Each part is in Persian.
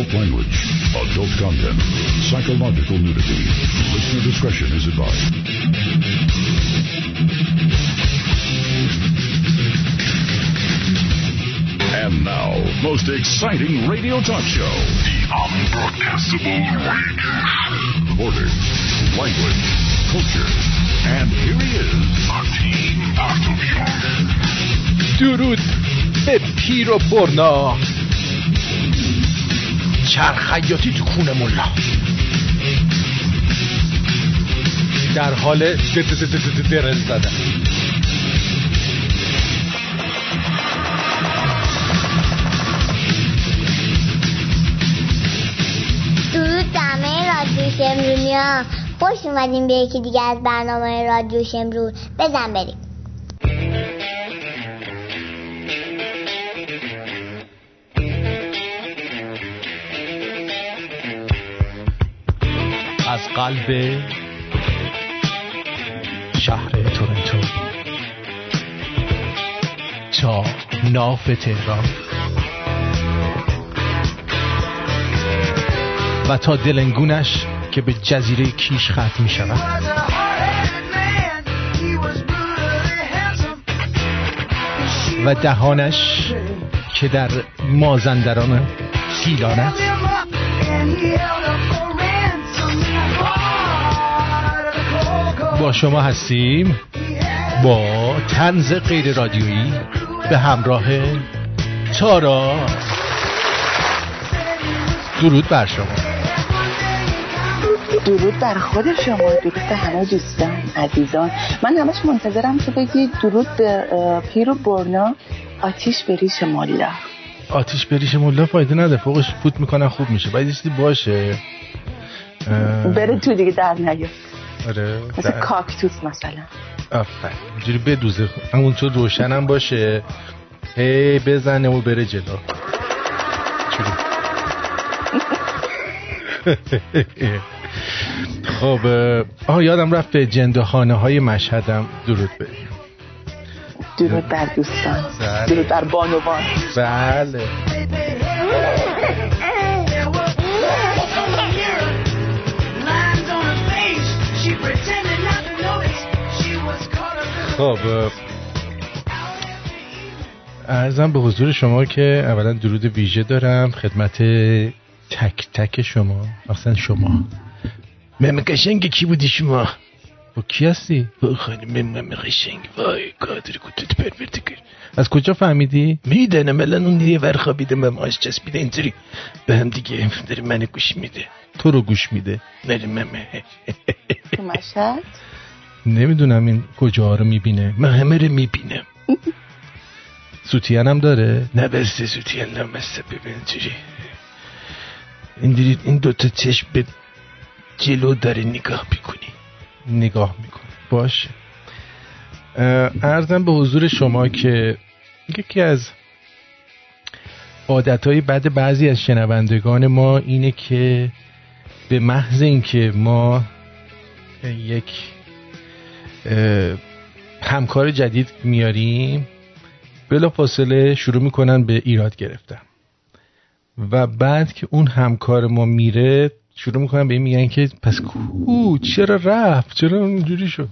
adult language, adult content, psychological nudity. Listener discretion is advised. And now, most exciting radio talk show. The unbroadcastable radio. Borders, language, culture. And here he is, Martin Bartolion. درود به پیر و برنا چرخیاتی تو کون ملا. در حال درز زدن. درود همه رادیو شمرونی ها خوش اومدیم به یکی دیگه از برنامه رادیو شمرون. بزن بریم. از قلب شهر تورنتو. تا ناف تهران. و تا دلنگونش که به جزیره کیش ختم می شود. و دهانش که در مازندران گیلان است. با شما هستیم با تنز غیر رادیویی به همراه تارا. درود بر شما. درود بر خود شما درود به همه دوستان عزیزان. من همش منتظرم که بگی درود به اه، پیر و برنا آتیش بریش ملا. آتیش بریش ملا فایده نداره فوقش فوت می‌کنن خوب میشه. باید چیزی باشه. اه، بره تو دیگه در نیاد. آره. مثل کاکتوس مثلا. آفرین. اینجوری بدوزه. همونطور روشنم باشه. هی بزنه و بره جلو. خب آه یادم رفت به جندخانه های مشهدم. درود بریم درود بر دوستان. بله. درود بر بانوان. بله. خب ارزم به حضور شما که اولا درود ویژه دارم خدمت تک تک شما اصلا شما. مم قشنگ کی بودی شما؟ با کی هستی؟ با خانم مم قشنگ. وای قادر کتت پرورتگار از کجا فهمیدی؟ میدنم الان اون یه ور خوابیده به ماش چسبیده اینطوری. به هم دیگه داره منو گوش میده. تو رو گوش میده. نره ممه. تو مشهد؟ نمی‌دونم این کجا رو می‌بینه. من همه رو می‌بینم. سوتیان هم داره؟ نه بسته سوتیان نمسته ببین چجوری. این این دوتا چشم به جلو داره نگاه می‌کنی. نگاه می‌کنی باشه. ارزم به حضور شما که یکی از عادتهای بد بعضی از شنوندگان ما اینه که به محض اینکه ما یک همکار جدید میاریم. بلا فاصله شروع می‌کنن به ایراد گرفتن. و بعد که اون همکار ما میره شروع می‌کنن به این میگن که پس کو چرا رفت؟ چرا اونجوری شد؟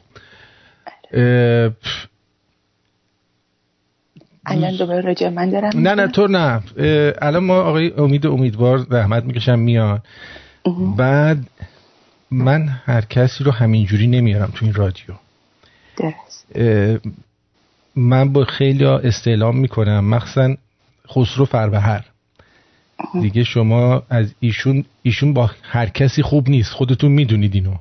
الان دوباره راجع من دارم نه نه تو نه. الان ما آقای امید امیدوار زحمت می‌کشم میان بعد من هر کسی رو همینجوری نمیارم تو این رادیو. درست من با خیلی استعلام می‌کنم. مخصوصا خسرو فربهر. دیگه شما از ایشون ایشون با هر کسی خوب نیست. خودتون می‌دونید اینو.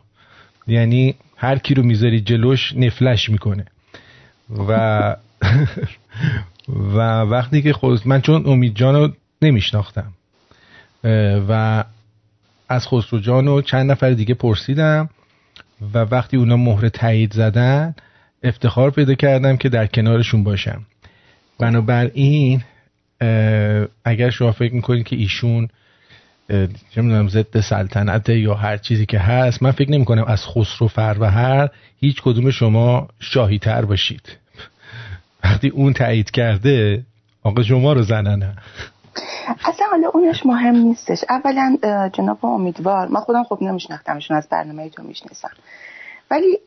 یعنی هر کی رو می‌ذاری جلوش نفلش می‌کنه. و و وقتی که خود من چون امید جان رو نمیشناختم. و از خسرو جان و چند نفر دیگه پرسیدم. و وقتی اونا مهر تایید زدن افتخار پیدا کردم که در کنارشون باشم. بنابراین اگر شما فکر می‌کنید که ایشون چه می‌دونم ضد سلطنت یا هر چیزی که هست من فکر نمی کنم از خسرو فروهر هیچ کدوم شما شاهی تر باشید. وقتی اون تایید کرده آقا شما رو زننه اصلا حالا اونش مهم نیستش. اولا جناب امیدوار من خودم خب نمیشناختمشون از برنامه تو می‌شناسم. ولی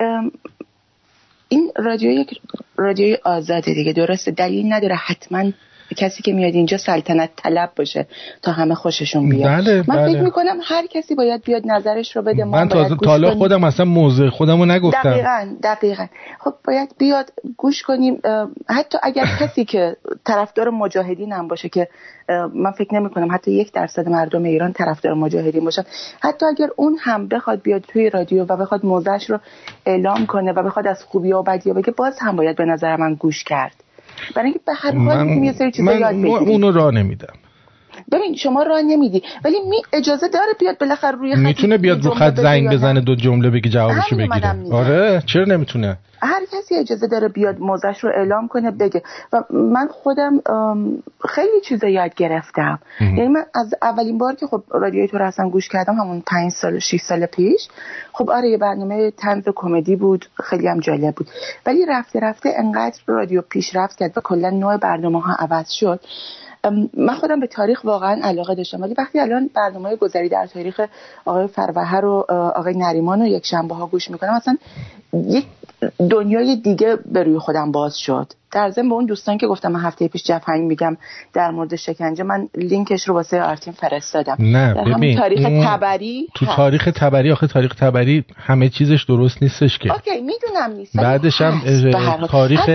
این رادیو یک رادیوی آزاده دیگه. درسته؟ دلیل نداره. حتما کسی که میاد اینجا سلطنت طلب باشه تا همه خوششون بیاد. بله من بله. فکر می‌کنم هر کسی باید بیاد نظرش رو بده من تازه تالا. خودم اصلا موضع خودمو نگفتم. دقیقا دقیقا. خب باید بیاد گوش کنیم. حتی اگر کسی که طرفدار مجاهدین هم باشه که من فکر نمی کنم حتی یک درصد مردم ایران طرفدار مجاهدین باشن. حتی اگر اون هم بخواد بیاد توی رادیو و بخواد موضعش رو اعلام کنه و بخواد از خوبی و بدی بگه باز هم باید به نظر من گوش کرد. برای اینکه به هر حال من, یه سری چیزا یاد من بگیری. اونو راه نمیدم. ببین شما راه نمیدی. ولی می اجازه داره بیاد بالاخره روی خط می‌تونه بیاد رو خط زنگ؟ بزنه دو جمله بگه جوابشو بگیره. آره چرا نمی‌تونه؟ هر کسی اجازه داره بیاد موزش رو اعلام کنه بگه. و من خودم خیلی چیزا یاد گرفتم. یعنی من از اولین بار که خب رادیوی تو اصلا گوش کردم همون پنج سال شش سال پیش خب آره یه برنامه تنز کمدی بود خیلی هم جالب بود. ولی رفته رفته انقدر رادیو پیشرفت کرد و کلا نوع برنامه ها عوض شد. من خودم به تاریخ واقعا علاقه داشتم. ولی وقتی الان برنامه گذری در تاریخ آقای فروهر و آقای نریمان و یک شنبه ها گوش می‌کنم اصلا یک دنیای دیگه به روی خودم باز شد. در ضمن به اون دوستان که گفتم من هفته پیش جفنگ میگم در مورد شکنجه من لینکش رو واسه آرتین فرستادم. نه در ببین تاریخ اون تبری؟ تو هست. تاریخ تبری آخه تاریخ تبری همه چیزش درست نیستش که. اوکی می‌دونم نیست بعدش هم. تاریخ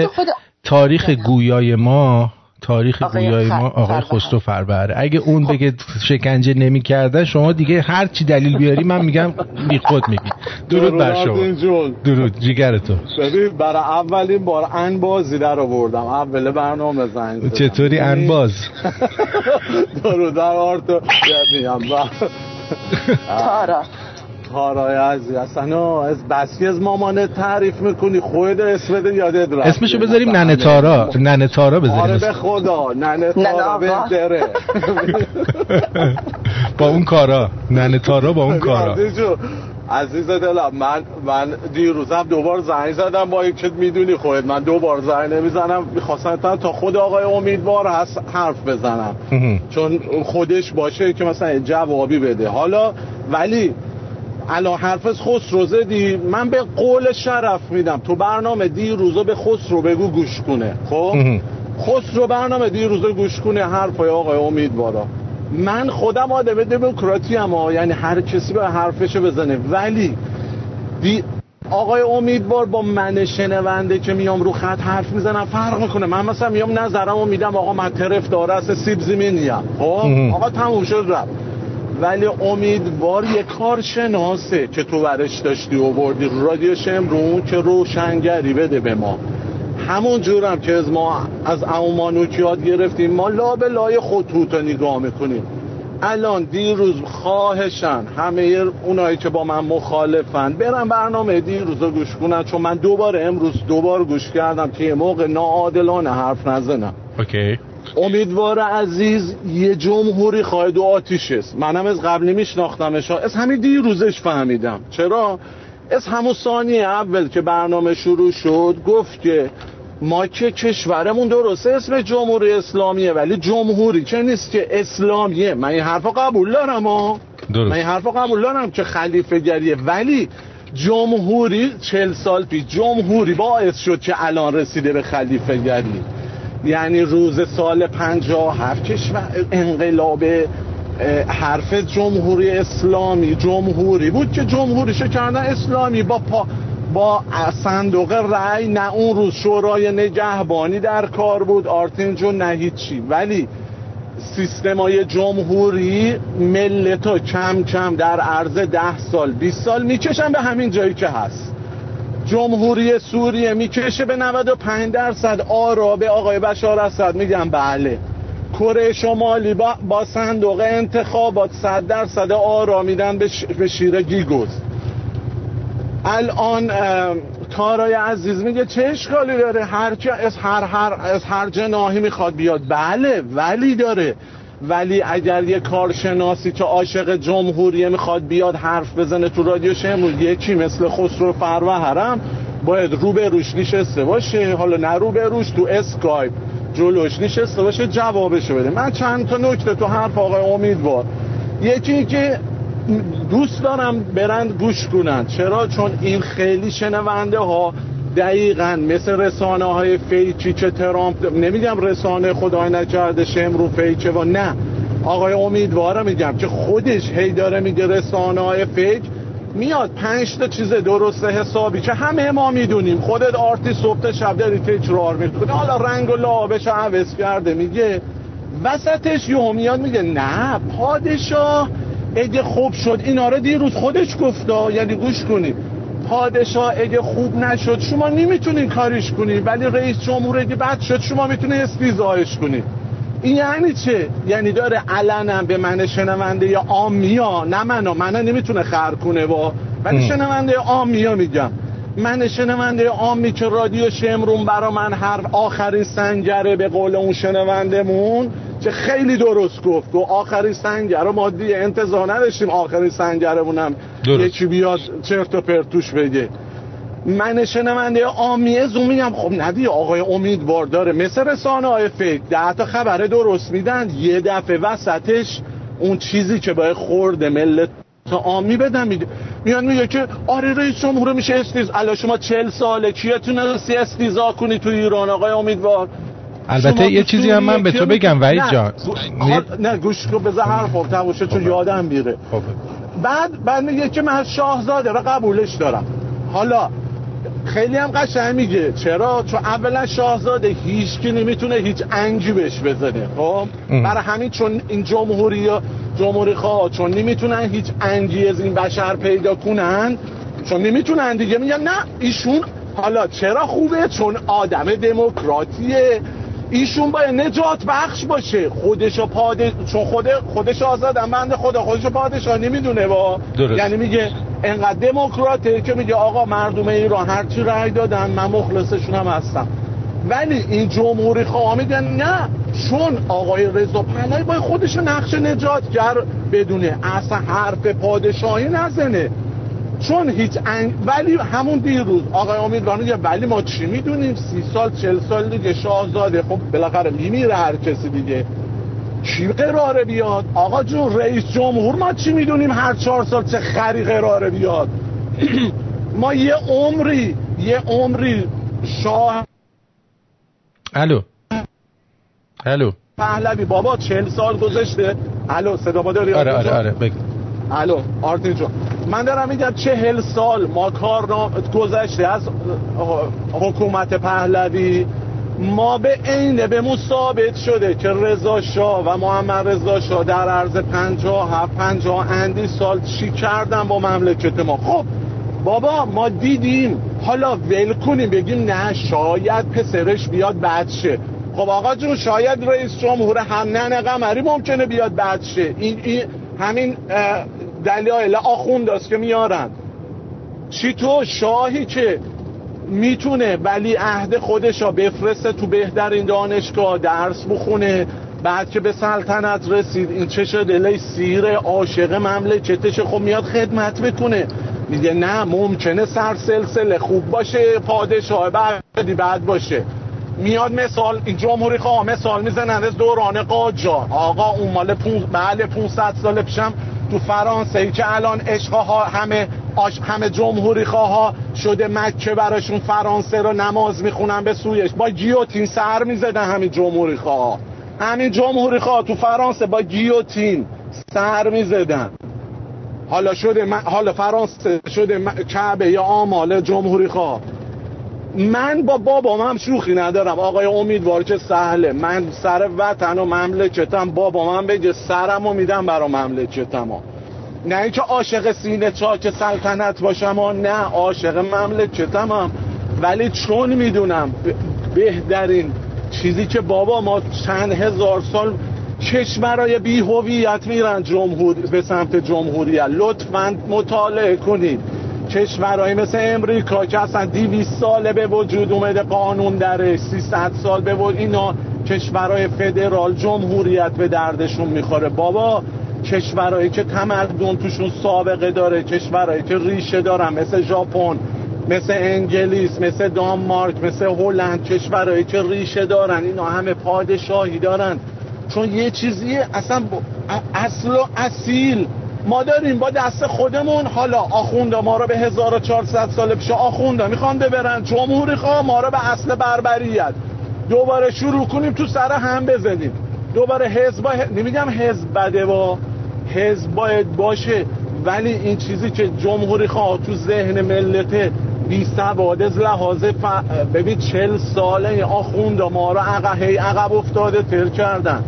تاریخ گویای ما تاریخ گویای ما آقای. خسرو فربهره. اگه اون بگه شکنجه نمی‌کردن شما دیگه هر چی دلیل بیاری من میگم بی خود میگی. درود بر شما. درود جیگر تو. ببین برای اولین بار انبازی در آوردم. اول برنامه زنگ. چطوری انباز؟ درود در آرتو. میگم تارا کارای عزیز اصلا از بسی از مامانه تعریف می‌کنی خود اسمت یادت رفت؟ اسمشو بذاریم ننه تارا. ننه تارا آره بذاریم به خدا ننه تارا. بهتره. با اون کارا. ننه تارا با اون کارا. عزیز دلم من من دیروزم دوبار زنگ زدم با اینکه می‌دونی خودت من دوبار زنگ نمی‌زنم. می‌خواستم تا خود آقای امیدوار هست حرف بزنم. چون خودش باشه که مثلا جوابی بده. حالا ولی الان حرف از خسرو زدی؟ من به قول شرف میدم. تو برنامه دیروزو به خسرو بگو گوش کنه. خب؟ خسرو برنامه دیروزو گوش کنه. حرفای آقای امیدوارا من خودم آدم دموکراتی ها. یعنی هر کسی به حرفشو بزنه. ولی دی آقای امیدوار با من شنونده که میام رو خط حرف می‌زنم فرق می‌کنه. من مثلا میام نظرمو میدم آقا من طرف داره است سیب زمینیم خب؟ آقا تموم شد رفت. ولی امیدوار یه کارشناسه که تو ورش داشتی و بردی رادیو شمرون که روشنگری بده به ما. همون جورم که از ما از اومانوک یاد گرفتیم. ما لا به لای خطوط رو نگاه می‌کنیم. الان دیروز خواهشن همه اونایی که با من مخالفن برن برنامه دیروز رو گوش کنن. چون من دوباره امروز دوبار گوش کردم که یه موقع ناعادلانه حرف نزنم. اوکی. امیدوار عزیز یه جمهوری خواهد و آتیش است. منم از قبلی میشناختمش. از همین دیروزش فهمیدم. چرا؟ از همون ثانیه اول که برنامه شروع شد گفت که ما که کشورمون درسته اسم جمهوری اسلامیه ولی جمهوری که نیست که اسلامیه. من این حرفا قبول دارم ها درست. من این حرفا قبول دارم که خلیفه گریه ولی جمهوری چل سال پیش جمهوری باعث شد که الان رسیده به خلیفه گری یعنی روز سال 57 کشور. انقلاب حرف جمهوری اسلامی جمهوری بود که جمهوریشو کردن اسلامی با پا با صندوق رأی نه اون روز شورای نگهبانی در کار بود. آرتین جون نه هیچی. ولی سیستمای جمهوری ملت کم کم در عرض ده سال 20 سال می‌کشن به همین جایی که هست. جمهوری سوریه می‌کشه به 95 درصد. آرا به آقای بشار اسد میگن بله. کره شمالی با, با صندوق انتخابات 100 درصد آرا میدن به, ش... به شیر گیگوز. الان ام، تارای عزیز میگه چه اشکالی داره؟ هر از هر هر از هر جناحی می‌خواد بیاد. بله ولی داره. ولی اگر یه کارشناسی که عاشق جمهوریه می‌خواد بیاد حرف بزنه تو رادیو شمرون یکی مثل خسرو فروهرم باید رو به روش نشسته باشه. حالا نه رو به روش تو اسکایپ جلوش نشسته باشه جوابشو بده. من چند تا نکته تو حرف آقای امیدوار. یکی که دوست دارم برند گوش کنن چرا؟ چون این خیلی شنونده ها دقیقا مثل رسانه های فیچی چه ترامپ نمیگم رسانه خدای نکرده شمرو فیچه و نه. آقای امیدوارم میگم که خودش هی داره میگه رسانه های فیک میاد پنج تا چیز درسته حسابی که همه ما می‌دونیم. خودت آرتی صبح شب داری تکرار می‌کنه حالا رنگ و لابش عوض کرده میگه. وسطش یه میاد میگه نه پادشاه اگه خوب شد. اینا رو دیروز خودش گفتا یعنی گوش کنید. پادشاه اگه خوب نشد شما نمی‌تونین کاریش کنید ولی رئیس جمهور اگه بد شد شما می‌تونید استیزایش کنید این یعنی چه؟ یعنی داره علنا به من شنونده یا آمیا نه منو. منو نمی‌تونه خر کنه و ولی شنونده آمیا میگم. من شنونده آمی که رادیو شمرون برا من هر آخری سنگره به قول اون شنوندمون که خیلی درست گفت. و آخری سنگره ما دیگه انتظار نداشتیم آخری سنگرمونم یکی بیاد چرت و پرتوش بگه. من شنونده آمیه زو میگم خب ندی آقای امیدوار داره. مثل رسانه های فکر ده تا خبره درست میدن یه دفعه وسطش اون چیزی که باید خورده ملت تا آمی بدن میده میان میگه که آره رئیس جمهور میشه استیز الا شما چل ساله کیه تونستی استیزا کنی تو ایران آقای امیدوار البته یه چیزی هم من به تو بگم وحید جان. نه. گوش کن بذار حرفم تموشه چون یادم میره. خب. بعد بعد میگه که من شاهزاده و قبولش دارم. حالا خیلی هم قشنگ میگه. چرا؟ چون اولا شاهزاده هیچ کی نمی‌تونه هیچ انجی بهش بزنه خب؟ برای همین چون این جمهوری جمهوری خواه چون نمی‌تونن هیچ انجی از این بشر پیدا کنن چون نمی‌تونن دیگه. میگن نه ایشون حالا چرا خوبه؟ چون آدم دموکراتیه. ایشون باید نجات بخش باشه. خودشو پاده چون خود خودش آزادم بنده خدا خودشو پادشاه نمی‌دونه با. یعنی میگه انقدر دموکراته که میگه آقا مردم ایران هرچی رأی دادن من مخلصشون هم هستم. ولی این جمهوری خواه میگن نه چون آقای رضا پهلوی باید خودش نقش نجاتگر بدونه. اصلا حرف پادشاهی نزنه. چون هیچ انگ... ولی همون دیروز آقای امیدوار میگه ولی ما چی می‌دونیم؟ سی سال چل سال دیگه شاهزاده. خب بالاخره میمیره هر کسی دیگه. چی قراره بیاد؟ آقا جون رئیس جمهور ما چی می‌دونیم هر چهار سال چه خری قراره بیاد؟ ما یه عمری یه عمری شاه الو. الو. پهلوی. بابا چل سال گذشته. الو صدا آره آره آره بگو. الو آرتین جون. من دارم میگم چهل سال ما کار گذشته از حکومت پهلوی. ما به عینه به ثابت شده که رضا شاه و محمد رضا شاه در عرض 57 50 اندی سال چی کردن با مملکت ما؟ خب بابا ما دیدیم. حالا ول کنیم بگیم نه شاید پسرش بیاد شه. خب آقا جون شاید رئیس جمهور همنن قمری ممکنه بیاد شه. این, این همین دلایل آخوند است که میارن. چی تو؟ شاهی که می‌تونه ولی عهد خودش را بفرسته تو بهترین دانشگاه درس بخونه بعد که به سلطنت رسید این چه شد؟ الی سیر عاشق مملکتش خب میاد خدمت بکنه میگه نه ممکنه سر سلسله خوب باشه پادشاه بعدی بعد باشه. میاد مثال جمهوری خواه مثال می‌زنن از دوران قاجار. آقا اون مال پون... بله 500 سال پیشم تو فرانسه ای که الان ها همه آش همه جمهوری خواه شده مکه براشون فرانسه رو نماز می‌خونن به سویش. با گیوتین سر می‌زدن همین جمهوری خواه همین جمهوری خواه تو فرانسه با گیوتین سر می‌زدن. حالا شده حالا فرانسه شده کعبه یا آمال جمهوری خواه من با بابام هم شوخی ندارم. آقای امیدوار که سهله. من سر وطن و مملکتم. بابام هم بگه سرم و میدم برا مملکتم نه اینکه عاشق سینه چاک سلطنت باشم و نه عاشق مملکتم هم. ولی چون می‌دونم بهترین چیزی که بابا ما چند هزار سال کشورهای بی هویت میرن جمهور به سمت جمهوریت. لطفا مطالعه کنید. کشورهایی مثل امریکا که اصلا 200 ساله به وجود اومده قانون درش 300 سال به وجود اینا کشورهای فدرال جمهوریت به دردشون می‌خوره. بابا کشورهایی که تمدن توشون سابقه داره کشورهایی که ریشه دارن مثل ژاپن مثل انگلیس مثل دانمارک مثل هلند کشورهایی که ریشه دارن اینا همه پادشاهی دارن. چون یه چیزی اصلا اصل و اصیل ما داریم با دست خودمون حالا آخونده ما رو به 1400 سال پیش آخونده می‌خوان ببرن. جمهوری خواه ما رو به اصل بربریت. دوباره شروع کنیم تو سر هم بزنیم. دوباره حزب نمیگم حزب بده با حزب باید باشه ولی این چیزی که جمهوری خواه تو ذهن ملت بی سواد از لحاظ ف... ببین چل ساله آخوند ما رو عقب افتاده تر کردن.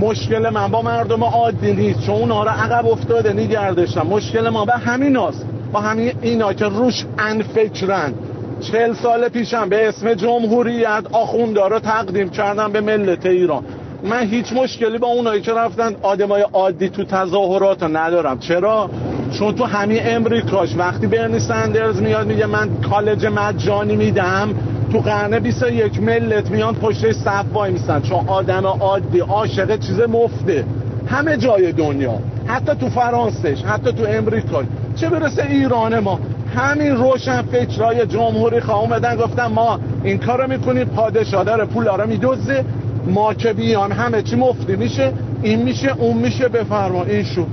مشکل من با مردم عادی نیست چون اونا رو عقب افتاده نگردشن مشکل ما به همین هست. با همین اینا که روش انفکرن چل سال پیشم به اسم جمهوریت آخونده رو تقدیم کردم به ملت ایران من هیچ مشکلی با اونایی که رفتن آدمای عادی تو تظاهرات ندارم چرا؟ چون تو همین امریکاش وقتی برنی سندرز میاد میگه من کالج مجانی میدم تو قرن 21 ملت میان پشت صف وای میسن. چون آدم عادی عاشق چیز مفته. همه جای دنیا. حتی تو فرانسش حتی تو امریکا چه برسه ایران ما. همین روشن فکرای جمهوری خواه اومدن گفتن ما این کارو می‌کنیم پادشاه داره پول رو میدوزه ما که بیان همه چی مفتی میشه. این میشه اون میشه بفرما. این شو.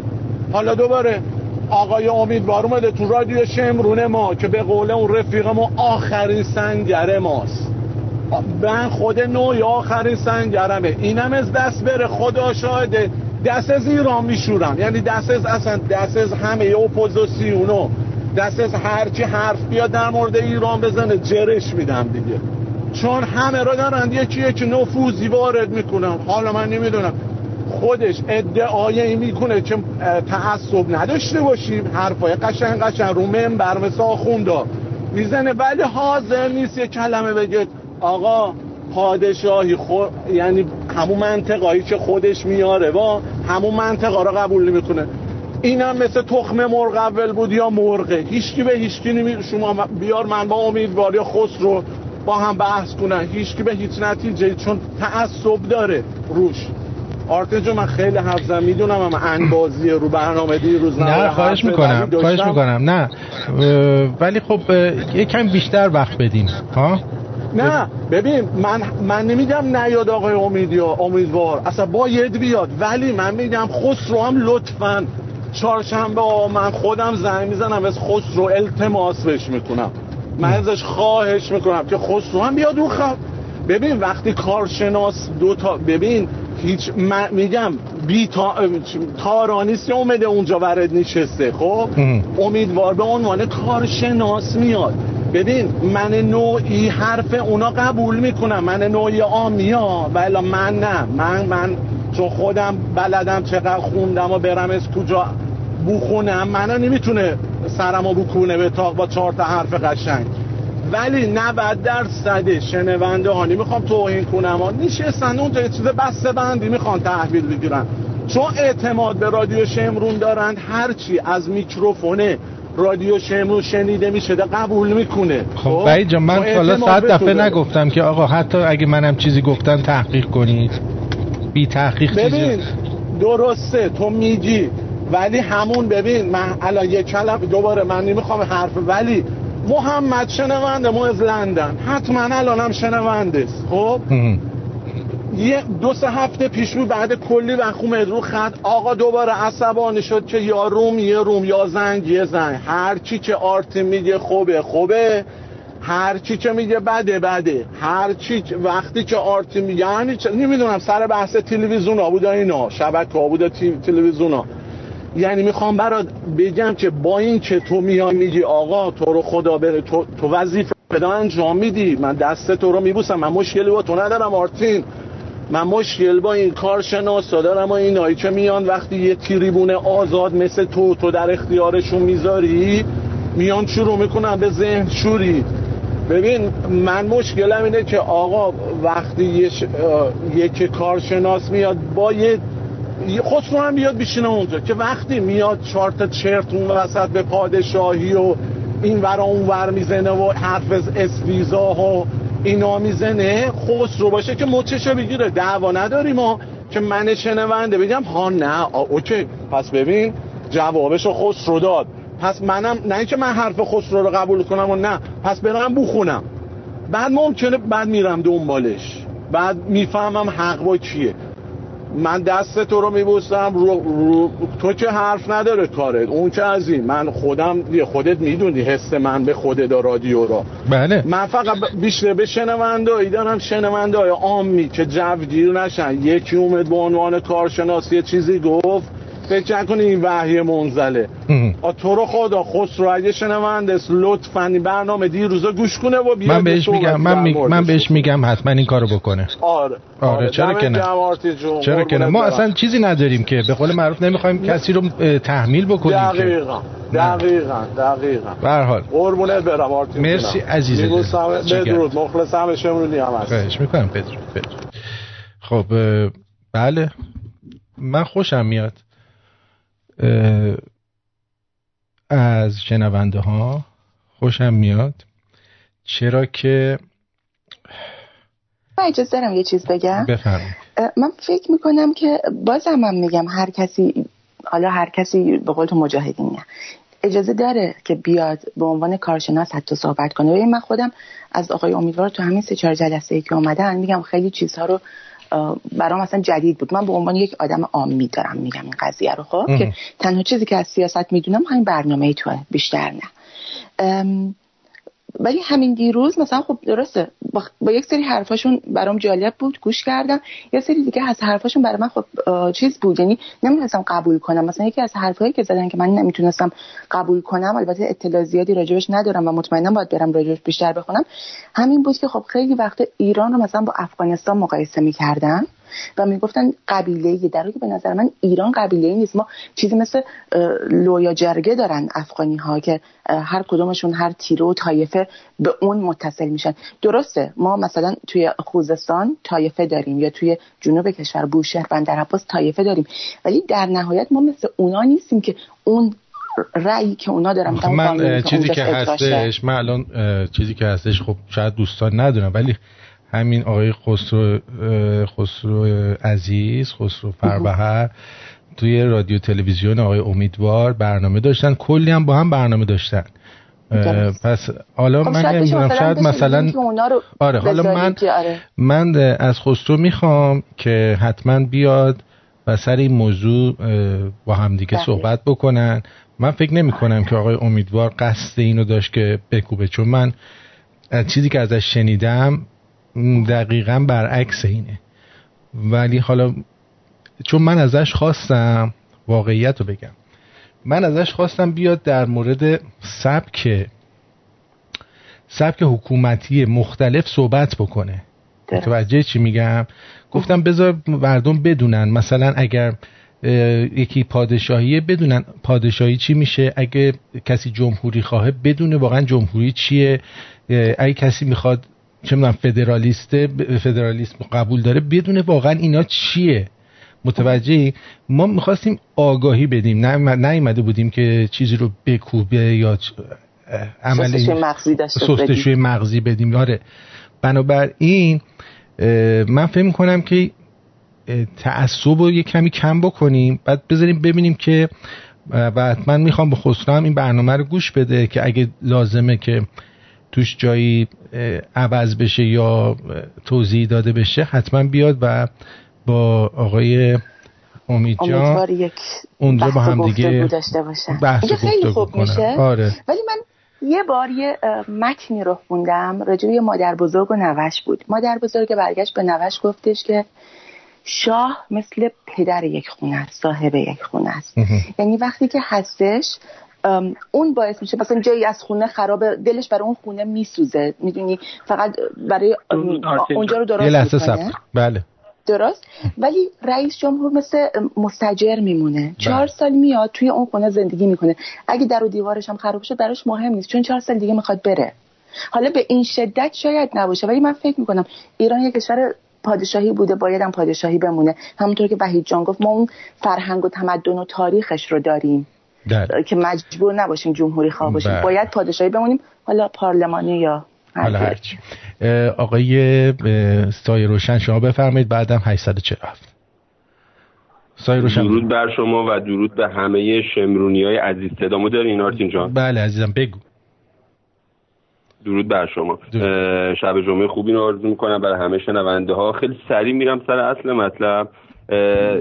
حالا دوباره آقای امیدوار اومده تو رادیو شمرون ما که به قول اون رفیق ما آخرین سنگر ماست. من خود نوعی آخرین سنگرمه. اینم از دست بره. خدا شاهده. دست از ایران میشورم. یعنی دست از اصلا دست از همه اپوزیسیونو. دست از هرچی حرف بیاد در مورد ایران بزنه. جرش میدم دیگه. چون همه را دارن. یکی یکی نفوذی وارد می‌کنم حالا من نمی‌دونم. خودش ادعای می‌کنه که تعصب نداشته باشیم. حرفای قشنگ قشنگ رو منبر مثل آخوندا می‌زنه. ولی حاضر نیست یه کلمه بگه آقا پادشاهی خود یعنی همون منطقایی که خودش میاره با همون منطقه رو قبول نمی‌کنه. اینم مثل تخم مرغ اول بود یا مرغه. هیچکی به هیچکی نمی شما بیار من با امیدواری خسرو با هم بحث کنن. هیچکی به هیچ نتیجه چون تعصب داره روش. آرتجو من خیلی حرف می‌دونم اما انبازی رو برنامه دیروز نه خواهش می‌کنم خواهش می‌کنم. نه. ولی خب یکم بیشتر وقت بدیم ها؟ نه ببین من من نمیگم نیاد آقای امیدیا امیدوار. اصلا باید بیاد. ولی من میگم خسرو هم لطفا. چهارشنبه من خودم زنگ می‌زنم از خسرو التماس بهش می‌کنم. من ازش خواهش می‌کنم که خسرو هم بیاد اون خب ببین وقتی کارشناس دو تا ببین هیچ من میگم بی تا... تارانیست اومده اونجا ورد نشسته خب؟ امیدوار به عنوان کارشناس میاد. ببین من نوعی حرف اونا قبول می‌کنم. من نوعی آمیا ولی من نه. من من چون خودم بلدم چقدر خوندم و برم از کجا بخونم منو نمی‌تونه سرمو بکونه به تاق با چهار تا حرف قشنگ. ولی 90 درصد شنونده هانی می‌خوام توهین کنم. ها نشستن اونجا یه چیز بسته بندی می‌خوان تحویل بگیرن. چون اعتماد به رادیو شمرون دارند هرچی از میکروفونه رادیو شمرون شنیده میشه قبول می‌کنه. خب بعید جان من حالا صد دفعه نگفتم که آقا حتی اگه منم چیزی گفتم تحقیق کنید. بی تحقیق ببین درسته تو میگی. ولی همون ببین من الان یک کلم دوباره من نمی‌خوام حرف ولی محمد شنونده ما از لندن. حتما الانم شنونده. است خب یه دو سه هفته پیش رو بعد کلی وقت اومد رو خط. آقا دوباره عصبانی شد که یا روم یه روم یا زنگ یه زنگ. هر چی که آرتی میگه خوبه خوبه. هر چی که میگه بده بده. هر چی وقتی که آرتی میگه یعنی نمی‌دونم سر بحث تلویزیون ها بود اینا. شبکه ها بود تلویزیون ها. یعنی می‌خوام برات بگم که با این که تو میای میگی آقا تو رو خدا بره تو, تو وظیفه بدا انجام میدی؟ من دست تو رو میبوسم من مشکلی با تو ندارم آرتین. من مشکل با این کارشناسا دارم و اینایی که میان وقتی یه تریبون آزاد مثل تو تو در اختیارشون می‌ذاری میان شروع می‌کنن به ذهن شوری. ببین من مشکلم اینه که آقا وقتی یک کارشناس میاد با یه خسرو هم بیاد بیشینه اونجا که وقتی میاد چهار تا چرت اون وسط به پادشاهی و این ور اون ور می‌زنه و حرف اسویزا و اینا می‌زنه خسرو باشه که مچشو بگیره دعوا نداریم ما. که من شنونده بگم ها نه اوکی. پس ببین جوابشو خسرو داد. پس منم نه اینکه من حرف خسرو رو قبول کنم و نه. پس برم بخونم. بعد ممکنه بعد میرم دنبالش. بعد می‌فهمم حق با کیه. من دست تو رو میبوسم رو, رو, تو که حرف نداره کارت. اون که از این. من خودم خودت می‌دونی حس من به خودت رادیو را بله. من فقط بیشتر به شنونده ای دارم شنونده های آمی که جو نشن. یکی اومد به عنوان کارشناسی چیزی گفت. فکر نکنی این وحی منزله. تو رو خدا خسرو اگه شنونده لطفا این برنامه دیروزا گوش کنه و بیاد من بهش میگم من, می... من بهش میگم حتما این کارو بکنه. آره. آره, آره. چرا که نه؟ چرا که نه؟ ما اصلا چیزی نداریم که به قول معروف نمی‌خوایم کسی رو تحمیل بکنیم دقیقا دقیقا دقیقا. به هر حال. قربونت برم آرتین مرسی عزیزم بدرود مخلصم شمرونی هم هست. خواهش می‌کنم بدرود خب بله. من خوشم میاد. از شنونده ها خوشم میاد. چرا که من اجازه دارم یه چیز بگم. بفرمایید. من فکر می‌کنم که بازم من میگم هر کسی حالا هر کسی به قول تو مجاهدینه. اجازه داره که بیاد به عنوان کارشناس حتی صحبت کنه. و من خودم از آقای امیدوار تو همین سه چهار جلسه ای که اومدن میگم خیلی چیزها رو برام اصلا جدید بود. من به عنوان یک آدم عامی دارم میگم این قضیه رو خب؟ که تنها چیزی که از سیاست می‌دونم همین برنامه توه بیشتر نه. ولی همین دیروز مثلا خب درسته با, یک سری حرفاشون برام جالب بود گوش کردم. یه سری دیگه از حرفاشون برای من خب چیز بود. یعنی نمی‌تونستم قبول کنم. مثلا یکی از حرفایی که زدن که من نمی‌تونستم قبول کنم البته اطلاع زیادی راجبش ندارم و مطمئنا باید برم راجبش بیشتر بخونم همین بود که خب خیلی وقت ایران رو مثلا با افغانستان مقایسه می‌کردن و می‌گفتن قبیله در که به نظر من ایران قبیله ای نیست. ما چیزی مثل لویا جرگه دارن افغانی ها که هر کدومشون هر تیرو و طایفه به اون متصل میشن. درسته ما مثلا توی خوزستان طایفه داریم یا توی جنوب کشور بوشهر بندر عباس طایفه داریم. ولی در نهایت ما مثل اونا نیستیم که اون رأیی که اونا دارن من چیزی که هستش من الان چیزی که هستش خب شاید دوستان ندونم ولی همین آقای خسرو خسرو عزیز خسرو فربهر توی رادیو تلویزیون آقای امیدوار برنامه داشتن کلی هم با هم برنامه داشتن پس حالا خب من نمی‌دونم شاید مثلا آره حالا من آره. من از خسرو می‌خوام که حتما بیاد و سر این موضوع با همدیگه بله. صحبت بکنن من فکر نمی کنم که آقای امیدوار قصد اینو داشت که بکوبه چون من چیزی که ازش شنیدم دقیقا برعکس اینه. ولی حالا چون من ازش خواستم واقعیت رو بگم. من ازش خواستم بیاد در مورد سبک سبک حکومتی مختلف صحبت بکنه. متوجه چی میگم؟ گفتم بذار مردم بدونن. مثلا اگر یکی پادشاهیه بدونن پادشاهی چی میشه. اگه کسی جمهوری خواهه بدونه واقعا جمهوری چیه. اگه کسی می‌خواد چه می‌دونم فدرالیسته فدرالیسم قبول داره بدون واقعا اینا چیه. متوجه ما می‌خواستیم آگاهی بدیم. نه نیومده بودیم که چیزی رو بکوبه یا عمل مغزی سستشوی مغزی بدیم. آره. بنابراین من فکر می‌کنم که تعصب رو یه کمی کم بکنیم. بعد بذاریم ببینیم که و من می‌خوام به خسرو هم این برنامه رو گوش بده که اگه لازمه که توش جایی عوض بشه یا توضیح داده بشه حتما بیاد و با آقای امید جان اونجا با هم دیگه بحث خیلی خوب میشه. آره. ولی من یه بار یه متنی رو خوندم راجع به مادر بزرگ و نوش بود. مادر بزرگ برگشت به نوش گفتش که شاه مثل پدر یک خونه است صاحب یک خونه است. یعنی وقتی که هستش اون باعث میشه مثلا جایی از خونه خرابه دلش برای اون خونه میسوزه. می‌دونی؟ فقط برای اونجا رو درست می‌کنه. بله. درست؟ ولی رئیس جمهور مثل مستجر میمونه. بله. چهار سال میاد توی اون خونه زندگی می‌کنه. اگه در و دیوارش هم خراب شد براش مهم نیست. چون چهار سال دیگه می‌خواد بره. حالا به این شدت شاید نباشه. ولی من فکر می‌کنم ایران یک کشور پادشاهی بوده باید هم پادشاهی بمونه. همونطور که وحید جان گفت ما اون فرهنگ و تمدن و تاریخش رو داریم. در. که مجبور نباشیم جمهوری خواه باشیم. بله. باید پادشاهی بمونیم. حالا پارلمانی یا حالا هرچی آقای سایه روشن شما بفرمایید بعدم 847 سایه روشن. درود بر شما و درود به همه شمرونی های عزیز. صدامو دارین آرتین جان؟ بله عزیزم بگو. درود بر شما. شب جمعه خوبی رو آرزو می‌کنم برای همه شنونده ها. خیلی سریع میرم سر اصل مطلب.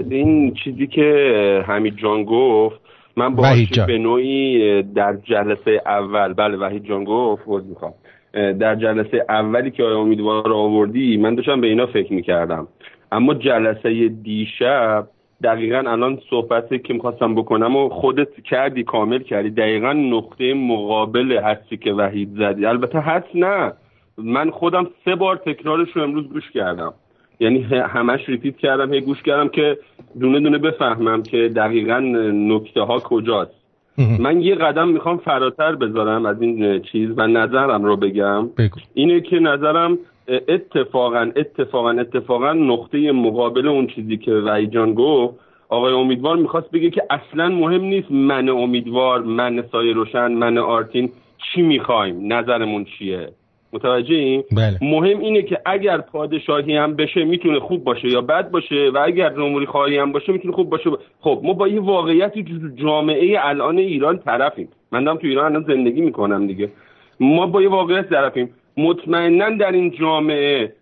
این چیزی که حمید جان گفت من با به نوعی در جلسه اول بله وحید جان گفت می‌خوام. در جلسه اولی که امیدوار رو آوردی من داشتم به اینا فکر می‌کردم. اما جلسه دیشب دقیقا الان صحبتی که می‌خواستم بکنم و خودت کردی کامل کردی. دقیقا نقطه مقابل هستی که وحید زدی. البته هست نه. من خودم سه بار تکرارش رو امروز گوش کردم. یعنی همش ریپیت کردم هی گوش کردم که دونه دونه بفهمم که دقیقا نکته ها کجاست. من یه قدم می‌خوام فراتر بذارم از این چیز و نظرم رو بگم. بگو. اینه که نظرم اتفاقا اتفاقا اتفاقا نقطه مقابل اون چیزی که وحید گفت آقای امیدوار می‌خواست بگه که اصلا مهم نیست من امیدوار من سایه روشن من آرتین چی می‌خوایم نظرمون چیه. متوجه این؟ بله. مهم اینه که اگر پادشاهی هم بشه می‌تونه خوب باشه یا بد باشه و اگر جمهوری خواهی هم باشه می‌تونه خوب باشه خب ما با یه واقعیتی تو جامعه الان ایران طرفیم من دارم تو ایران الان زندگی می‌کنم دیگه ما با یه واقعیت طرفیم مطمئنا در این جامعه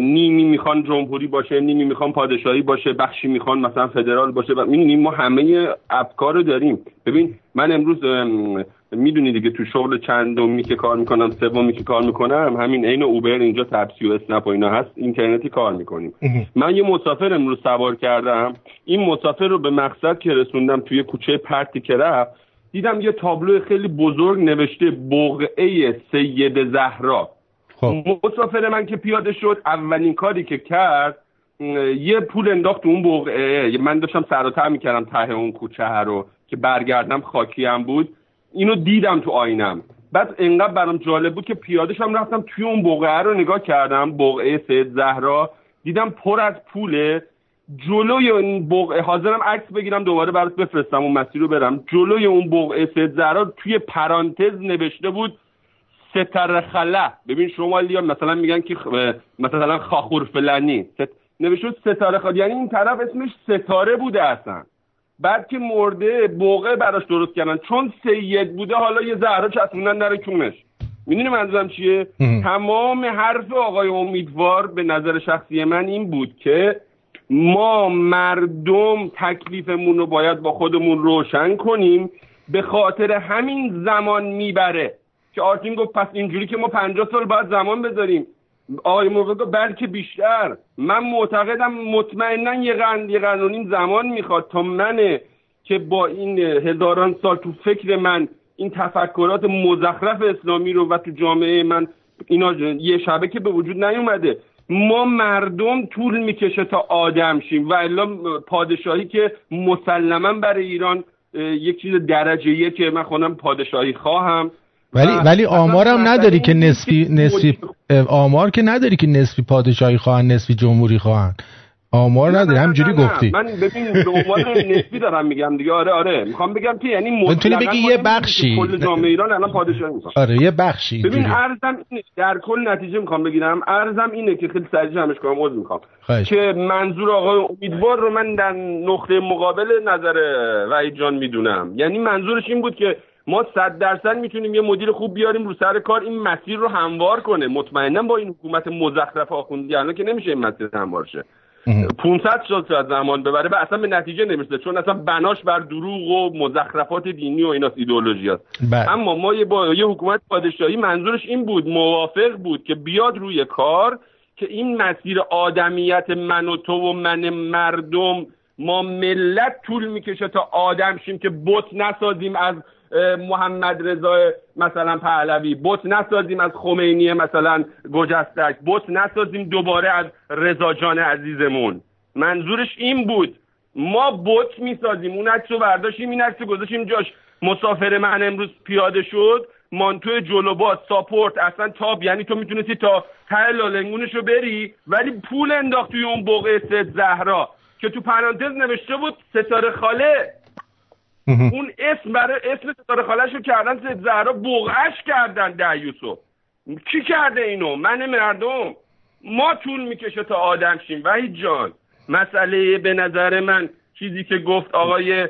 نیمی می‌خوان جمهوری باشه نیمی می‌خوان پادشاهی باشه بخشی می‌خوان مثلا فدرال باشه و می‌دونیم ما همه افکار رو داریم. ببین من امروز می‌دونی دیگه تو شغل چندمی که کار می‌کنم سومی که کار می‌کنم همین عین اوبر اینجا تپسی و اسنپ و اینا هست اینترنتی کار می‌کنیم. من یه مسافر امروز سوار کردم این مسافر رو به مقصد که رسوندم توی کوچه پرتی که رفت دیدم یه تابلو خیلی بزرگ نوشته بقعه سید زهرا. خب. مسافر من که پیاده شد اولین کاری که کرد یه پول انداخت تو اون بقعه من داشتم سر می‌کردم ته اون کوچه رو که برگردم خاکی هم بود. اینو دیدم تو آینم. بعد انقدر برام جالب بود که پیادهشم رفتم توی اون بقعه رو نگاه کردم بقعه سید زهرا. دیدم پر از پوله. جلوی اون بقعه حاضرم عکس بگیرم دوباره برات بفرستم اون مسیر رو برم. جلوی اون بقعه سید زهرا توی پرانتز نوشته بود ستر خله. ببین شما مثلا میگن که مثلا خاخور فلانی. ست... نوشته ستاره خاله یعنی این طرف اسمش ستاره بوده اصلا. بعد که مرده بوقه براش درست کردن. چون سید بوده حالا یه زهره چسبوندن در کونش می‌دونی منظورم چیه؟ تمام حرف آقای امیدوار به نظر شخصی من این بود که ما مردم تکلیفمون رو باید با خودمون روشن کنیم. به خاطر همین زمان می‌بره. که آرتین گفت پس اینجوری که ما پنجاه سال باید زمان بذاریم. آقای موقع بلکه بیشتر. من معتقدم مطمئنا یه قرن یه قرن زمان می‌خواد تا منه که با این هزاران سال تو فکر من این تفکرات مزخرف اسلامی رو و تو جامعه من اینا یه شبه که به وجود نیومده. ما مردم طول می‌کشه تا آدم شیم و الا پادشاهی که مسلما برای ایران یک چیز درجه که من خودم پادشاهی خواهم. ولی ولی آمارم نداری که نسبی نسبی آمار که نداری که نسبی پادشاهی خواهن نسبی جمهوری خواهن آمار نداری. همجوری گفتی. من ببین به عنوان نسبی دارم میگم دیگه. آره آره. می‌خوام بگم که یعنی می‌تونی بگی یه بخشی. کل جامعه ایران الان پادشاهی می‌خواد. آره یه بخشی ببین ارزم اینه در کل نتیجه می‌خوام بگیرم. ارزم اینه که خیلی سریع جمعش کنم عذر می‌خوام. که منظور آقای امیدوار رو من در نقطه مقابل نظر وحید جان می‌دونم. یعنی منظورش این بود که ما صد درصد می‌تونیم یه مدیر خوب بیاریم رو سر کار این مسیر رو هموار کنه. مطمئنا با این حکومت مزخرف آخوندی الان که نمیشه این مسیر هموار شه. 500 سال شاید زمان ببره به اصلا به نتیجه نمی‌رسه چون اصلا بناش بر دروغ و مزخرفات دینی و ایناست ایدئولوژی هست. بله. اما ما یه با یه حکومت پادشاهی منظورش این بود موافق بود که بیاد روی کار که این مسیر آدمیت من و تو و من مردم ما ملت طول می‌کشه تا آدم شیم که بت نسازیم از محمد رضا مثلا پهلوی. بت نسازیم از خمینی مثلا گجستک بت نسازیم دوباره از رضا جان عزیزمون. منظورش این بود. ما بت می‌سازیم. اون عکس رو برداشتیم این عکس گذاشتیم جاش. مسافر من امروز پیاده شد. مانتو جلو باز ساپورت. اصلا تاب. یعنی تو می‌تونستی تا ته لالنگونش رو بری ولی پول انداخت توی اون بقعه ست زهرا. که تو پرانتز نوشته بود ستاره خاله. اون اسم برای اسم ستاره خالش رو کردن زد زهرا بغش کردن ده یوسف. کی کرده اینو؟ من مردم. ما طول می‌کشه تا آدم شیم. وحید جان مسئله به نظر من چیزی که گفت آقای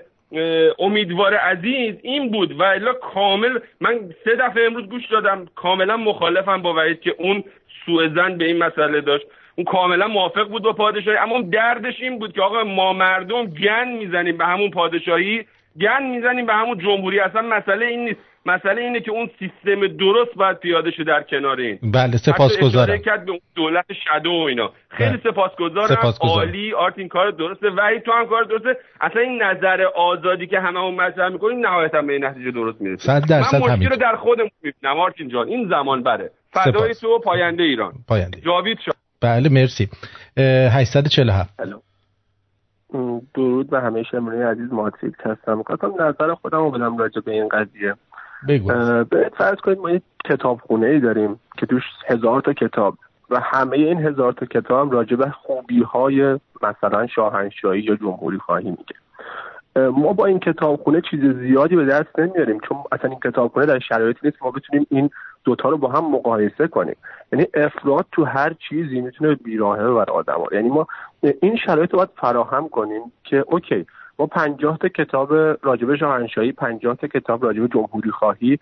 امیدوار عزیز این بود. و الا کامل من سه دفعه امروز گوش دادم. کاملا مخالفم با وحید که اون سوء زن به این مسئله داشت. اون کاملا موافق بود با پادشاهی. اما دردش این بود که آقا ما مردم گن می‌زنیم به همون پادشاهی. گن می‌زنیم به همون جمهوری. اصلا مسئله این نیست. مسئله اینه که اون سیستم درست باید پیاده شه در کنار این. بله سپاسگزارم. کرد به اون دولت شادو و اینا. خیلی بله. سپاسگزارم. سپاسگزارم. عالی آرت این کار درسته. وحید تو هم کار درسته. اصلا این نظر آزادی که همه اون مطرح می‌کنیم نهایتا به نتیجه درست می‌رسه. صد درصد من مشکل رو در خودم می‌بینم. آرتین جان این زمان بره. فدای تو پاینده ایران. پاینده. جاوید شد بله مرسی. 847 درود به همه شمرونی عزیز ماتریکس هستم. خواستم نظر خودم رو بدم راجع به این قضیه. به فرض کنید ما یک کتابخونه ای داریم که توش هزار تا کتاب و همه این هزار تا کتاب راجع به خوبی های مثلا شاهنشاهی یا جمهوری خواهی میگه. ما با این کتابخونه چیز زیادی به دست نمیاریم چون اصلا این کتابخونه در شرایطی نیست. ما بتونیم این دوتا رو با هم مقایسه کنیم. یعنی افراد تو هر چیزی می‌تونه بیراهه بر آدم یعنی ما این شرایط رو باید فراهم کنیم که اوکی ما پنجاه تا کتاب راجب شاهنشاهی پنجاه تا کتاب راجب جمهوری خواهی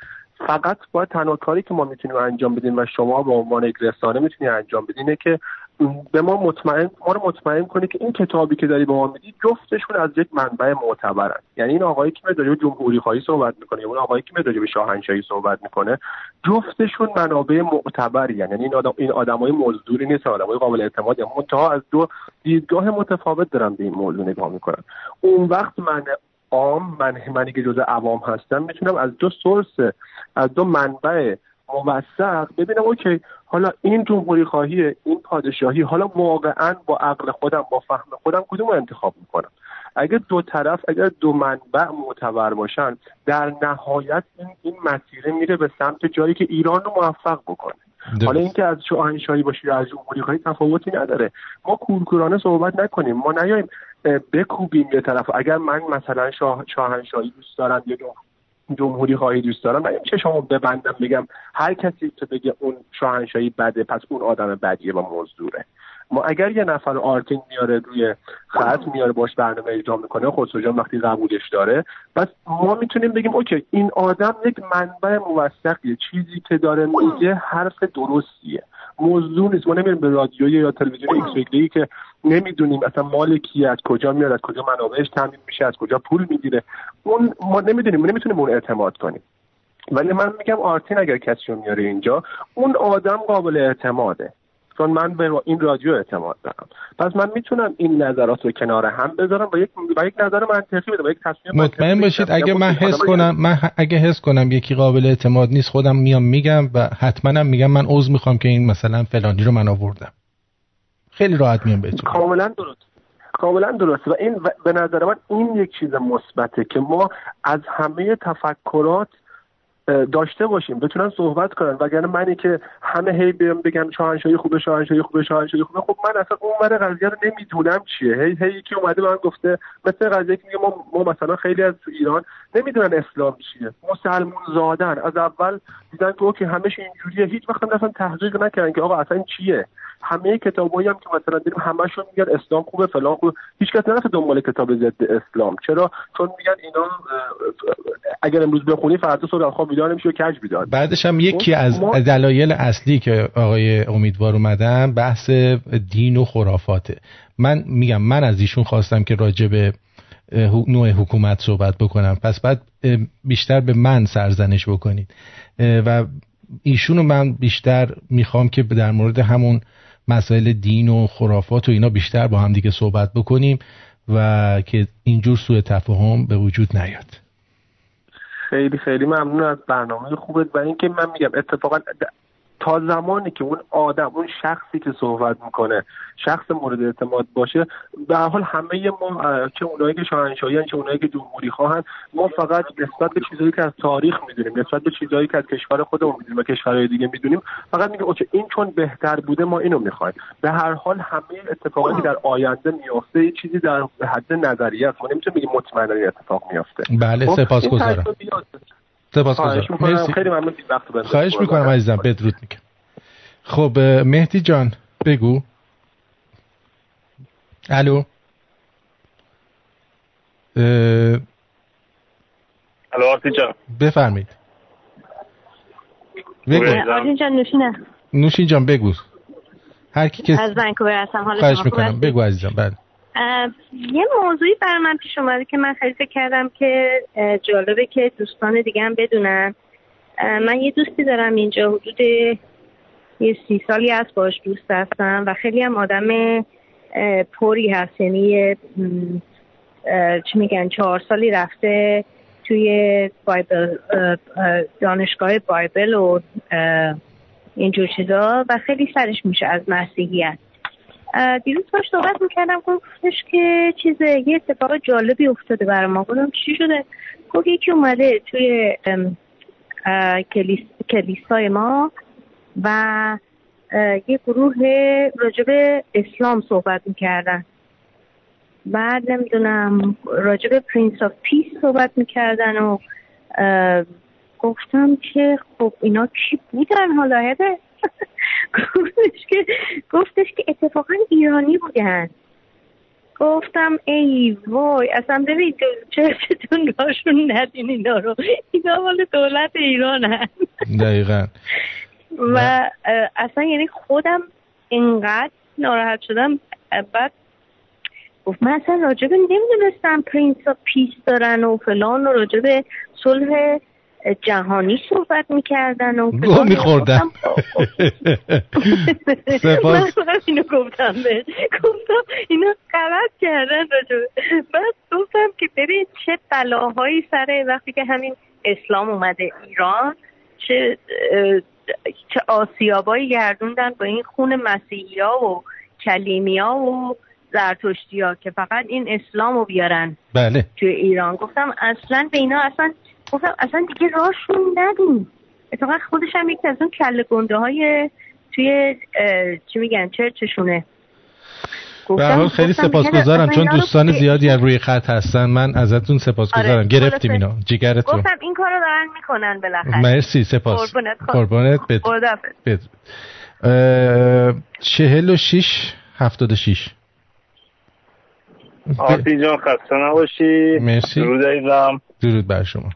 فقط باید تنها کاری که ما می‌تونیم انجام بدیم و شما به عنوان یک رسانه می‌تونید انجام بدین که به ما مطمئن ما رو مطمئن کنه که این کتابی که داری به ما میدی جفتشون از یک منبع معتبرن. یعنی این آقایی که داره به جمهوری خواهی صحبت می‌کنه یا اون آقایی که داره به شاهنشاهی صحبت می‌کنه جفتشون منابع معتبری یعنی این آدم این آدمای مزدوری نیستن آدمای قابل اعتماد منتها از دو دیدگاه متفاوت دارن به این موضوع نگاه می‌کنن. اون وقت من عام من منی که جزء عوام هستم می‌تونم از دو سورس از دو منبع موثق ببینم اوکی حالا این جمهوری خواهی این پادشاهی حالا واقعا با عقل خودم با فهم خودم کدوم انتخاب می‌کنم؟ اگر دو طرف اگر دو منبع معتبر باشن در نهایت این این مسیره میره به سمت جایی که ایران رو موفق بکنه. حالا اینکه از شاهنشاهی باشه یا از جمهوری خواهی تفاوتی نداره. ما کورکورانه صحبت نکنیم. ما نیایم بکوبیم یه طرف. اگر من مثلا شاه شاهنشاهی دوست دارم یا جمهوری خواهی دوست دارم. من چه شما ببندم بگم هر کسی که بگه اون شاهنشاهی بده پس اون آدم بدیه و مزدوره. ما اگر یه نفر آرتین میاره روی خط میاره باش برنامه اجرا می‌کنه خسرو وقتی قبولش داره پس ما می‌تونیم بگیم اوکی این آدم یک منبع موثقیه. چیزی که داره میگه حرف درستیه. موضوع نیست. ما نمیریم به رادیو یا تلویزیون X که نمی‌دونیم اصلا مال کی از کجا میاد از کجا منابعش تامین میشه از کجا پول می‌گیره. اون ما نمی‌دونیم ما نمی‌تونیم اون اعتماد کنیم. ولی من میگم آرتین اگر کسی رو میاره اینجا اون آدم قابل اعتماده. چون من به این رادیو اعتماد دارم. پس من می‌تونم این نظرات رو کنار هم بذارم و یک با یک نظر منطقی بدم یک تصمیم مطمئن باشید اگه من حس کنم من اگه حس کنم یکی قابل اعتماد نیست خودم میام میگم و حتما میگم من عذر می‌خوام که این مثلا فلانی رو من آوردم. خیلی راحت میام بهتون. کاملا درست. کاملا درست. و این به نظر من این یک چیز مثبته که ما از همه تفکرات داشته باشیم. بتونن صحبت کنن. وگرنه منی که همه هی بیام بگم شاهنشاهی خوبه شاهنشاهی خوبه شاهنشاهی خوبه. خب من اصلا اون ور قضیه رو نمی‌دونم چیه. هی هی یکی اومده به من گفته مثل قضیه که میگه ما, ما مثلا خیلی از تو ایران نمی‌دونن اسلام چیه. مسلمون زادن. از اول دیدن که همش اینجوریه. هیچ وقت اصلا تحقیق نکردن که آقا اصلا چیه. همه کتابایی هم که مثلا دیدیم همشون میگن اسلام خوبه فلان خوبه. هیچ کس نرفته دنبال کتاب ضد اسلام. چرا؟ چون میگن اینا اگر امروز بخونی فردا صبح خواب بیدار نمیشه و کج بیدار. بعدش هم یکی از دلایل اصلی که آقای امیدوار اومدن بحث دین و خرافاته. من میگم من از ایشون خواستم که راجع به نوع حکومت صحبت بکنم. پس بعد بیشتر به من سرزنش بکنید. و ایشونو من بیشتر می‌خوام که در مورد همون مسائل دین و خرافات و اینا بیشتر با هم دیگه صحبت بکنیم و که اینجور سوء تفاهم به وجود نیاد. خیلی خیلی ممنون از برنامه خوبت و اینکه من میگم اتفاقا تا زمانی که اون آدم اون شخصی که صحبت می‌کنه شخص مورد اعتماد باشه به حال همه ما چه اونایی که شاهنشاهی چه اونایی که جمهوری خواهن ما فقط نسبت به چیزایی که از تاریخ می‌دونیم نسبت به چیزایی که از کشور خودمون می‌دونیم و کشورهای دیگه می‌دونیم فقط میگه اوکی این چون بهتر بوده ما اینو می‌خوایم. به هر حال همه اتفاقاتی در آینده میافته چیزی در حد نظریه است. ما نمی‌تونیم بگیم مطمئنا این اتفاق میافته. بله خب، سپاسگزارم سپاسگزارم خیلی ممنون. وقت خواهش می‌کنم عزیزم. بدرود میگم. خب مهدی جان بگو. الو. الو آرتین جان. بفرمید بگو. آرتین جان نوشینه نوشین جان بگو. هر کی که از ونکوور هستم. حالا خواهش می‌کنم. بگو عزیزم. بله. یه موضوعی برای من پیش اومده که من خیلی کردم که جالبه که دوستان دیگه هم بدونن. من یه دوستی دارم اینجا حدود یه سی سالی هست باش دوست هستم و خیلی هم آدم پری هست. یعنی چی میگن چهار سالی رفته توی بایبل دانشگاه بایبل و اینجور چیزا و خیلی سرش میشه از مسیحیت. دیروز باش صحبت می‌کردم گفتش که چیز یه اتفاق جالبی افتاده برای ما گفتم چی شده؟ گفت یکی اومده توی کلیس... کلیسای ما و یه گروه راجب اسلام صحبت می‌کردن. بعد نمی‌دونم راجب Prince of Peace صحبت می‌کردن و گفتم که خب اینا کی بودن حالا؟ گفتش که گفتش که اتفاقا ایرانی بودن. گفتم ای وای اصلا ببین church تون راشون ندین اینا رو. اینا مال دولت ایران هست دقیقا. و اصلا یعنی خودم اینقدر ناراحت شدم. بعد گفت من اصلا راجبه نمی‌دونستم Prince Peace دارن و فلان و راجبه صلح جهانی صحبت می‌کردن و گو میخوردن. سپاس. من اینو گفتم به گفتم اینو غلط کردن راجبه بعد گفتم که ببین چه بلاهایی سره وقتی که همین اسلام اومده ایران چه چه آسیابایی گردوندن با این خون مسیحی ها و کلیمی ها و زرتشتی ها که فقط این اسلام رو بیارن بله. توی ایران. گفتم اصلا به اینا اصلا گفتم اصلا دیگه راشون ندیم. اتفاقا خودش هم یکی از اون کل گنده های توی چی میگن چرچشونه. به حال خیلی سپاسگزارم. چون دوستان زیادی روی خط هستن. من ازتون سپاسگزارم. آره. گرفتیم اینا جیگرتون. گفتم این کارو دارن می‌کنن بالاخره. مرسی سپاس. قربانت بد چهل و شیش هفتاد و شیش آرتی جان خسته نباشی. مرسی. درود ایزم درود بر شما.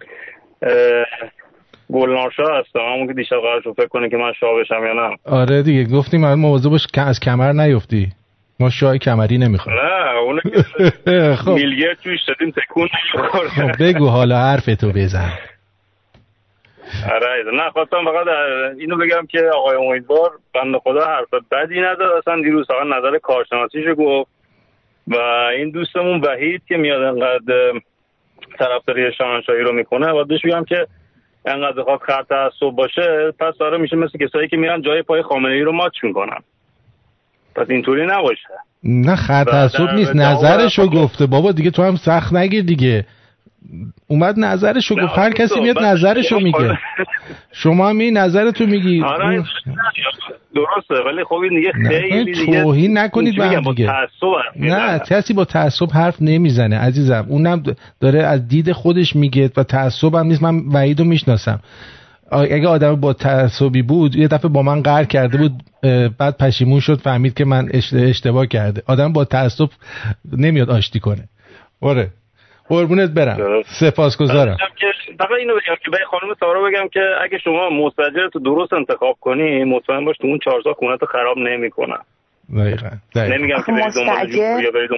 گلنارشا هستم. همون که دیشب قرار فکر کنه که من شاه بشم یا نه. آره دیگه گفتیم من مواظب باش که از کمر نیفتی. ما شاه کمری نمی‌خوام. نه اونه خب. میلگر توش دادیم تکون خب بگو حالا حرف تو بزن. آره نه خواستم فقط اینو بگم که آقای امیدوار بند خدا حرف بدی نداد. اصلا دیروز فقط نظر کارشناسیشو گفت. و این دوستمون وحید که میاد انقدر طرفداری شاهنشاهی رو می‌کنه و بهش بگم که انقدر بخواد خط تعصب باشه پس داره میشه مثل کسایی که میرن جای پای خامنه ای رو ماچ می‌کنن. پس اینطوری نباشه. نه خط تعصب نیست نظرشو گفته. بابا دیگه تو هم سخت نگیر دیگه. اومد نظرشو گفت. هر کسی میاد نظرشو میگه. شما هم این نظرتو میگی. آره درسته ولی خب این دیگه خیلی توهین نکنید به هم دیگه. نه کسی با تعصب حرف نمی‌زنه عزیزم. اونم داره از دید خودش میگه و تعصب هم نیست. من وحیدو می‌شناسم. اگه آدم با تعصبی بود یه دفعه با من قهر کرده بود بعد پشیمون شد فهمید که من اشتباه کرده. آدم با تعصب نمیاد آشتی کنه. آره. قربونت برم. سپاسگزارم. فقط اینو بگم که به خانم سارا بگم که اگه شما مستجر تو درست انتخاب کنی مطمئن باش تو اون چهار سال خونه تو خراب نمی‌کنن دقیقاً. نمیگم که برید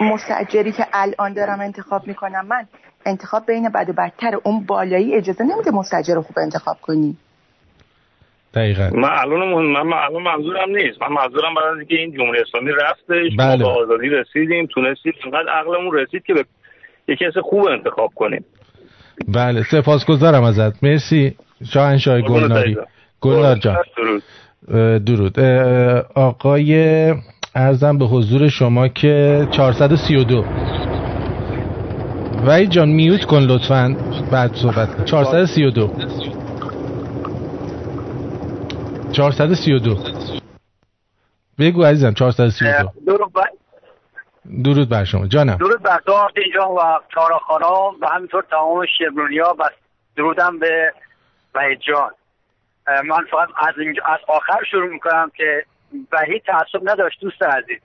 مستجری که الان دارم انتخاب می‌کنم من انتخاب بین بد و بدتر اون بالایی اجازه نمیده مستجر رو خوب انتخاب کنی. دقیقا. من الان من الان منظورم نیست. من منظورم از اینکه این جمهوری اسلامی رفتش بله. به آزادی رسیدیم تونستیم انقدر عقلمون رسید که به یه کس خوب انتخاب کنیم. بله سپاسگزارم ازت. مرسی. شاهنشاه گلناری. گلنار جان. درود. درود. آقای ارزم به حضور شما که 432 وای جان میوت کن لطفا. بعد صحبت 432 432 بگو عزیزم 432 درود بر درود بر شما. جانم. درود بر تو اینجا و چارا خانم. و همینطور تمام شبرونیا و درودم به وحید جان. من فقط از, اینجا از آخر شروع می‌کنم که وحید تعصب نداشت دوست عزیز.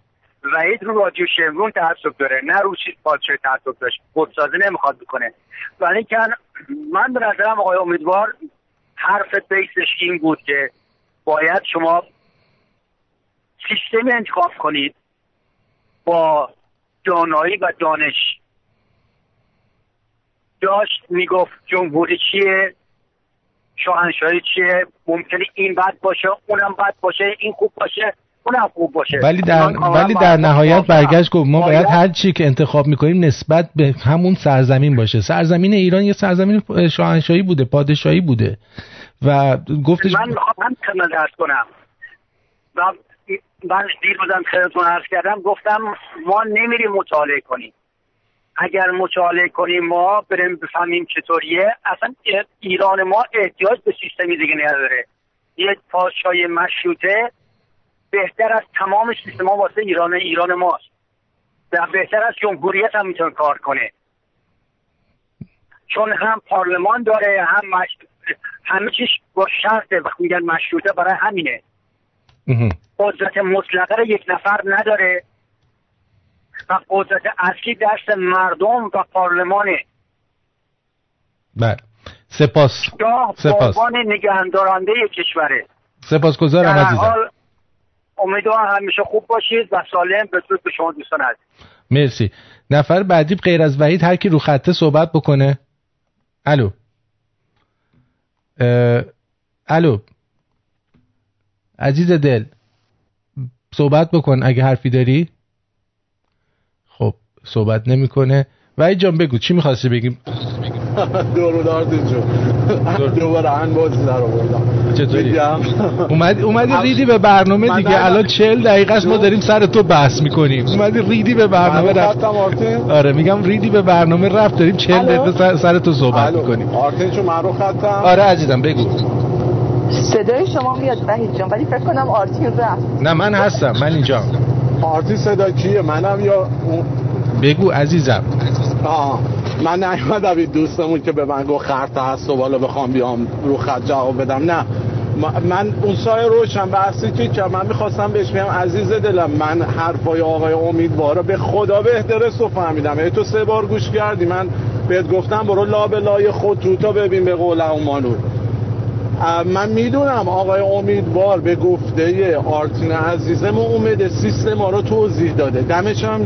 وحید رو رادیو شمرون تعصب داره نه رو چیز پادشاه تعصب داشت. خودسازی نمی‌خواد بکنه. ولی که من به نظرم آقای امیدوار حرف بیسش این بود که باید شما سیستمی انتخاب کنید با دانایی و دانش. داشت می‌گفت جمهوری چیه شاهنشاهی چیه ممکنه این بد باشه اونم بد باشه این خوب باشه. اونم خوب باشه. ولی در ولی در نهایت برگشت گفت ما باید هر چی که انتخاب می‌کنیم نسبت به همون سرزمین باشه. سرزمین ایران یه سرزمین شاهنشاهی بوده پادشاهی بوده. و گفتش من می‌خوام هم درس کنم. و من دیروزم خیلیتون عرض کردم گفتم ما نمیریم مطالعه کنیم. اگر مطالعه کنیم ما بریم بفهمیم چطوریه. اصلا ایران ما احتیاج به سیستمی دیگه نداره. یه پادشاهی مشروطه بهتر از تمام سیستم واسه ایران ایران ماست. و بهتر از جمهوریت هم می‌تونه کار کنه. چون هم پارلمان داره هم مش... همه چیش با شرطه وقتی میگن مشروطه برای همینه. قدرت مطلقه رو یک نفر نداره و قدرت اصلی دست مردم و پارلمانه. بله. سپاس. سپاس. نگهدارنده کشوره. سپاس گذارم عزیزم. امیدوارم همیشه خوب باشید و سالم به به شما دوستان هست مرسی. نفر بعدی غیر از وحید هر کی رو خطه صحبت بکنه. الو. الو. عزیز دل صحبت بکن اگه حرفی داری. خب صحبت نمی‌کنه. وحید جان بگو چی می‌خواستی بگیم درود آرتین جون دوباره هن بازی در آوردم. چطوری؟ اومدی اومدی ریدی به برنامه دیگه. الان 40 دقیقه است ما داریم سر تو بحث می‌کنیم. اومدی ریدی به برنامه رفت. آره میگم ریدی به برنامه رفت. داریم 40 دقیقه سر تو صحبت می‌کنیم. آرتین چون من رو خطم. آره عزیزم بگو. صدای شما میاد وحید جان. ولی فکر کنم آرتین رفت. نه من هستم. من اینجا. آرتین صدا کیه؟ منم یا بگو عزیزم. آه. من نیومدم این دوستمون که به من گفت خرط هست و بالا بخوام بیام رو خط جواب بدم. نه. من اون سای روشن بحثی که که من می‌خواستم بهش بگم عزیز دلم من حرفای آقای امیدوارا به خدا بهترست رو فهمیدم. تو سه بار گوش کردی من بهت گفتم برو لابلای خود تو تا ببین به قول اومانو. من می‌دونم آقای امیدوار به گفته آرتین عزیزم اومده سیستم ما رو توضیح داده. دمش هم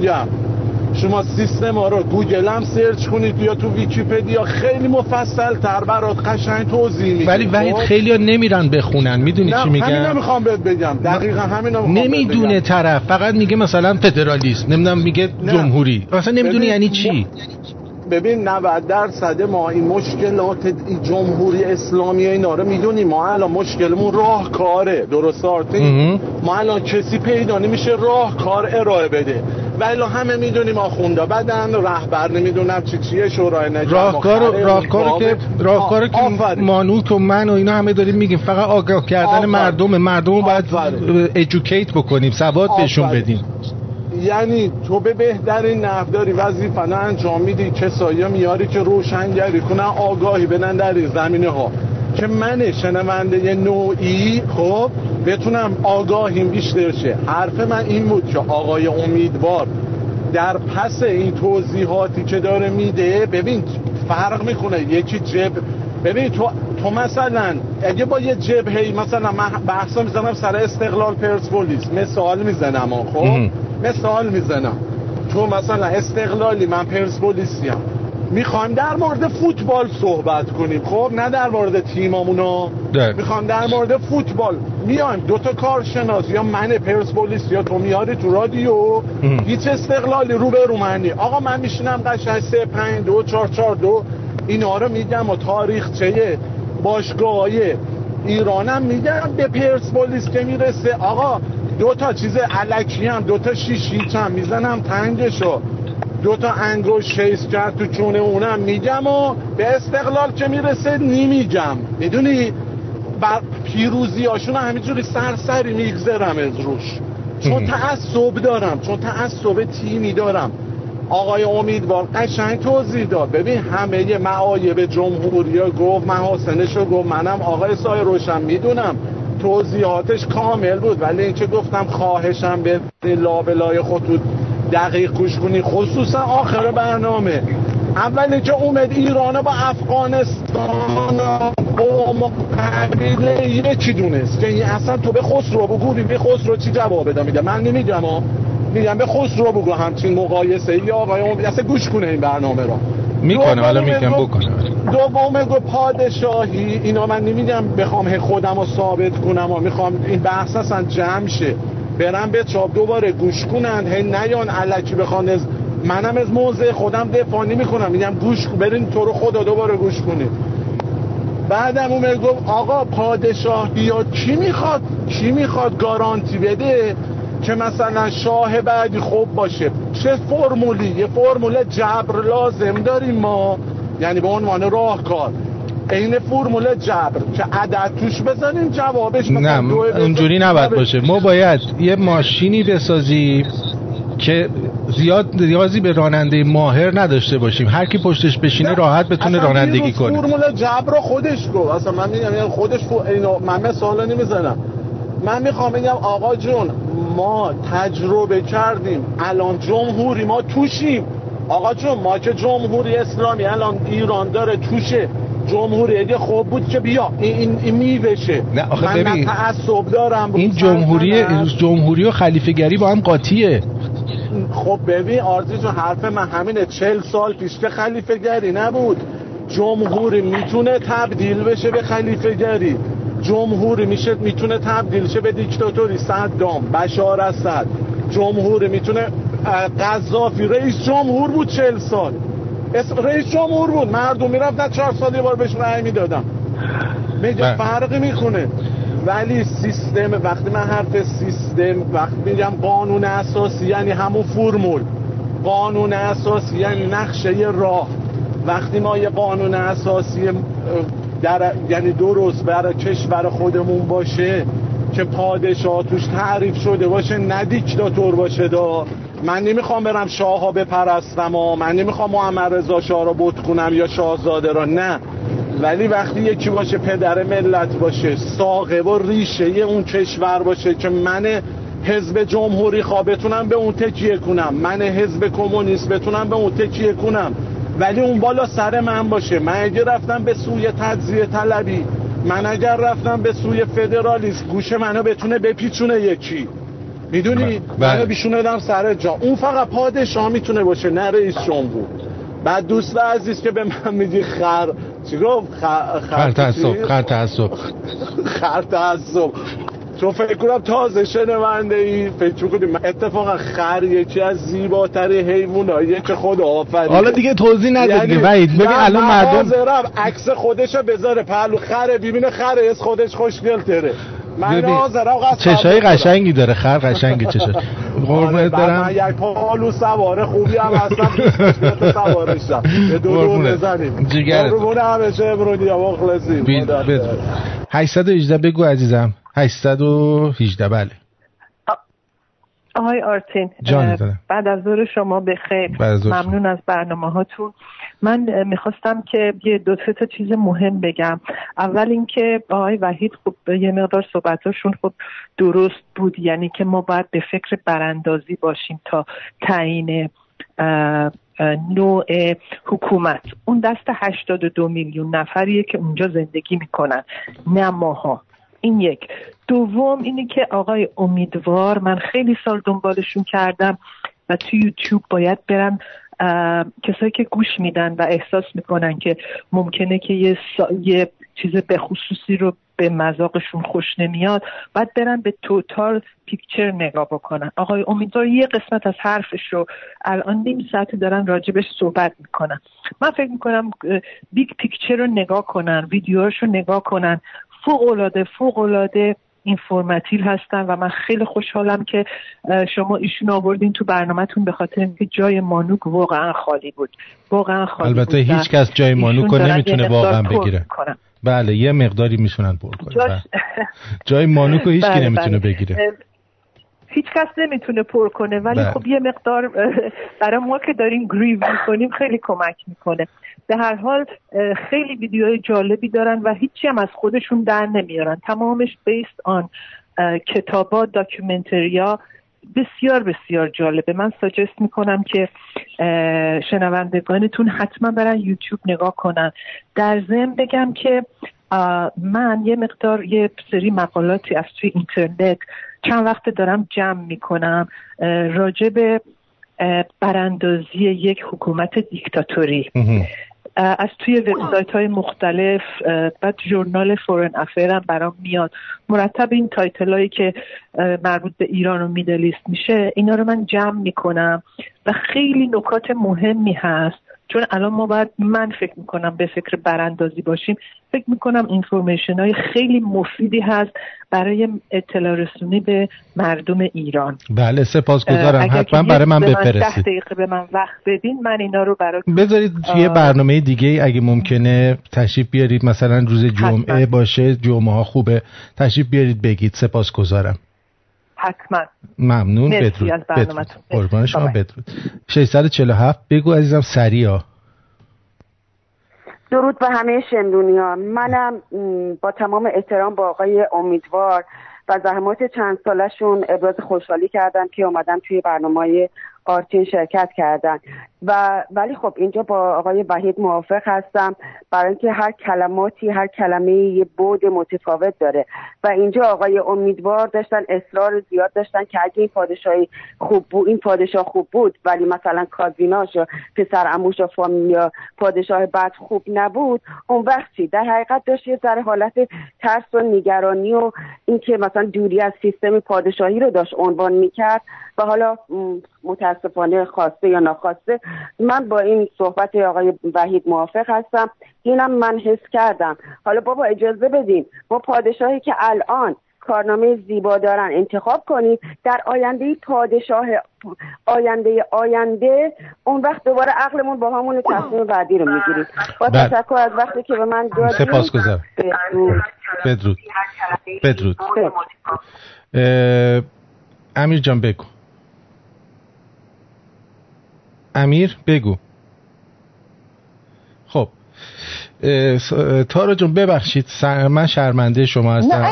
شما سیستم ها رو گوگل هم سرچ کنید یا تو ویکیپدیا خیلی مفصل تر برات قشنگ توضیح میده ولی وحید خب؟ خیلی ها نمیرن بخونن. می‌دونی چی میگن؟ همین نمی‌خوام بهت بگم. دقیقا همین نمی‌دونه طرف. فقط میگه مثلا فدرالیست نمی‌دونم میگه نه. جمهوری. مثلا نمی‌دونه یعنی چی؟ ببین 90 درصد ما این مشکلات جمهوری اسلامی اینا رو می‌دونیم. ما الان مشکلمون راهکاره. درست؟ آرتین؟ ما الان کسی پیدا نمیشه راهکار ارائه بده. ولی همه می‌دونیم آخوندا بدن رهبر نمی‌دونم چی چیه شورای نجات راهکار راهکار که راهکار که مانوک و من و اینا همه داریم میگیم. فقط آگاه کردن. مردم مردم رو باید ادوکییت بکنیم. سواد بهشون بدیم. یعنی تو به بهترین نحو داری. وظیفه انجام میدی. کسایی میاری که روشنگری کنن آگاهی بدن در زمینه ها که من شنونده نوعی خب بتونم آگاهیم بیشتر شه حرف من این بود که آقای امیدوار در پس این توضیحاتی که داره میده ببین فرق می‌کنه. یکی جب ببین تو تو مثلا اگه با یه جبهه مثلا من بحثا می‌زنم سر استقلال پرسپولیس مثال می‌زنم خب؟ مثال می‌زنم. تو مثلا استقلالی من پرسپولیسیم. می‌خوایم در مورد فوتبال صحبت کنیم خب؟ نه در مورد تیمامونا می‌خوایم در مورد فوتبال. میایم دوتا کارشناس یا من پرسپولیس یا تو میاری تو رادیو. هیچ استقلالی رو به رومنی آقا من میشینم قشنگ سه پنج دو چار چار دو. اینا رو میگم و تاریخچه باشگاه ایرانم میگم. به پرسپولیس که می‌رسه. آقا دو تا چیز علکی هم دو تا شیشی هم می‌زنم تنگشو دو تا انگوش شیست کرد تو چونه اونم میگم و به استقلال که می‌رسه نمیگم می‌دونی؟ بر پیروزی هاشون همینجوری سرسری میگذرم از روش. چون تعصب دارم چون تعصب تیمی دارم. آقای امیدوار قشنگ توضیح داد. ببین همه معایب جمهوری گفت محاسنش رو گفت منم آقای سای روشن می‌دونم. توضیحاتش کامل بود ولی اینکه گفتم خواهشم به لابلای خطوط دقیق گوش کنی خصوصا آخر برنامه. اولی که اومد ایران با افغانستان با قبیله یکی دونست؟ که این اصلا تو به خسرو بگو به خسرو چی جواب بده میگه من نمیگم میگم به خسرو بگو همچین مقایسه یا آقای اون اصلا گوش کنه این برنامه را می‌کنه حالا میگم بکنه. دوم گو پادشاهی اینا من نمیگم بخوام خودم رو ثابت کنم و می‌خوام این بحث اصلا جمع شه. برم به چاپ دوباره گوش کنن هی نیان علکی بخوان از منم از موضع خودم دفاع نمی کنم میگم گوش برین تو رو خدا دوباره گوش کنید بعدم اون گفت آقا پادشاه یا کی می‌خواد؟ کی می‌خواد گارانتی بده که مثلا شاه بعدی خوب باشه؟ چه فرمولی؟ یه فرمول جبر لازم داریم ما. یعنی به عنوان راهکار. این فرمول جبر. که عدد توش بزنیم جوابش نه اونجوری نباید باشه. ما باید یه ماشینی بسازیم که زیاد ریاضی به راننده ماهر نداشته باشیم. هر کی پشتش بشینه راحت بتونه رانندگی کنه. فرمول جبر خودش گفت. اصلا من میگم یعنی خودش اینو من مثلا نمی‌زنم. من می‌خوام بگم آقا جون ما تجربه کردیم. الان جمهوری ما توشیم. آقا جون ما که جمهوری اسلامی الان ایران داره توشه. جمهوری اگه خوب بود که بیا. این, این میوشه. نه آخه من ببین تعصب دارم. این جمهوری جمهوری و خلیفه گری با هم قاطیه. خب ببین آرزی جون حرف من همینه. چل سال پیش که خلیفه گری نبود. جمهوری می‌تونه تبدیل بشه به خلیفه گری جمهوری میشه می‌تونه تبدیل شه به دیکتاتوری. صدام بشار اسد. جمهوری می‌تونه قذافی. رئیس جمهور بود چل سال. رئیس جمهور بود. مردم می‌رفتن چهار سال یه بار بهش رأی می‌دادم میگه فرقی می‌کنه. ولی سیستم وقتی من حرف سیستم وقتی میگم قانون اساسی یعنی همون فرمول. قانون اساسی یعنی نقشه راه. وقتی ما یه قانون اساسی در یعنی درست برای کشور خودمون باشه که پادشاه توش تعریف شده باشه نه دیکتاتور باشه دا. من نمی‌خوام برم شاه ها بپرستم و من نمی‌خوام محمد رضا شاه رو بت کنم یا شاهزاده را نه. ولی وقتی یکی باشه پدر ملت باشه ساقه و ریشه اون کشور باشه که من حزب جمهوری خواه بتونم به اون تکیه کنم من حزب کمونیست بتونم به اون تکیه کنم. ولی اون بالا سر من باشه. من اگه رفتم به سوی تجزیه طلبی من اگر رفتم به سوی فدرالیسم گوش منو بتونه بپیچونه یکی. می‌دونی؟ بله. منو بیشونه دم سر جا. اون فقط پادشاه می‌تونه باشه نه رئیس جمهور. بعد دوست عزیز که به من میگی خر چی گفت؟ خر خر تعصب خر تعصب. خر تعصب. تو فکر کنم تازه شنونده ای. فکر کنیم اتفاقا خر یکی از زیباتر حیواناییه که خدا آفرید حالا دیگه توضیح نده یعنی وحید ببین الان مردم عکس خودشو بذاره پهلو. خره ببینه خره از خودش خوشگل تره. من ببین، چشای. قشنگی داره خر قشنگی چشای آره، قربونت بعد من برم. یک پالو سواره خوبی هم هستم سوارشم. دور. بزنیم. جیگرت. قربون همشه امرونی یا مخلصیم بید خدا بید خیر. 818 بگو عزیزم. 818 بله. آقای آرتین. بعد از ظهر شما به خیر. بعد از ظهر ممنون از برنامه هاتون من می‌خواستم که یه دو سه تا چیز مهم بگم. اول اینکه آقای وحید خب یه مقدار صحبتاشون خب درست بود یعنی که ما باید به فکر براندازی باشیم تا تعیین نوع حکومت. اون دست 82 میلیون نفریه که اونجا زندگی می‌کنن نه ماها. این یک. دوم اینه که آقای امیدوار من خیلی سال دنبالشون کردم و توی یوتیوب باید اه، کسایی که گوش میدن و احساس می‌کنن که ممکنه که یه, یه چیز به خصوصی رو به مذاقشون خوش نمیاد باید برن به total picture نگاه بکنن. آقای امیدوار یه قسمت از حرفش رو الان نیم ساعت دارن راجبش صحبت می‌کنن. من فکر می‌کنم big picture رو نگاه کنن ویدیوهاش رو نگاه کنن. فوق العاده فوق العاده informative هستن و من خیلی خوشحالم که شما ایشون آوردین تو برنامهتون به خاطر اینکه جای مانوک واقعا خالی بود واقعا خالی البته بود هیچ کس جای دارن یه نمی‌تونه واقعا بگیره. بله یه مقداری می‌تونن پر کنن جاش... بله. جای مانوکو هیچ کی بله، نمی‌تونه بله. بگیره هیچ کس نمی‌تونه پر کنه ولی بله. خب یه مقدار برای ما که داریم گریو می‌کنیم خیلی کمک می‌کنه به هر حال خیلی ویدیوهای جالبی دارن و هیچی هم از خودشون در نمیارن. تمامش بیست آن کتابا داکیومنتریا. بسیار بسیار جالبه. من ساجست می‌کنم که شنوندگانتون حتما برن یوتیوب نگاه کنن. در ضمن بگم که من یه مقدار یه سری مقالاتی از توی اینترنت چند وقت دارم جمع می‌کنم راجع به براندازی یک حکومت دیکتاتوری. از توی وبسایت های مختلف بعد journal Foreign Affair م برام میاد. مرتب این title هایی که مربوط به ایران و Middle East میشه اینا رو من جمع می‌کنم و خیلی نکات مهمی هست. چون الان ما باید من فکر می‌کنم به فکر براندازی باشیم فکر می‌کنم information های خیلی مفیدی هست برای اطلاع رسونی به مردم ایران. بله سپاس گذارم حتما برای من بفرستید دقیقه به من وقت بدین من اینا رو برای بذارید توی برنامه دیگه اگه ممکنه تشریف بیارید. مثلا روز جمعه حتما. باشه جمعه ها خوبه. تشریف بیارید بگید. سپاس گذارم حتما. ممنون. بدرود. بدرود. قربان شما. بدرود. 647 بگو عزیزم سریع درود به همه شمرونیان منم با تمام احترام با آقای امیدوار و زحمات چند سالشون ابراز خوشحالی کردم که اومدن توی برنامه آرتین شرکت کردن. و ولی خب اینجا با آقای وحید موافق هستم. برای اینکه هر کلماتی هر کلمه یه بود متفاوت داره. و اینجا آقای امیدوار داشتن اصرار زیاد داشتن که اگه این پادشاهی خوب بود این پادشاه خوب بود ولی مثلا کازیناش و پسر اموش و فامیلیا پادشاه بعد خوب نبود. اون وقتی در حقیقت داشت یه ذره حالت ترس و نگرانی و اینکه مثلا دوری از سیستم پادشاهی رو داشت عنوان می‌کرد. و حالا متاسفانه خواسته یا ناخواسته من با این صحبت آقای وحید موافق هستم. اینم من حس کردم. حالا بابا اجازه بدین. ما پادشاهی که الان کارنامه زیبا دارن انتخاب کنید در آینده پادشاه آینده آینده اون وقت دوباره عقلمون با همون تصمیم بعدی رو می‌گیرید با بله. تشکر از وقتی که به من دادید سپاس گذارم بدرود. بدرود. امیر جان بگو. امیر بگو. خب تارا جون ببخشید من شرمنده شما هستم.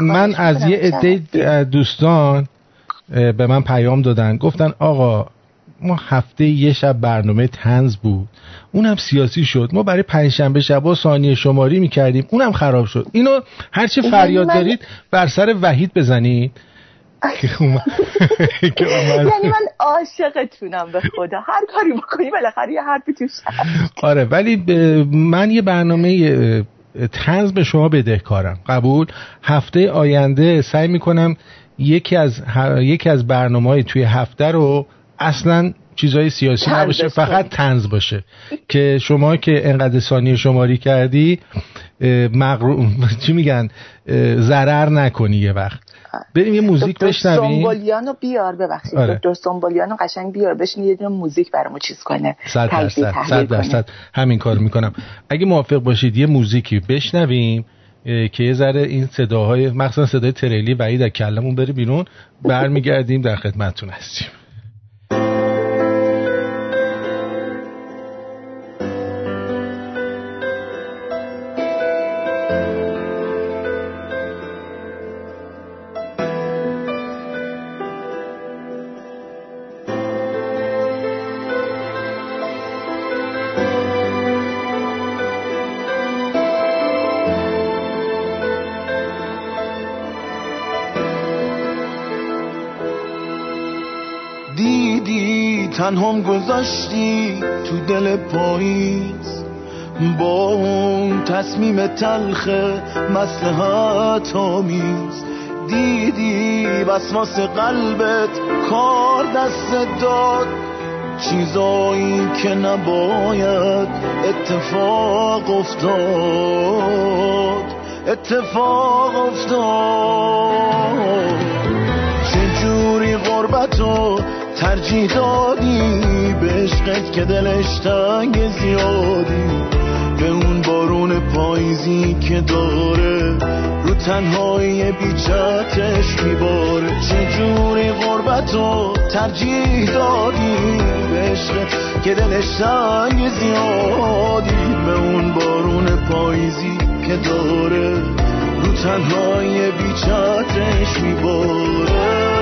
من از یه عده دوستان به من پیام دادن. گفتن آقا ما هفته یه شب برنامه تنز بود. اونم سیاسی شد. ما برای پنجشنبه شبا ثانیه شماری می‌کردیم. اونم خراب شد. اینو هرچی فریاد دارید بر سر وحید بزنید. یعنی من عاشقتونم به خدا. هر کاری بکنی بالاخره یه حرفی توش آره ولی من یه برنامه تنز به شما بدهکارم. قبول. هفته آینده سعی می‌کنم یکی از یکی از برنامه های توی هفته رو اصلا چیزای سیاسی نباشه فقط تنز باشه. که شما که انقدر ثانیه شماری کردی مغرو... چی میگن؟ ضرر نکنی یه وقت. بریم یه موزیک بشنویم. سنبولیانو بیار ببخشید. آره. دکتر سنبولیانو قشنگ بیار بشین یه دونه موزیک برامو چیز کنه. صد درصد صد درصد. همین کار می‌کنم. اگه موافق باشید یه موزیکی بشنویم که یه ذره این صداهای مخصوصا صدای تریلی بعید از کلمون بره بیرون. برمیگردیم در خدمتتون هستیم. تنهام گذاشتی تو دل پاییز. با اون تصمیم تلخ مسلحت آمیز. دیدی وسواس قلبت کار دست داد. چیزایی که نباید اتفاق افتاد. اتفاق افتاد. چجوری غربتو ترجیح دادی به عشقت که دلش تنگ زیادی به اون بارون پاییزی که داره رو تنهایی بیچتش میباره. چجوری غربت رو ترجیح دادی به عشق که دلش سنگ زیادی به اون بارون پاییزی که داره رو تنهایی بیچتش میباره.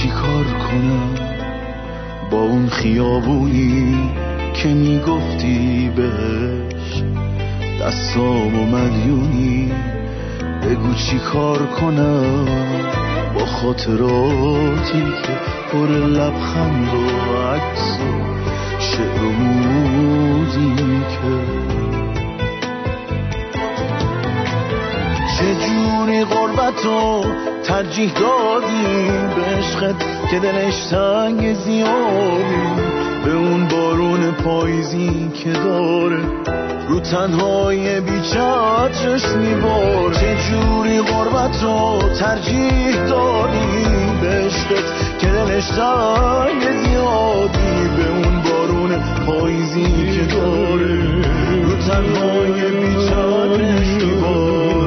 بگو چی کار کنم با اون خیابونی که می‌گفتی بهش؟ دستام و مدیونی بگو چی کار کنم با خاطراتی که پر لبخند و عکس و شعر و موزیکه چجوری غربت رو ترجیح دادی به که دلش سنگ زیادی؟ به اون بارون پاییزی که داره رو تنهای بیچترش میبار چجوری غربت رو ترجیح دادی به که دلش سنگ زیادی؟ به اون بارون پاییزی که داره رو تنهای بیچترش میباره.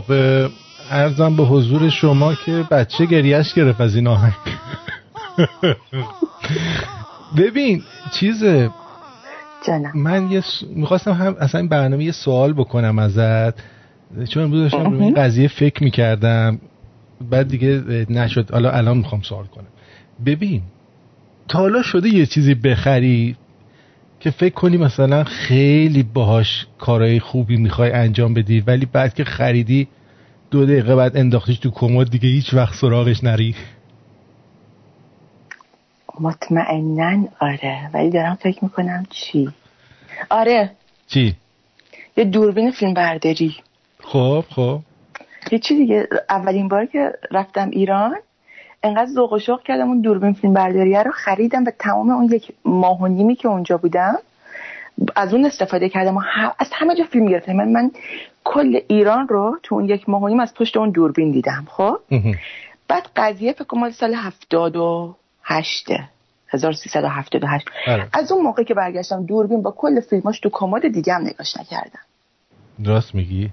خب ارزم به حضور شما که بچه گریش گرفت از این آهنگ. ببین چیز جانم. من یه س... می‌خواستم هم اصلا این برنامه یه سوال بکنم ازت. چون امروز داشتم روی این قضیه فکر می‌کردم. بعد دیگه نشد. حالا الان می‌خوام سوال کنم. ببین تا حالا شده یه چیزی بخری؟ که فکر کنی مثلا خیلی باهاش کارهای خوبی می‌خوای انجام بدی ولی بعد که خریدی دو دقیقه بعد انداختیش تو کمد دیگه هیچ وقت سراغش نری. مطمئنا آره ولی دارم فکر می‌کنم چی؟ آره. چی؟ یه دوربین فیلم برداری. خب خب. یه چی دیگه؟ اولین بار که رفتم ایران انقدر ذوق و شوق کردم اون دوربین فیلم برداریه رو خریدم و تمام اون یک ماه و نیمی که اونجا بودم از اون استفاده کردم و از همه جا فیلم گرفتم. من, من کل ایران رو تو اون یک ماه و نیم از پشت اون دوربین دیدم خب؟ بعد قضیه فکر کنم مال سال 78 1378 بله. از اون موقع که برگشتم دوربین با کل فیلماش تو کمد دیگه هم نگاش نکردم. راست میگی؟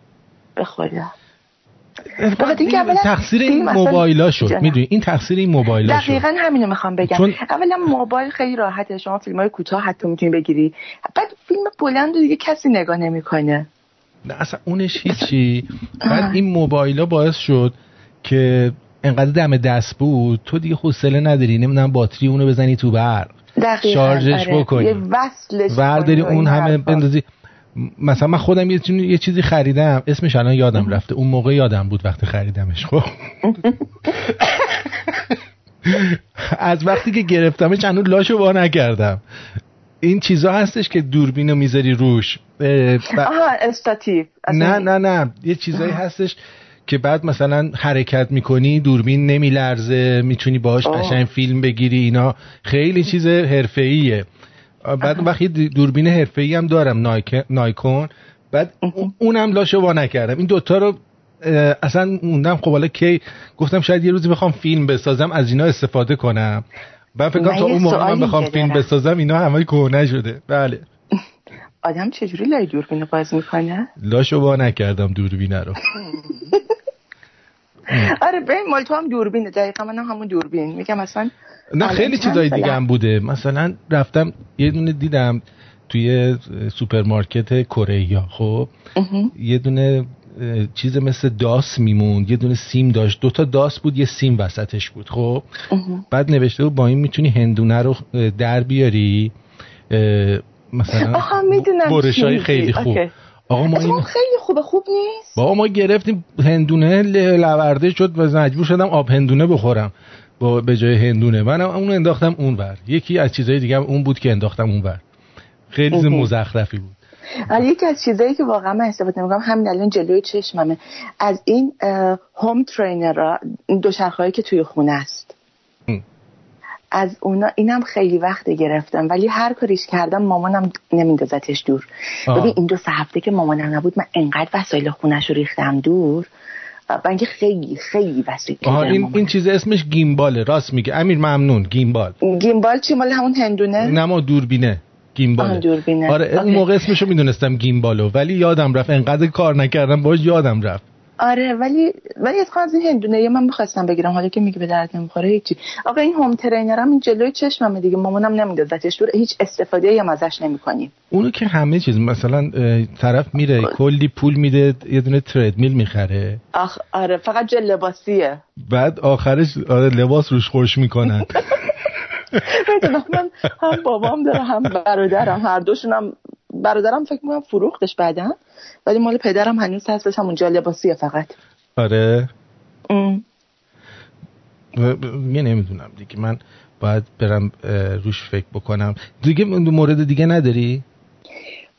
به خدا. اولا تقصیر این موبایلا شد. می‌دونی؟ این تقصیر این موبایلا شد. دقیقا همینو می‌خوام بگم. چون- اولا موبایل خیلی راحته شما فیلم های کوتاه حتی می‌تونی بگیری. بعد فیلم بلند دیگه کسی نگاه نمی‌کنه. نه اصلا اونش هیچی. بعد این موبایلا باعث شد که انقدر دم دست بود تو دیگه حوصله نداری. نمی‌دونم باتری اونو بزنی تو برق. دقیقا شارژش آره. بکنی. وصلش ورداری اون این همه. بندازی. مثلا من خودم یه, چیزی- یه چیزی خریدم. اسمش الان یادم رفته. اون موقع یادم بود وقتی خریدمش. خب. از وقتی که گرفتمش هنوز لاشو وا نکردم. این چیزا هستش که دوربینو می‌ذاری روش. ب- آها استاتیو. از نه نه نه. یه چیزایی هستش که بعد مثلا حرکت می‌کنی دوربین نمیلرزه می‌تونی باهاش. قشنگ فیلم بگیری اینا. خیلی چیز حرفه‌ایه. بعد وقتی دوربین حرفه‌ای هم دارم نایک- نایکون. بعد اون- اونم لاشو وا نکردم. این دوتا رو اصلا موندم. خب حالا کی؟ گفتم شاید یه روزی بخوام فیلم بسازم از اینا استفاده کنم. بعد فکر کنم تا اون موقع من بخوام فیلم دارم. بسازم اینا همه کهنه شده. بله. آدم چجوری لای دوربین باز می‌کنه؟ لاشو وا نکردم دوربینه رو. آره ببین مال تو هم دوربینه. دقیقا من هم همون دوربین. میگم اصلا نه خیلی چیزای؟ دیگه هم بوده. مثلا رفتم یه دونه دیدم توی سوپرمارکت کره خب یه دونه چیز مثل داس میموند. یه دونه سیم داشت. دوتا داس بود یه سیم وسطش بود. خب بعد نوشته بود با این می‌تونی هندونه رو در بیاری. مثلا آها می‌دونم برش های خیلی. خوب. اوکی. آقا ما این خیلی خوبه خوب نیست؟ بابا ما گرفتیم هندونه لورده شد و مجبور شدم آب هندونه بخورم. با به جای هندونه. من اون انداختم اون بر یکی از چیزهای دیگه هم اون بود که انداختم اون بر خیلی مزخرفی بود. ولی یکی از چیزایی که واقعا من استفاده می‌کنم همین الان جلوی چشممه. از این هوم ترینر دو شرخهایی که توی خونه است از اونا اینم خیلی وقت گرفتم ولی هر کاریش کردم مامانم نمیندازتش دور. ببین این دو سه هفته که مامانم نبود من انقدر وسایل خونش رو ریختم دور. بنگه خیلی خیلی وسیع این این چیز اسمش گیمباله. راست میگه. امیر ممنون. گیمبال. gimbal چی؟ مال همون هندونه؟ نه ما دوربینه. gimbal ه. دوربینه. آره اون موقع اسمشو می‌دونستم gimbal و ولی یادم رفت. انقدر کار نکردم باش یادم رفت. آره ولی ولی از از این هندونه من می‌خواستم بگیرم. حالا که میگه به درد نمی‌خوره هیچی. آقا این home trainer م این جلوی چشممه دیگه. مامانم نمیدازتش دور هیچ استفاده ای هم ازش نمی‌کنیم اونو که همه چیز مثلا طرف میره کلی پول میده یه دونه تردمیل می‌خره. آخ آره فقط جل لباسیه. بعد آخرش آره لباس روش خوش می‌کنن. من هم بابام داره هم برادرم هر دوشونم برادرم فکر می‌کنم فروختش بعدا ولی مال پدرم هنوز هستش همون لباسیه فقط. آره. یه نمی‌دونم دیگه من باید برم روش فکر بکنم. دیگه مورد دیگه نداری؟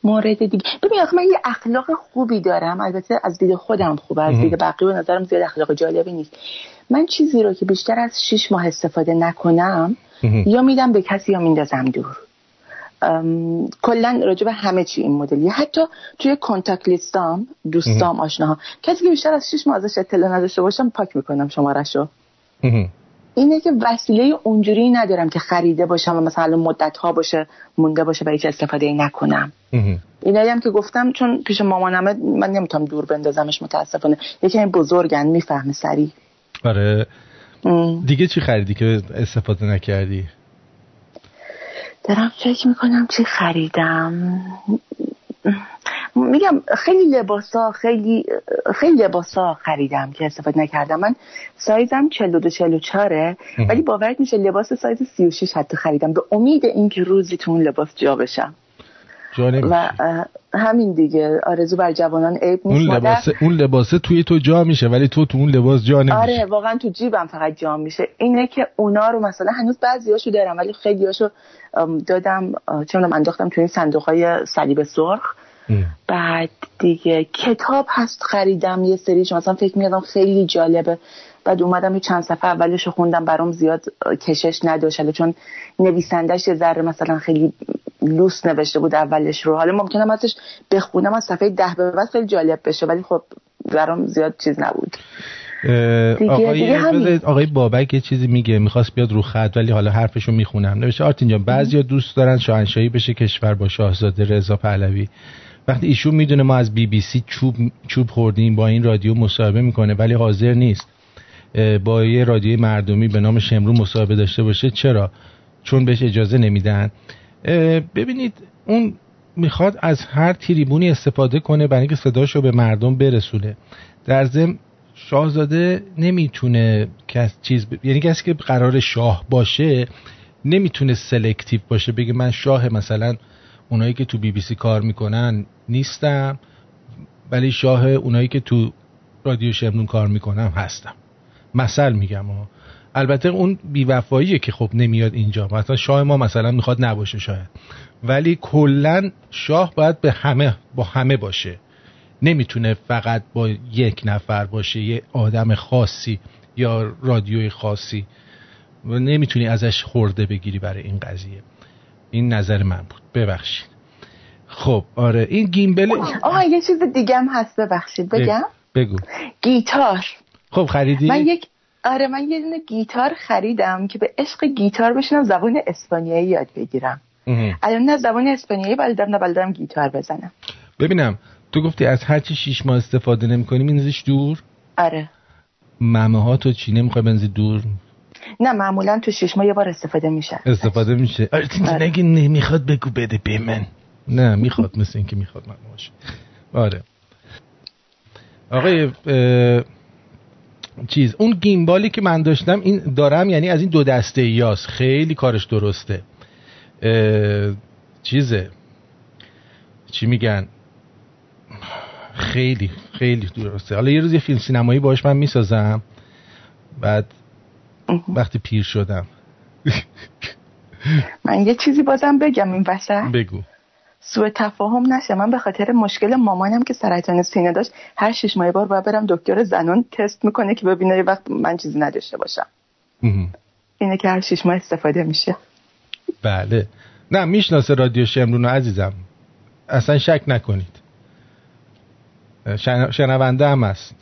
مورد دیگه. ببین من یه اخلاق خوبی دارم. البته از دید خودم خوبه از دید بقیه به نظرم زیاد اخلاق جالبی نیست. من چیزی رو که بیشتر از شیش ماه استفاده نکنم یا میدم به کسی یا میندازم دور. کلا راجع به همه چی این مدلی حتی توی کانتاکت لیستام دوستام آشناها. کسی که بیشتر از 6 ماه ازش اطلاع نداشته باشم پاک می‌کنم شمارشو اینه که وسیله اونجوری ندارم که خریده باشم و مثلا مدت ها باشه مونده باشه و هیچ استفاده ای نکنم. اینایی هم که گفتم چون پیش مامانمه من نمی‌تونم دور بندازمش متاسفانه. یکی این بزرگن می‌فهمه سریع. آره. دیگه چی خریدی که استفاده نکردی؟ دارم فکر می‌کنم چی خریدم. میگم خیلی لباسا خیلی خیلی لباسا خریدم که استفاده نکردم. من سایزم 42 44 ولی باورت میشه لباس سایز 36 حتی خریدم. به امید اینکه روزی تو اون لباس جا بشم. و همین دیگه. آرزو بر جوانان عیب نیست. اون لباس اون لباس توی تو جا میشه ولی تو تو اون لباس جا نمیشه. آره واقعا تو جیبم فقط جا میشه. اینه که اونا رو مثلا هنوز بعضیاشو دارم ولی خیلیاشو دادم چون انداختم توی این صندوق های صلیب سرخ. بعد دیگه کتاب هست خریدم یه سری مثلا فکر میادم خیلی جالبه. بعد اومدم یه چند صفحه اولش خوندم برام زیاد کشش نداشت. چون نویسندش یه ذره مثلا خیلی لوس نوشته بود اولش رو. حالا ممکنم ازش بخونم از صفحه ده به بعد خیلی جالب بشه ولی خب برام زیاد چیز نبود. آقای, آقای بابک یه چیزی میگه می‌خواست بیاد رو خط ولی حالا حرفشو می‌خونم. نوشته آرتین جان بعضیا دوست دارن شاهنشاهی بشه کشور با شاهزاده رضا پهلوی. وقتی ایشون می‌دونه ما از بی بی سی چوب, چوب خوردیم با این رادیو مصاحبه می‌کنه ولی حاضر نیست. با یه رادیوی مردمی به نام شمرو مصاحبه داشته باشه. چرا؟ چون بهش اجازه نمیدن. ببینید اون می‌خواد از هر تریبونی استفاده کنه برای اینکه صداشو به مردم برسونه. در ضمن شاهزاده نمی‌تونه کس چیز ب... یعنی کسی که قرار شاه باشه نمی‌تونه selective باشه. بگه من شاه مثلا اونایی که تو بی بی سی کار می‌کنن نیستم ولی شاه اونایی که تو رادیو شمرون کار می‌کنم هستم. مثل میگم ها البته اون بیوفاییه که خب نمیاد اینجا. مثلا شاه ما مثلا می‌خواد نباشه شاید. ولی کلا شاه باید به همه با همه باشه. نمی‌تونه فقط با یک نفر باشه یه آدم خاصی یا رادیوی خاصی. و نمی‌تونی ازش خورده بگیری برای این قضیه. این نظر من بود. ببخشید. خب آره این گیمبل آه یه چیز دیگه هم هست. ببخشید بگم. بگو. گیتار. خب خریدی؟ من یک آره من یه دونه گیتار خریدم که به عشق گیتار بشنم زبان اسپانیایی یاد بگیرم. الان نه زبان اسپانیایی بلدم نه بلدم گیتار بزنم. ببینم تو گفتی از هر چی شیش ماه استفاده نمی کنی میندازیش دور؟ آره. ممه ها تو چی؟ نمی‌خوای بنزی دور؟ نه معمولا تو شیش ماه یه بار استفاده میشه. استفاده میشه. آره آره. نگه نمی‌خواد بگو بده به من. نه می‌خواد مثل اینکه می‌خواد من باشه. آره. آقای چیز. اون گیمبالی که من داشتم این دارم یعنی از این دو دسته یاس. خیلی کارش درسته. چیزه. چی میگن؟ خیلی خیلی درسته. حالا یه روز یه فیلم سینمایی باش من می‌سازم. بعد وقتی پیر شدم. من یه چیزی بازم بگم این وسط. بگو. سوء تفاهم نشه. من به خاطر مشکل مامانم که سرطان سینه داشت هر شش ماه بار باید برم دکتر زنان تست می‌کنه که ببینه یه وقت من چیزی نداشته باشم. اینه که هر شش ماه استفاده میشه. بله. نه می‌شناسه رادیو شمرونو عزیزم. اصلا شک نکنید. شنونده هم هست.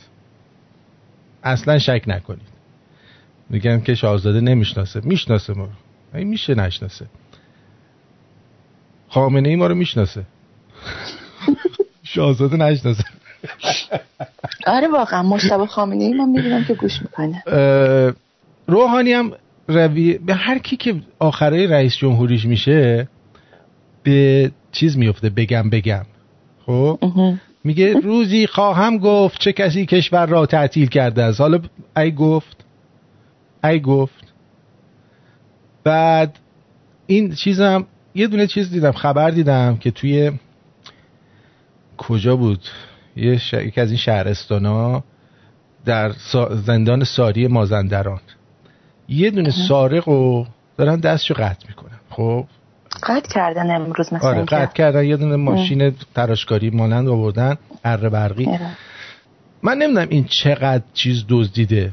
اصلا شک نکنید. میگم که شاهزاده نمی‌شناسه. می‌شناسه ما. این میشه نشناسه. خامنه ای ما رو می‌شناسه. شاهزاده نشناسه. آره واقعا. مشتبه خامنه ای ما می‌دونم که گوش می‌کنه. روحانی هم روی به هر کی که آخره رئیس جمهوریش میشه به چیز میفته بگم بگم. خب؟ میگه روزی خواهم گفت چه کسی کشور را تعطیل کرده است. حالا ای گفت. ای گفت. بعد این چیزم یه دونه چیز دیدم خبر دیدم که توی کجا بود؟ یه ش... یکی از این شهرستان ها در زندان ساری مازندران. یه دونه سارق رو دارن دستشو قطع می‌کنن. خب؟ قطع کردن امروز مثلا آره قطع کردن. یه دونه ماشین تراشکاری مانند آوردن اره برقی. من نمی‌دونم این چقدر چیز دزدیده.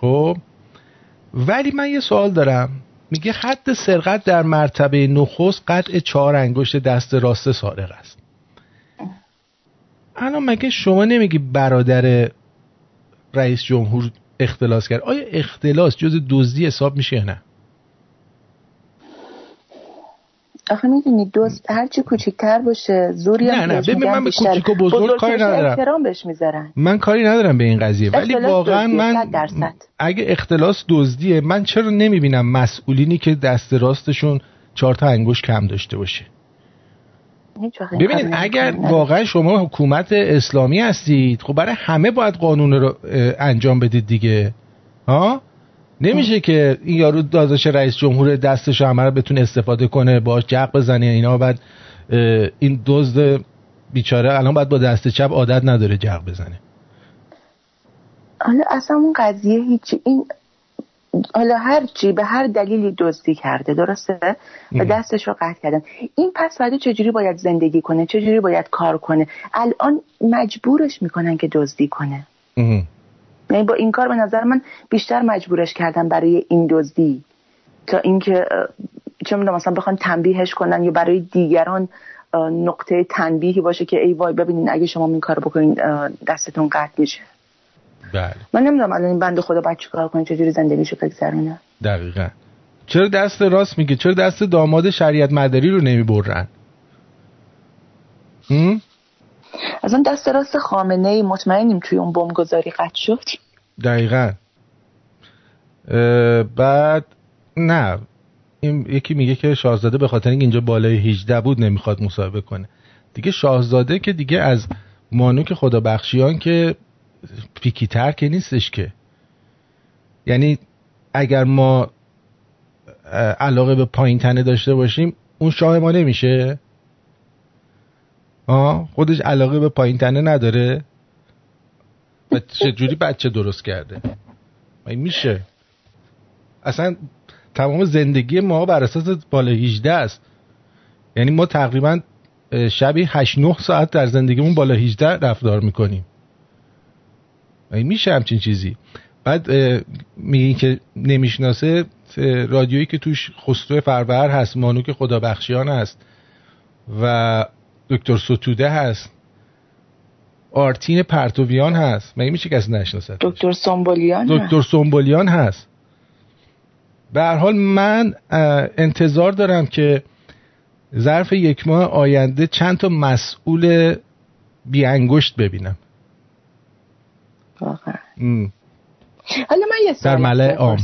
خب؟ ولی من یه سوال دارم. میگه حد سرقت در مرتبه نخست قطع چهار انگشت دست راست سارق است. الان مگه شما نمیگی برادر رئیس جمهور اختلاس کرد؟ آیا اختلاس جز دزدی حساب میشه یا نه؟ آخه می‌دونی دوست هرچی کوچیکتر باشه زوری نه نه. ببین من به کوچیک و بزرگ کاری ندارم. احترام بهش می‌ذارن. من کاری ندارم به این قضیه. ولی واقعا من اگه اختلاس دزدیه من چرا نمی‌بینم مسئولینی که دست راستشون چهار تا انگوش کم داشته باشه؟ ببینید اگر واقعا شما حکومت اسلامی هستید خب برای همه باید قانون رو انجام بدید دیگه. ها؟ نمیشه که این یارو داداش رئیس جمهور دستش همه رو بتونه استفاده کنه باش جق بزنه اینا بعد این دزد بیچاره الان باید با دست چپ عادت نداره جق بزنه. حالا اصلا اون قضیه هیچی این حالا هر چی به هر دلیلی دزدی کرده درسته؟ و دستش رو قطع کردن. این پس بعد چجوری باید زندگی کنه؟ چجوری باید کار کنه؟ الان مجبورش می‌کنن که دزدی کنه. یعنی با این کار به نظر من بیشتر مجبورش کردن برای این دزدی. تا اینکه چه می‌دونم مثلا بخوان تنبیهش کنن یا برای دیگران نقطه تنبیهی باشه که ای وای ببینین اگه شما این کار بکنین دستتون قطع میشه. بله. من نمی‌دونم الان این بنده خدا باید چیکار کنه چجوری زندگیشو بگذرونه. دقیقا. چرا دست راست میگه؟ چرا دست داماد شریعت مداری رو نمی‌برن؟ از اون دست راست خامنه ای مطمئنیم توی اون بمبگذاری قطع شد. دقیقا. بعد نه. این یکی میگه که شاهزاده به خاطر اینجا بالای 18 بود نمی‌خواد مصاحبه کنه. دیگه شاهزاده که دیگه از مانوک خدا بخشیان که پیکیتر که نیستش که. یعنی اگر ما علاقه به پایین تنه داشته باشیم اون شاه ما نمیشه؟ آه؟ خودش علاقه به پایین تنه نداره. و چجوری بچه درست کرده؟ میشه؟ اصلا تمام زندگی ما بر اساس بالا 18 است. یعنی ما تقریبا شبی 8 9 ساعت در زندگیمون بالا 18 رفتار می‌کنیم. میشه همچین چیزی؟ بعد میگین که نمی‌شناسه رادیویی که توش خسرو فرور هست مانوک خدابخشیان هست. و دکتر ستوده هست. آرتین پرتویان هست. مگه میشه کسی نشناسه دکتر سومبولیان دکتر سومبولیان هست. به هر حال من انتظار دارم که ظرف یک ماه آینده چند تا مسئول بیانگشت ببینم. واقعا. حالا من یه در ملع عام.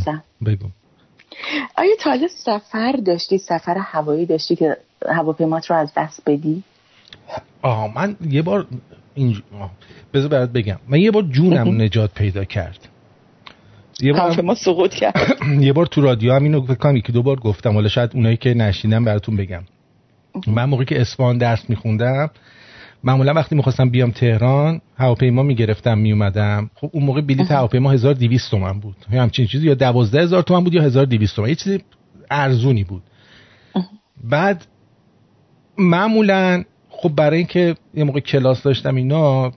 بگو. آیا تا حالا سفر داشتی؟ سفر هوایی داشتی که هواپیمات رو از دست بدی؟ آه من یه بار این بذار برات بگم. من یه بار جونم نجات پیدا کرد. یه بار ما سقوط کرد. یه بار تو رادیو هم اینو فکر که دو بار گفتم. حالا شاید اونایی که نشیدم براتون بگم. من موقعی که اسفان درس میخوندم معمولا وقتی می‌خواستم بیام تهران هواپیما می‌گرفتم میومدم خب اون موقع بلیت هواپیما 1200 تومن بود. همچین چیزی یا 12000 تومن بود یا 1200 تومن. یه چیزی ارزونی بود. بعد معمولا خب برای اینکه یه موقع کلاس داشتم اینا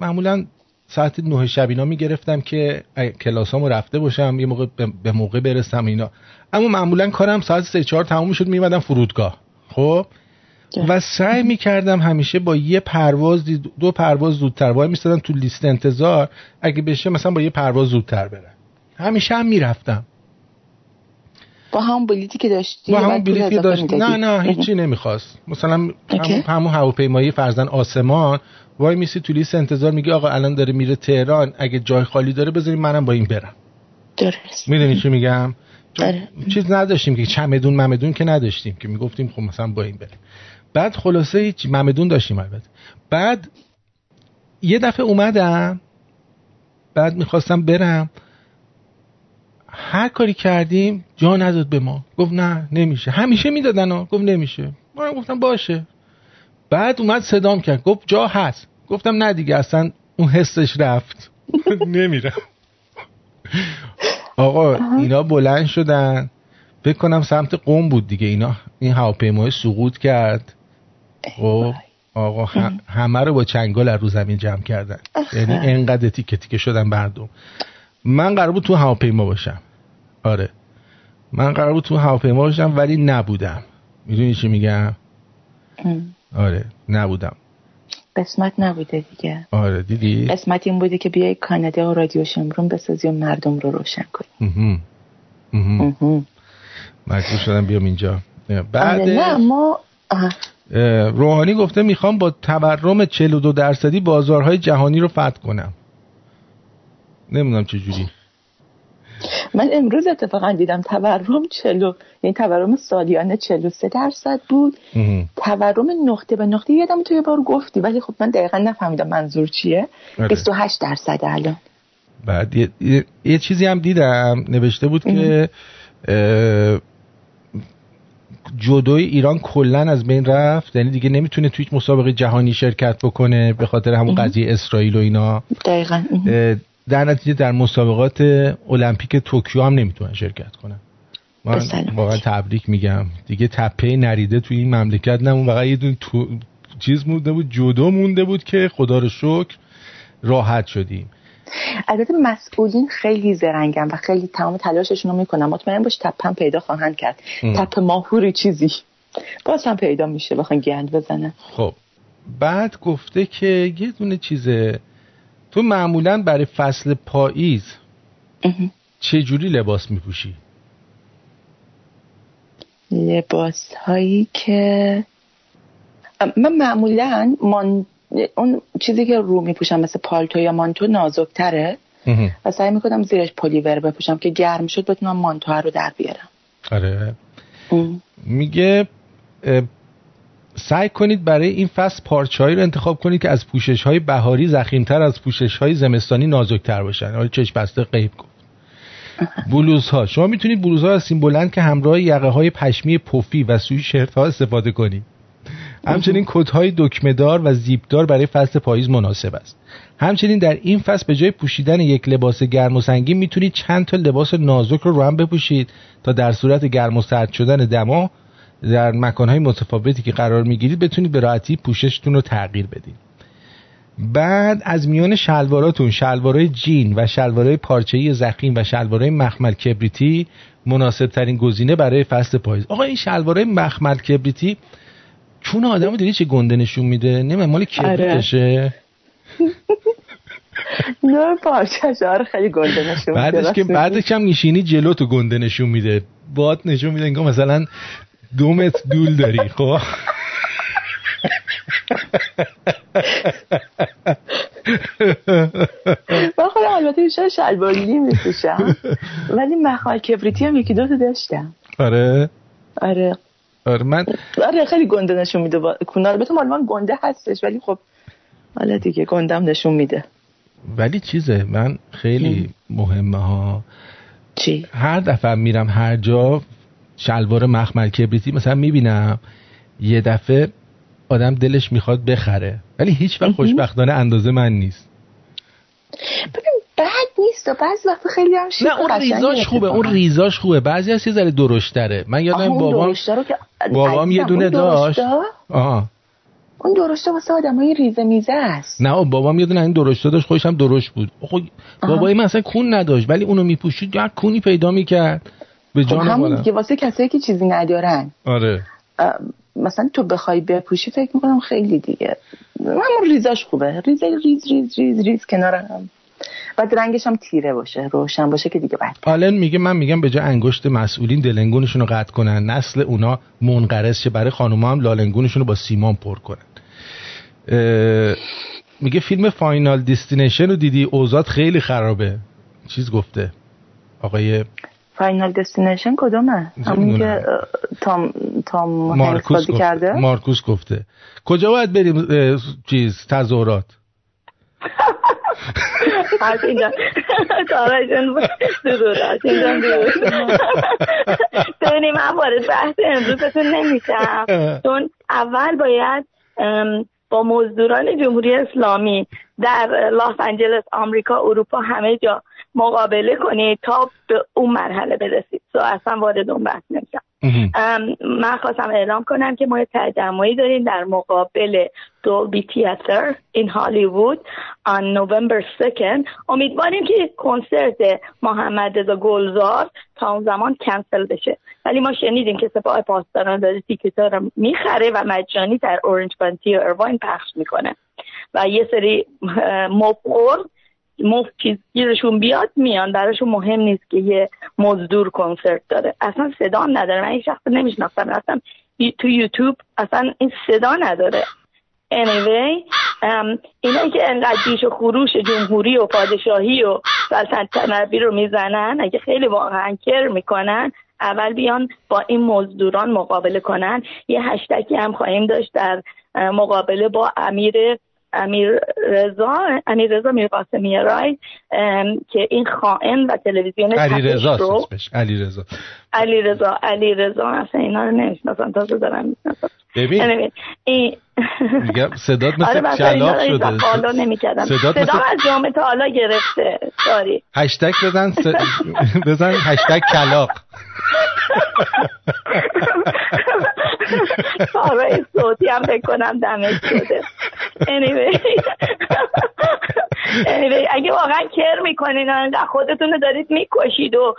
معمولا ساعت نه شب اینا می‌گرفتم که کلاسامو رفته باشم یه موقع به موقع برسم اینا. اما معمولا کارم ساعت سه چهار تموم شد میمدم فرودگاه. خب؟ و سعی می‌کردم همیشه با یه پرواز دو پرواز زودتر وای میستادم تو لیست انتظار اگه بشه مثلا با یه پرواز زودتر برم. همیشه هم می‌رفتم. با همون بلیتی که داشتی با همون بلیتی که داشتی. نه نه هیچی نمی‌خواست. مثلا همون, همون هواپیمایی فرزن آسمان وای میسی تو لیست انتظار میگه آقا الان داره میره تهران اگه جای خالی داره بذاریم منم با این برم. درست. می‌دونی چی میگم؟ چیز نداشتیم که چمدون ممدون که نداشتیم که می‌گفتیم خب مثلا با این بریم. بعد خلاصه هیچ ممدون داشتیم البته. بعد یه دفعه اومدم بعد می‌خواستم برم. هر کاری کردیم جا نداد به ما. گفت نه نمیشه. همیشه می‌دادن ها گفت نمیشه. ما گفتم باشه. بعد اومد صدام کرد. گفت جا هست. گفتم نه دیگه اصلا اون حسش رفت. نمیرم آقا اینا بلند شدن. فکر کنم سمت قوم بود دیگه. اینا این هواپیمای سقوط کرد. خب آقا همه رو با چنگال از رو زمین جمع کردن. یعنی انقدر تیکه تیکه شدن مردم. من قرار بود تو هواپیما باشم. آره. من قرار بود تو هواپیما باشم ولی نبودم. می‌دونی چی میگم؟ آره نبودم. قسمت نبوده دیگه. آره دیدی؟ قسمت این بوده که بیای کانادا و رادیو شمرون بسازی و مردم رو روشن کنی. مجبور شدم بیام اینجا. بعد آره نه ما روحانی گفته می‌خوام با تورم 42 درصدی بازارهای جهانی رو فتح کنم. نمی‌دونم چجوری. من امروز اتفاقا دیدم تورم چلو یعنی تورم سالیانه 43 درصد بود. تورم نقطه به نقطه یادم تو یه بار گفتی ولی خب من دقیقا نفهمیدم منظور چیه. 28 درصد الان. بعد یه،, یه،, یه چیزی هم دیدم نوشته بود که جودوی ایران کلا از بین رفت یعنی دیگه نمی‌تونه توی مسابقه جهانی شرکت بکنه به خاطر همون قضیه اسرائیل و اینا. دقیقا. در نتیجه در مسابقات المپیک توکیو هم نمی‌تونن شرکت کنن. من واقعا تبریک میگم. دیگه تپه نریده توی این مملکت نمون واقعا یه دون تو... چیز مونده بود جودو مونده بود که خدا رو شکر راحت شدیم. البته مسئولین خیلی زرنگن و خیلی تمام تلاششون رو می‌کنن. مطمئن باش تپم پیدا خواهند کرد. تپ ماهوری چیزی. باز هم پیدا میشه بخوان گند بزنن. خب. بعد گفته که یه دونه چیزه تو معمولا برای فصل پاییز چه جوری لباس میپوشی؟ لباس هایی که من معمولا من... اون چیزی که رو میپوشم مثل پالتو یا مانتو نازکتره. و سعی می‌کنم زیرش پلیور بپوشم که گرم شد بتونم مانتو رو در بیارم. آره. میگه سعی کنید برای این فصل پارچه‌ای رو انتخاب کنید که از پوشش های بهاری زخیمتر از پوشش های زمستانی نازکتر باشن. حالا چشم بسته غیب گفت بلوز ها شما می‌تونید بلوز ها از بلند که همراه یقه های پشمی پفی و سوی شرط ها استفاده کنید. همچنین کت های دکمهدار و زیپدار برای فصل پاییز مناسب است. همچنین در این فصل به جای پوشیدن یک لباس گرم و سنگین می‌تونید چند تا لباس نازک رو رو هم بپوشید تا در صورت گرم و سرد شدن دما در مکانهای متفاوتی که قرار می‌گیرید بتونید به راحتی پوششتون رو تغییر بدید. بعد از میان شلواراتون شلوارای جین و شلوارای پارچه‌ای زخیم و شلوارای مخمل کبریتی مناسب ترین گزینه برای فصل پاییز. آقا این شلوارای مخمل کبریتی چون آدمو دیدی چه گنده نشون میده؟ نه مال کبریتشه نه پارچه آره خیلی گنده نشون میده. بعدش که بعدش هم میشینی جلو تو گنده نشون میده. باد نشون میده انگار مثلا دو متر دول داری خب؟ من خودم البته بیشتر شلواری میپوشم ولی مخمل کبریتی هم یکی دو تا داشتم. آره؟ آره. آره من آره خیلی گنده نشون میده با... البته مال من گنده هستش ولی خب حالا دیگه گندم نشون میده. ولی چیزه من خیلی مهمه ها؟ چی؟ هر دفعه میرم هر جا شلوار مخمل کبریتی مثلا می‌بینم یه دفعه آدم دلش می‌خواد بخره. ولی هیچ وقت خوشبختانه اندازه من نیست. ببین بد نیست و بعضی وقت خیلی هم نه اون ریزاش خوبه اون ریزاش خوبه. بعضی از یه ذره درشتره. من یادم بابام بابام یه دونه داشت. آها. اون درشته واسه آدمای ریزه میزه است. نه بابام یه دونه این درشته داشت خودش هم درشت بود. خب بابای من اصلا کون نداشت ولی اونو میپوشید یک کونی پیدا می‌کرد. به جان خب همون دیگه واسه کسایی که چیزی ندارن. آره. مثلا تو بخوای بپوشی فکر می‌کنم خیلی دیگه. همون ریزاش خوبه. ریز ریز ریز ریز ریز کنار هم. بعد رنگش هم تیره باشه روشن باشه که دیگه بعد آلن میگه من میگم به جای انگشت مسئولین دلنگونشون رو قطع کنن. نسل اونا منقرض شه. برای خانوما هم لالنگونشون رو با سیمان پر کنن. میگه فیلم فاینال دیستینیشن رو دیدی؟ اوضاع خیلی خرابه. چیز گفته. آقای Final Destination کدومه؟ همون که تام تام مارکوس گفت. کرده؟ مارکوس گفته. کجا باید بریم چیز تظاهرات؟ از اینجا. از اینجا ببینیم من وارد بحث امروزتون نمیشم. چون اول باید با مزدوران جمهوری اسلامی در لاس انجلس آمریکا اروپا همه جا مقابله کنید تا به اون مرحله برسید. سو اصلا وارد اون بحث نمیشم. من خواستم اعلام کنم که ما یه تجمعی داریم در مقابل دولبی تیاتر این هالیوود آن نوامبر سکن امیدواریم که کنسرت محمد رضا گلزار تا اون زمان کنسل بشه. ولی ما شنیدیم که سپاه پاسداران داره تیکت رو می‌خره و مجانی در اورنج کانتی و ارواین پخش می‌کنه. و یه سری مبخور مفت چیز گیرشون بیاد میان براشون مهم نیست که یه مزدور کنسرت داره. اصلا صدا نداره. من این شخص نمیشناختم اصلا تو یوتیوب اصلا این صدا نداره. Anyway اینا که انقدر جیش و خروش جمهوری و پادشاهی و سلطنت رو می‌زنن اگه خیلی واقعا کر می‌کنن اول بیان با این مزدوران مقابله کنن. یه هشتکی هم خواهیم داشت در مقابله با امیر امیر رضا امیر رضا میر قاسمی رای که این خائن و تلویزیون علی رضا علی رضا علی رضا علی رضا اصلا اینا رو نمی‌شناسم تازه دارم می‌شناسم. ببین. این میگم صدات مثل آره کلاق شده. فالو نمی‌کردم. صدات صدا از جامعه تا حالا گرفته. ساری هشتگ بزن س... بزن هشتگ کلاق. کارهای صوتی هم بکنم دمش شده. Anyway. anyway اگه واقعا کر می‌کنین خودتون رو دارید می‌کشید و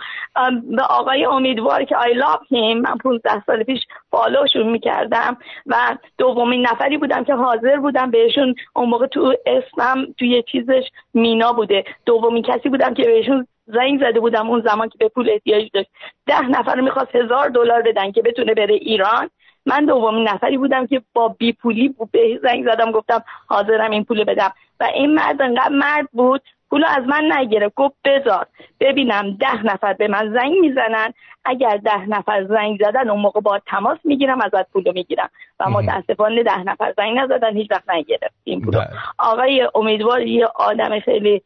به آقای امیدوار که آی لاف هیم من 15 سال پیش فالوشون می‌کردم و دومین نفری بودم که حاضر بودم بهشون اون موقع تو اسمم توی چیزش مینا بوده. دومین کسی بودم که بهشون زنگ زده بودم اون زمان که به پول احتیاج داشت. ده نفر می‌خواست هزار دلار بدن که بتونه بره ایران. من دومین نفری بودم که با بی پولی به زنگ زدم گفتم حاضرم این پول بدم. و این مرد انقدر مرد بود پولو از من نگرفت. گفت بذار. ببینم ده نفر به من زنگ می‌زنن. اگر ده نفر زنگ زدن اون موقع با تماس می‌گیرم ازت پولو می‌گیرم. و متاسفانه ده نفر زنگ نزدن هیچ وقت نگرفت این پولو. بله. آقای امیدوار یه آدم خیلی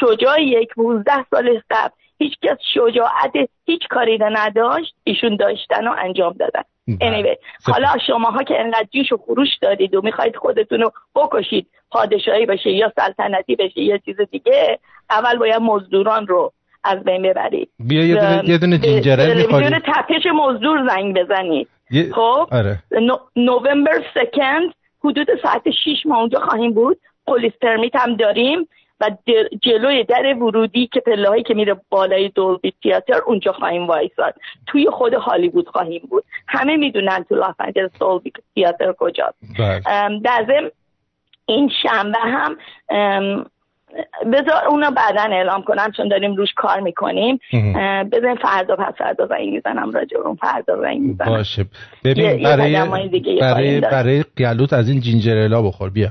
شجاعی یک 19 سال قبل. هیچ کس شجاعت هیچ کاری نداشت. ایشون داشتن و انجام دادن. Anyway. بله. حالا شماها که انقدر جیش و خروش دارید و می‌خواید خودتون رو بکشید پادشاهی بشه یا سلطنتی بشه یا چیز دیگه اول باید مزدوران رو از بین ببرید بیا یه دونه, یه دونه جینجره تپش مزدور زنگ بزنید خب آره. نوامبر سکند حدود ساعت 6 ما اونجا خواهیم بود پلیس پرمیت هم داریم و جلوی در ورودی که پله که میره بالای دولبی تیاتر اونجا خواهیم وایساد. توی خود هالیوود خواهیم بود. همه می‌دونن تو لاس آنجلس دولبی تیاتر کجاست. بله. در این شنبه هم بذار اونو بعدا اعلام کنم چون داریم روش کار می‌کنیم. بزن فردا پس فردا زنگ می‌زنم راجع اون فردا زنگ می‌زنم. باشه. ببین برای برای برای قیالوت از این جینجرلا بخور. بیا.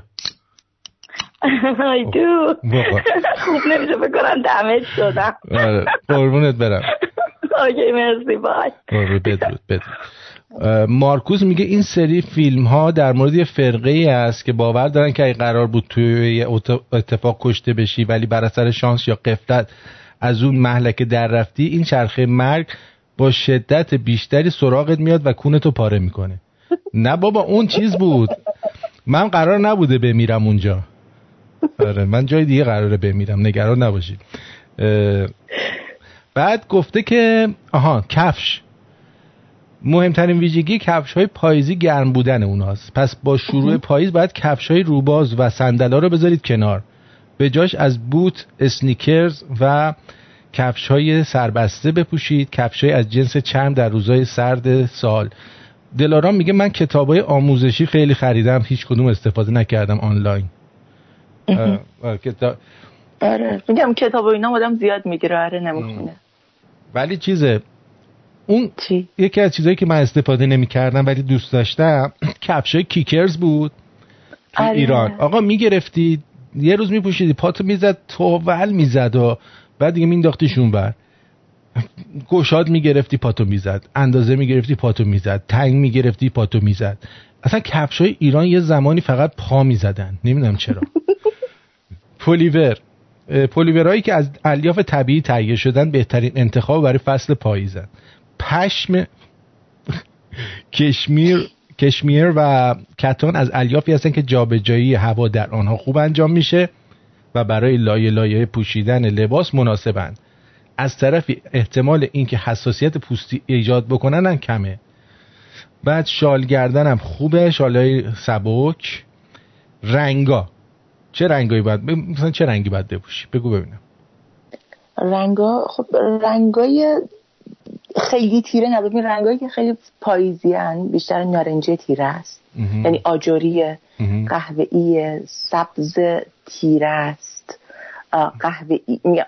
ای تو خوب نمیشه بکنم دمج شدم آره قربونت برم اوکی مرسی بای بدرود بدرود مارکوس میگه این سری فیلم ها در مورد یه فرقه ای است که باور دارن که اگه قرار بود توی اتفاق کشته بشی ولی بر اثر شانس یا قفلت از اون محلک در رفتی این چرخه مرگ با شدت بیشتری سراغت میاد و کونتو پاره می‌کنه. نه بابا اون چیز بود. من قرار نبوده بمیرم اونجا. آره من جای دیگه قراره بمیرم. نگران نباشید. بعد گفته که آها کفش. مهمترین ویژگی کفش های پاییزی گرم بودن اوناست پس با شروع پاییز باید کفش های روباز و صندلا رو بذارید کنار. به جاش از بوت اسنیکرز و کفش های سربسته بپوشید. کفش های از جنس چرم در روزهای سرد سال. دلارام میگه من کتاب های آموزشی خیلی خریدم. هیچ کدوم استفاده نکردم آنلاین. آره. میگم کتاب اینا آدم زیاد می‌گیره. آره نمی‌خونه. ولی چیزه اون چی؟ یکی از چیزایی که من استفاده نمی‌کردم ولی دوست داشتم کفش کیکرز بود تو آره. ایران. آقا می‌گرفتی یه روز میپوشیدی پاتو می‌زد توول می‌زد و بعد دیگه مینداختیشون بر گشاد می‌گرفتی پاتو می‌زد. اندازه می‌گرفتی پاتو می‌زد. تنگ می‌گرفتی پاتو می‌زد. اصلا کفش های ایران یه زمانی فقط پا می‌زدن. نمی‌دونم چرا. پولیور. پولیورهایی که از الیاف طبیعی تهیه شدن بهترین انتخاب برای فصل پاییزن. پشم کشمیر کشمیر و کتان از الیافی هستن که جابجایی هوا در آنها خوب انجام میشه و برای لایه لایه پوشیدن لباس مناسبند از طرفی احتمال اینکه حساسیت پوستی ایجاد بکنن هم کمه. بعد شال گردن خوبه شالای سبک. رنگا. چه رنگایی باید مثلا چه رنگی باید بپوشی؟ بگو ببینم. رنگا خب رنگای خیلی تیره نه ببین رنگایی که خیلی پاییزی هن. بیشتر نارنجی تیره است. یعنی آجوری قهوه‌ای سبز تیره است. قهوه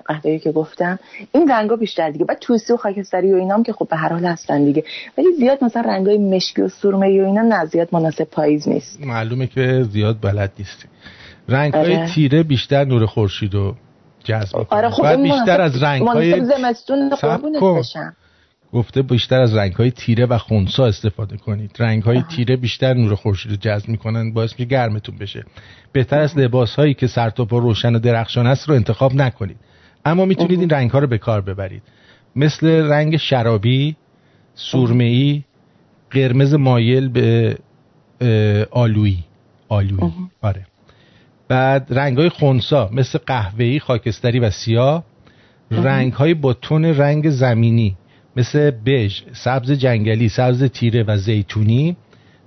قهوه‌ای که گفتم. این رنگا بیشتر دیگه. بعد توسی و خاکستری و اینام که خب به هر حال هستن دیگه. ولی زیاد مثلا رنگای مشکی و سرمه و اینا نه زیاد مناسب پاییز نیست. معلومه که زیاد بلد نیستی. رنگ های آره. تیره بیشتر نور خورشید و جذب آره خب بیشتر از رنگ های زمستون گفته بیشتر از رنگ های تیره و خونسا استفاده کنید. رنگ های تیره بیشتر نور خورشید رو جذب می‌کنن باعث میشه گرمتون بشه. بهتر از لباس هایی که سرتاپا روشن و درخشان است رو انتخاب نکنید. اما می‌تونید این رنگ ها رو به کار ببرید. مثل رنگ شرابی سرمه‌ای قرمز مایل به آلویی. آلویی. آره. بعد رنگ های خونسا مثل قهوه‌ای خاکستری و سیاه. رنگ های با تون رنگ زمینی مثل بژ سبز جنگلی سبز تیره و زیتونی.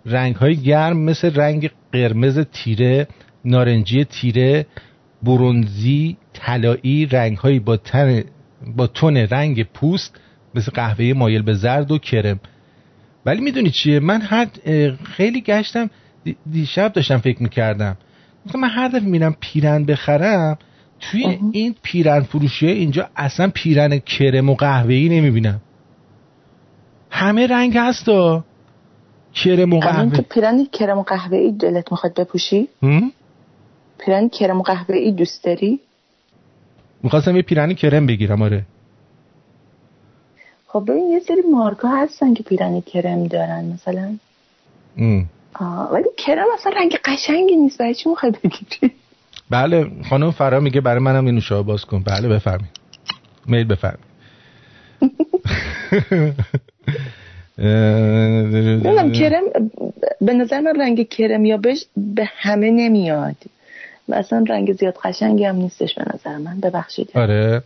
رنگ های گرم مثل رنگ قرمز تیره نارنجی تیره برونزی طلایی. رنگ هایی با, تن با تون رنگ پوست مثل قهوه مایل به زرد و کرم. ولی می‌دونی چیه؟ من هر خیلی گشتم دیشب داشتم فکر می‌کردم. من هر دفعه میرم پیرن بخرم توی این پیرن فروشی اینجا اصلا پیرن کرم و قهوه‌ای نمی‌بینم. همه رنگ هست و کرم و قهوه. تو پیرن کرم و قهوه ای دلت می‌خواد بپوشی؟ پیرن کرم و قهوه ای دوست داری؟ می‌خواستم یه پیرن کرم بگیرم آره. خب ببین یه سری مارکا هستن که پیرن کرم دارن مثلا. آه ولی کرم اصلا رنگ قشنگی نیست. برای چی می‌خوای بگیری بله خانم فرا میگه برای منم این نوشابه باز کن. بله بفرمایید. میل بفرمایید. نمی‌دونم کرم به نظر من رنگ کرم یا بش به همه نمیاد. و اصلا رنگ زیاد قشنگی هم نیستش به نظر من. ببخشید. آره.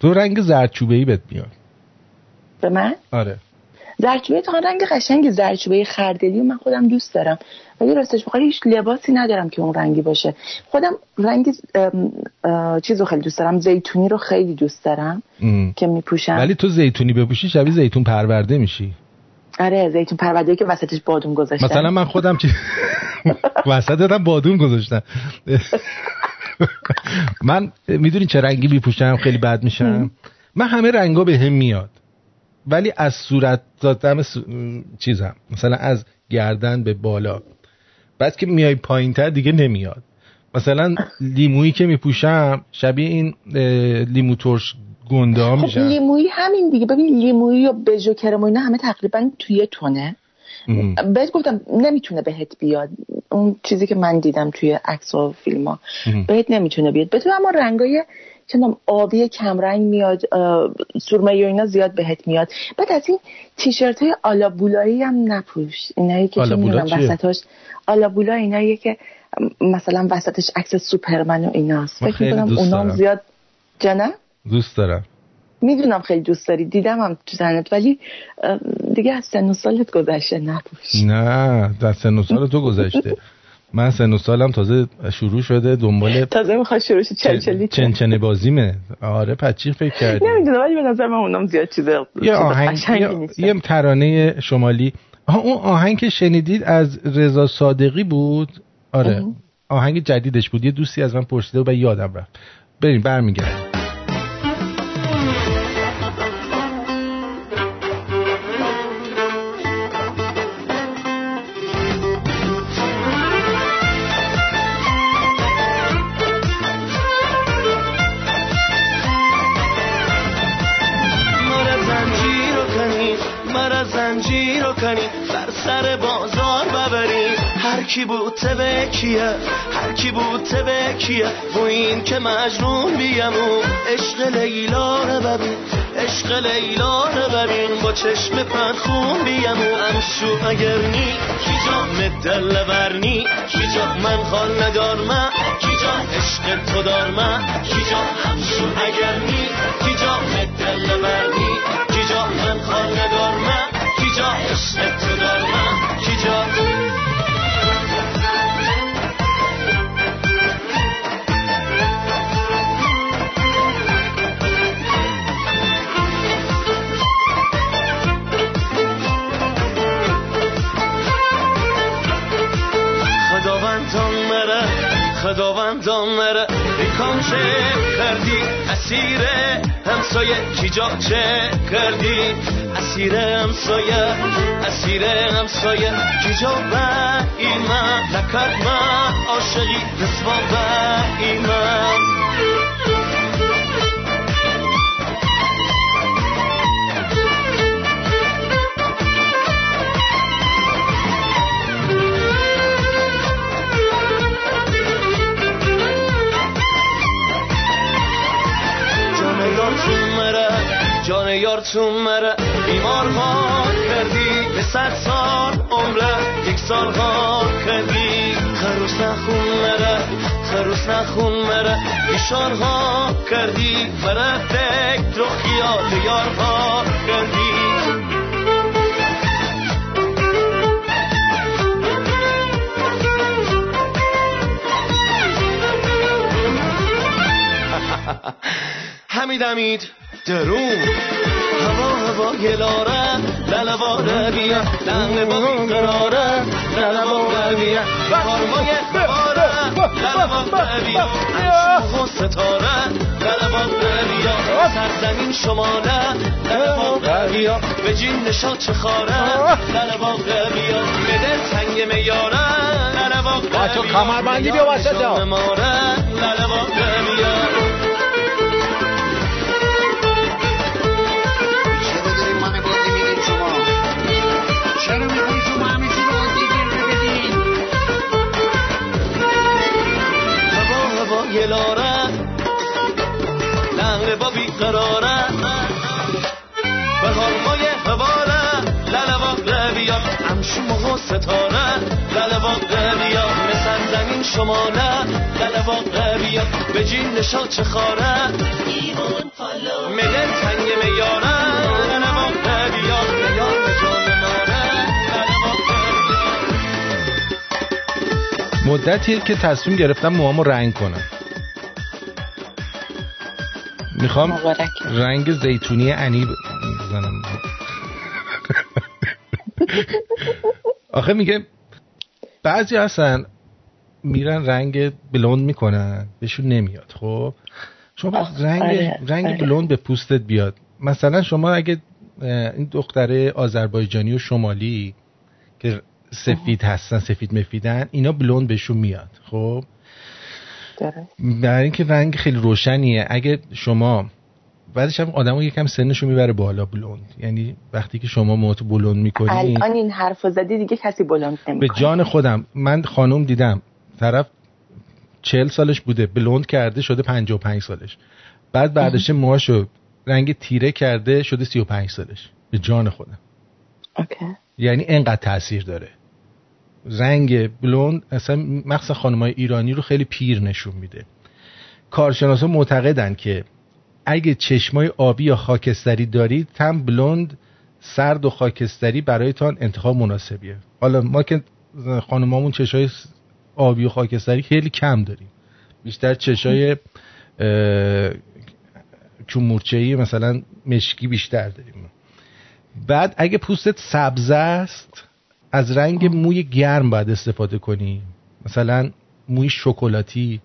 تو رنگ زرچوبه ای بهت میاد. به من؟ آره. زرچوبه تا رنگ قشنگ زرچوبه خردلی و من خودم دوست دارم. ولی راستش بخوای هیچ لباسی ندارم که اون رنگی باشه. خودم رنگ چیز رو خیلی دوست دارم. زیتونی رو خیلی دوست دارم که میپوشم. ولی تو زیتونی بپوشی شبیه زیتون پرورده میشی. آره زیتون پرورده که وسطش بادوم گذاشتم مثلا من خودم چی وسط بادوم گذاشتم من می‌دونی چه رنگی میپوشم؟ خیلی بد میشم. من همه رنگا به هم میاد. ولی از صورت دادم س... چیزم مثلا از گردن به بالا. بعد که میای پایین تر دیگه نمیاد. مثلا لیمویی که میپوشم شبیه این لیمو ترش گنده ها خب لیمویی همین دیگه. ببین لیمویی و بژو کرم اینا همه تقریبا توی تونه. بهت گفتم نمی‌تونه بهت بیاد. اون چیزی که من دیدم توی عکس و فیلم ها بهت نمی‌تونه بیاد. به تو اما رنگای چندم آبی کمرنگ میاد سرمه و اینا زیاد بهت میاد. بعد از این تیشرت های آلابولایی هم نپوش. اینایی که چه می‌دونم وسطاش آلابولا اینایی که مثلا وسطش عکس سوپرمن و ایناست. فکر می‌کنم اونام زیاد جنه دوست دارم. می‌دونم خیلی دوست داری. دیدم هم تو زنت ولی دیگه از سن و سالت گذشته نپوش. نه در سن و سال تو گذشته. من سن و سالم تازه شروع شده دنبال تازه می‌خواد شروع شه چلچلی چنچنه بازیمه. آره پچی فکر کردی نمی‌دونم ولی به نظر من اونم زیاد چیزه یه آهنگ یه ترانه شمالی. اون آهنگ که شنیدید از رضا صادقی بود؟ آره. آهنگ جدیدش بود. یه دوستی از من پرسیده و یادم رفت. بریم برمیگردیم. کی بوده به کیه؟ هر کی بوده به کیه؟ و این که مجنون بیمو عشق لیلا رو ببین. عشق لیلا رو ببین. با چشم پرخون بیمو امشو اگر نی کی جام دل ورنی کی جا من خال ندار من کی جا عشق تو دار من کی جا همشو اگر نی؟ کی جام دل ورنی کی جا من خال ندار من کی جا عشق تو دار من کی جا خداوندان مره بیکان چه کردی؟ اسیر همسایه کی جا چه کردی؟ اسیر همسایه اسیر همسایه کی جا به ایمان نکرد من عاشقی رسوا ایمان جان یار تو مره بیمار ها کردی به صد سال عمره یک سال ها کردی. خروس نخون مره خروس نخون مره ایشان ها کردی. مره فکر رو خیال یار ها کردی. همیدمید درون. هوا هوا گلاره للواره بیا. لنگ با قراره للواره بیا. بارمای باره للواره بیا. و ستاره للواره بیا. سرزمین شماله للواره بیا. به جین نشا چه خاره للواره بیا. بده سنگ میاره للواره بیا. بچه کمربندی بیا وسط للواره بیا. گلاره لحن با بیقراره. به هرمای هواره للواق بیا. همشو و ستاره. للواق بیا. مثل زمین شماله. للواق بیا. به جین نشا چه خاره. مدل تنگ میاره. للواق بیا. میار مدتیه که تصمیم گرفتم موامو رنگ کنم. می‌خوام رنگ زیتونی انی بزنم. آخه میگه بعضی هستن میرن رنگ بلوند می‌کنن بهشون نمیاد خب؟ شما رنگ آره، رنگ آره. بلوند به پوستت بیاد. مثلا شما اگه این دختره آذربایجانی و شمالی که سفید هستن سفید مفیدن اینا بلوند بهشون میاد خب؟ برای اینکه رنگ خیلی روشنیه. اگه شما بعدش هم آدمو یکم سنشو می‌بره بالا بلوند. یعنی وقتی که شما موتو بلوند می‌کنی الان این حرف زدی دیگه کسی بلوند به نمی‌کنه. جان خودم من خانوم دیدم طرف چهل سالش بوده بلوند کرده شده پنج و پنج سالش. بعد برداشته موهاشو رنگ تیره کرده شده سی و پنج سالش. به جان خودم. اوکی. یعنی انقدر تاثیر داره. رنگ بلوند اصلا مخصوصا خانمای ایرانی رو خیلی پیر نشون میده. کارشناسا معتقدن که اگه چشمای آبی یا خاکستری دارید هم بلوند سرد و خاکستری برایتان انتخاب مناسبیه. حالا ما که خانمامون چشای آبی و خاکستری خیلی کم داریم. بیشتر چشای چون مثلا مشکی بیشتر داریم. بعد اگه پوستت سبز است از رنگ موی گرم باید استفاده کنی. مثلا موی شکلاتی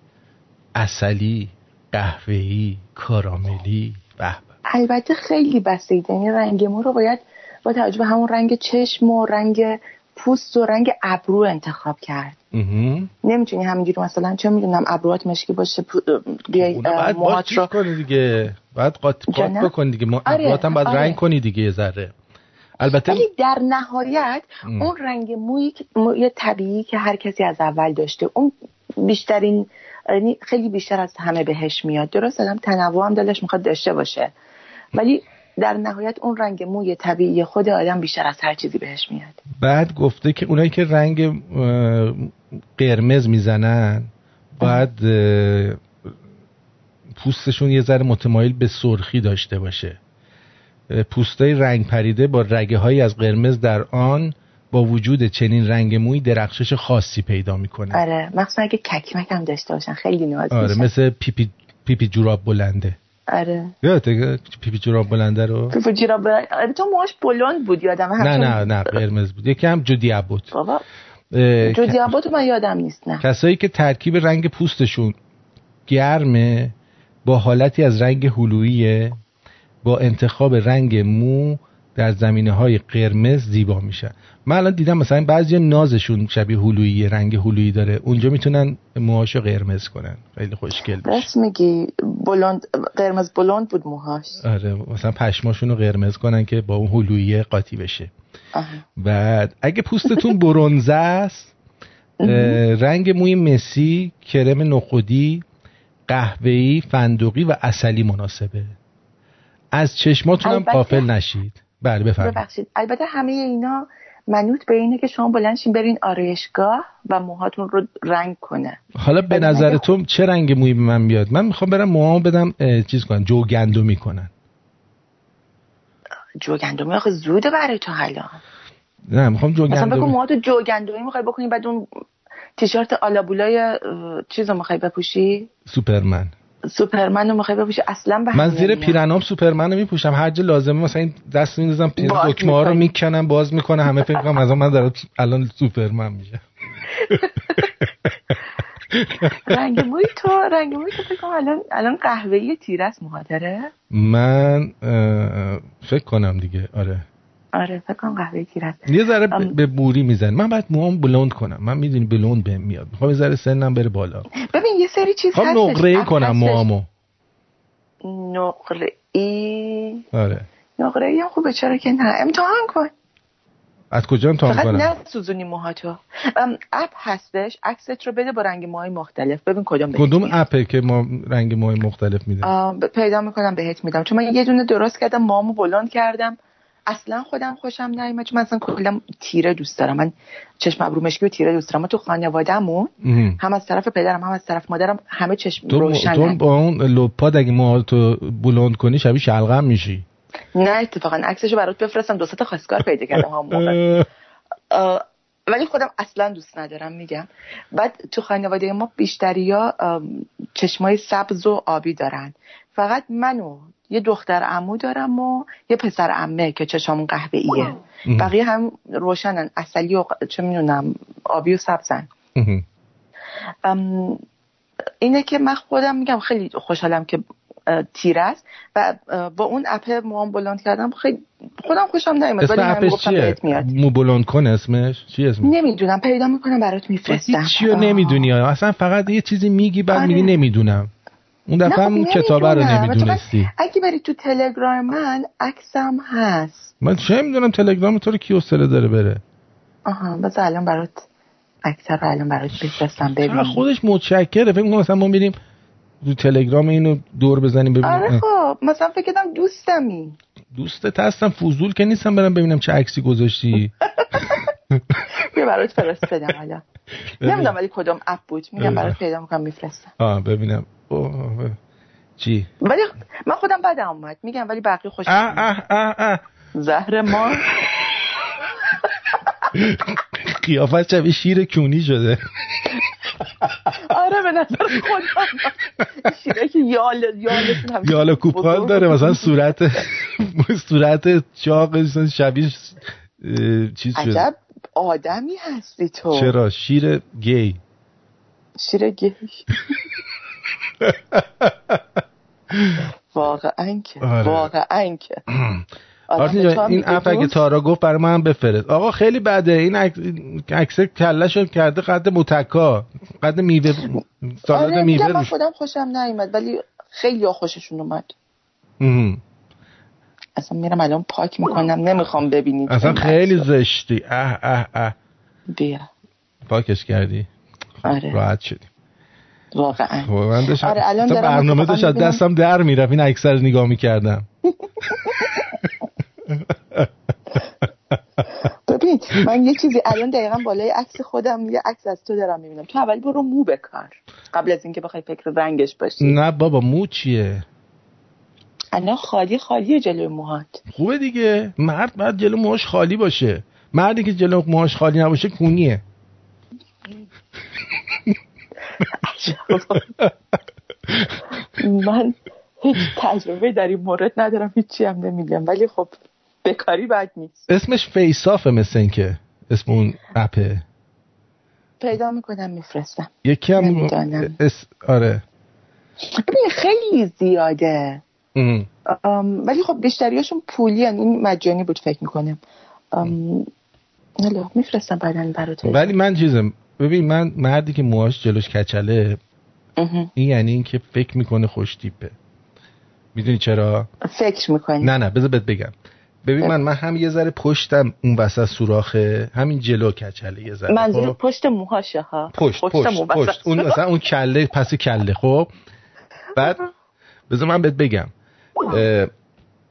اصلی قهوه‌ای کاراملی. به البته خیلی بسیده یعنی رنگ مو رو باید با توجه به همون رنگ چشم و رنگ پوست و رنگ ابرو انتخاب کرد. نمی‌تونی همینجوری مثلا چه می‌دونم ابروات مشکی باشه بیای بعد موهات رو کنی دیگه. بعد قاط قاط؟ بکن دیگه. ما آره، ابروات هم باید آره. رنگ کنی دیگه یه ذره. البته ولی در نهایت ام. اون رنگ موی موی طبیعی که هر کسی از اول داشته اون بیشترین یعنی خیلی بیشتر از همه بهش میاد. درست آدم تنوع هم دلش می‌خواد داشته باشه. ولی در نهایت اون رنگ موی طبیعی خود آدم بیشتر از هر چیزی بهش میاد. بعد گفته که اونایی که رنگ قرمز می‌زنن باید اه، پوستشون یه ذره متمایل به سرخی داشته باشه. اه، پوستای رنگ پریده با رگه های از قرمز در آن با وجود چنین رنگ موی درخشش خاصی پیدا می‌کنه. آره مخصوصا اگه ککمک هم داشته باشن خیلی ناز آره میشن. مثل پیپی پیپی جوراب بلنده. آره. یادته پیپی جوراب بلنده رو؟ پیپو جیرا بر... آره، تو موهاش بلند بود یادم نه نه نه قرمز بود. یکی هم جودی بود بابا جودی ابوتو من یادم نیست نه. کسایی که ترکیب رنگ پوستشون گرمه با حالتی از رنگ هلویه با انتخاب رنگ مو در زمینه های قرمز زیبا میشن من الان دیدم مثلا بعضی نازشون شبیه هلویی رنگ هلویی داره. اونجا می‌تونن موهاشو قرمز کنن. خیلی خوشگل میشه راست میگی. بلند قرمز بلند بود موهاش. آره مثلا پشماشون رو قرمز کنن که با اون هلویی قاطی بشه. آها. بعد اگه پوستتون برونزه است رنگ موی مسی کرم نخودی قهوه‌ای فندقی و اصلی مناسبه. از چشماتون هم غافل نشید. بله بفرمایید. ببخشید. البته همه اینا منوط به اینه که شما بلنشین برین آرایشگاه و موهاتون رو رنگ کنه. حالا به نظر تو چه رنگ مویی به من بیاد من می‌خوام برم موهامو بدم چیز کنن جو گندمی کنن. جو گندمی آخه زوده برای تو حالا نه می‌خوام جو مثلا بگو موهاتو جو گندمی می‌خوای بکنی بعد اون تیشرت آلابولای اه، چیز رو می‌خوای بپوشی؟ سوپرمن. سوپرمن رو می‌خوای بپوشی اصلا به من زیر. پیرنام سوپرمن رو میپوشم. هر جا لازمه مثلا این دست میندازم پیر باز دکمه ها رو. می‌کنم باز می‌کنه همه فکر کنم از من دارم الان سوپرمن میشه رنگ موی تو رنگ موی تو فکر کنم الان الان قهوه‌ای تیره است موها داره من فکر کنم دیگه. آره. آره فکر کنم تیره است یه ذره ام. به بوری میزن من باید موام بلوند کنم. من می‌دونی بلوند بهم میاد. می‌خوام یه ذره سنم بره بالا. ببین یه سری چیز هستش. نقره کنم. موامو نقره ای. آره. نقره ای هم خوبه. چرا که نه؟ امتحان کن. از کجا امتحان فقط کنم؟ نه سوزونی موهاتو اپ هستش. عکست رو بده با رنگ موهای مختلف. ببین کدوم کدوم. اپه که ما رنگ موهای مختلف میده پیدا می‌کنم بهت میدم. چون من یه دونه درست کردم موامو بلند کردم. اصلا خودم خوشم نیومد چون من اصلا کلا تیره دوست دارم. من چشم ابرو مشکی و تیره دوست دارم. من تو خانوادهمون هم از طرف پدرم هم از طرف مادرم همه چشم تو, روشنن تو با اون لپاد اگه موهاتو بلوند کنی شبیه شلغم میشی. نه اتفاقا. عکسشو برات بفرستم. دو تا خواستگار پیدا کردم. هم موقع ولی خودم اصلا دوست ندارم میگم. بعد تو خانواده ما بیشتری ها چشمای سبز و آبی دارن. فقط من و یه دختر عمو دارم و یه پسر عمه که چشمون قهوه ایه بقیه هم روشنن. اصلی و چه می‌دونم آبی و سبزن. اینه که من خودم میگم خیلی خوشحالم که اه، تیره است و با اون اپ موام بلند کردم خیلی خودم خوشم اسم ولی من گفتم بهت میاد. مو بلوند کن اسمش؟ چی اسمش؟ نمی‌دونم پیدا می‌کنم برات میفرستم. چی رو نمی‌دونی. اصلا فقط یه چیزی میگی بعد آره. میگی نمی‌دونم. اون دفعه هم کتاب رو نمی‌دونستی. اگه بری تو تلگرام من عکسم هست. من چه می‌دونم تلگرام تو رو کی حوصله داره بره. آها بس الان برات عکس رو الان برات بفرستم ببین. خودش متشکره؟ فکر کنم مثلا ما میریم تو تلگرام اینو دور بزنیم ببینیم. آره خب. مثلا فکر کردم دوستمی. دوستت هستم فوزول که نیستم برم ببینم چه عکسی گذاشتی. بیا برات فرستادم حالا. نمی‌دونم ولی کدوم اپ بود. میگم برات پیدا می‌کنم میفرستم. آه ببینم. چی؟ ولی من خودم بدم اومد. میگم ولی بقیه خوش اه اه اه اه زهر ما. قیافت شبیه شیر کونی شده. آره به نظر خودم. شیره که یال یالشون یال کوپال داره مثلا صورت صورت چاق شبیه چیز شده. عجب. آدمی هستی تو. چرا؟ شیر گی. شیر گی. واقعا که. واقعا که. این اپ اگه تارا گفت برای من بفرست. آقا خیلی بده. این عکس کله شد کرده قد متکا قد میوه سالاد آره میوه من خودم خوشم نیومد ولی خیلی خوششون اومد. اصلا میرم الان پاک می‌کنم نمی‌خوام ببینید اصلا خیلی زشتی. اه اه اه. بیا. پاکش کردی؟ آره. راحت شدی. واقعا. خب آره الان دارم برنامه داشت دستم در می‌رفت این اکثر نگاه می‌کردم. ببین من یه چیزی الان دقیقا بالای عکس خودم یه عکس از تو دارم می‌بینم. تو اول برو مو بکار قبل از اینکه بخوای فکر رنگش باشی. نه بابا مو چیه؟ الان خالی خالی جلوی موهات. خوبه دیگه. مرد باید جلو موهاش خالی باشه. مردی که جلو موهاش خالی نباشه کونیه. من هیچ تجربه در این مورد ندارم هیچی هم نمیگم. ولی خب بکاری بد نیست. اسمش فیسافه مثل این که اسم اون اپه. پیدا می‌کنم میفرستم. یکی هم اس... آره. خیلی زیاده. ولی خب بیشتریاشون پولی هن. این مجانی بود فکر می‌کنم. حالا میفرستم بعدا برات ولی من چیزم ببین من مردی که موهاش جلوش کچله این یعنی این که فکر می‌کنه خوش تیپه. می‌دونی چرا؟ فکر می‌کنی. نه نه بذار بهت بگم. ببین من من هم یه ذره پشتم اون وسط سوراخه همین جلو کچله یه ذره. منظور خب؟ پشت موهاشه ها. پشت پشت پشت, پشت. اون مثلا اون کله پس کله خب؟ بعد بذار من بهت بگم.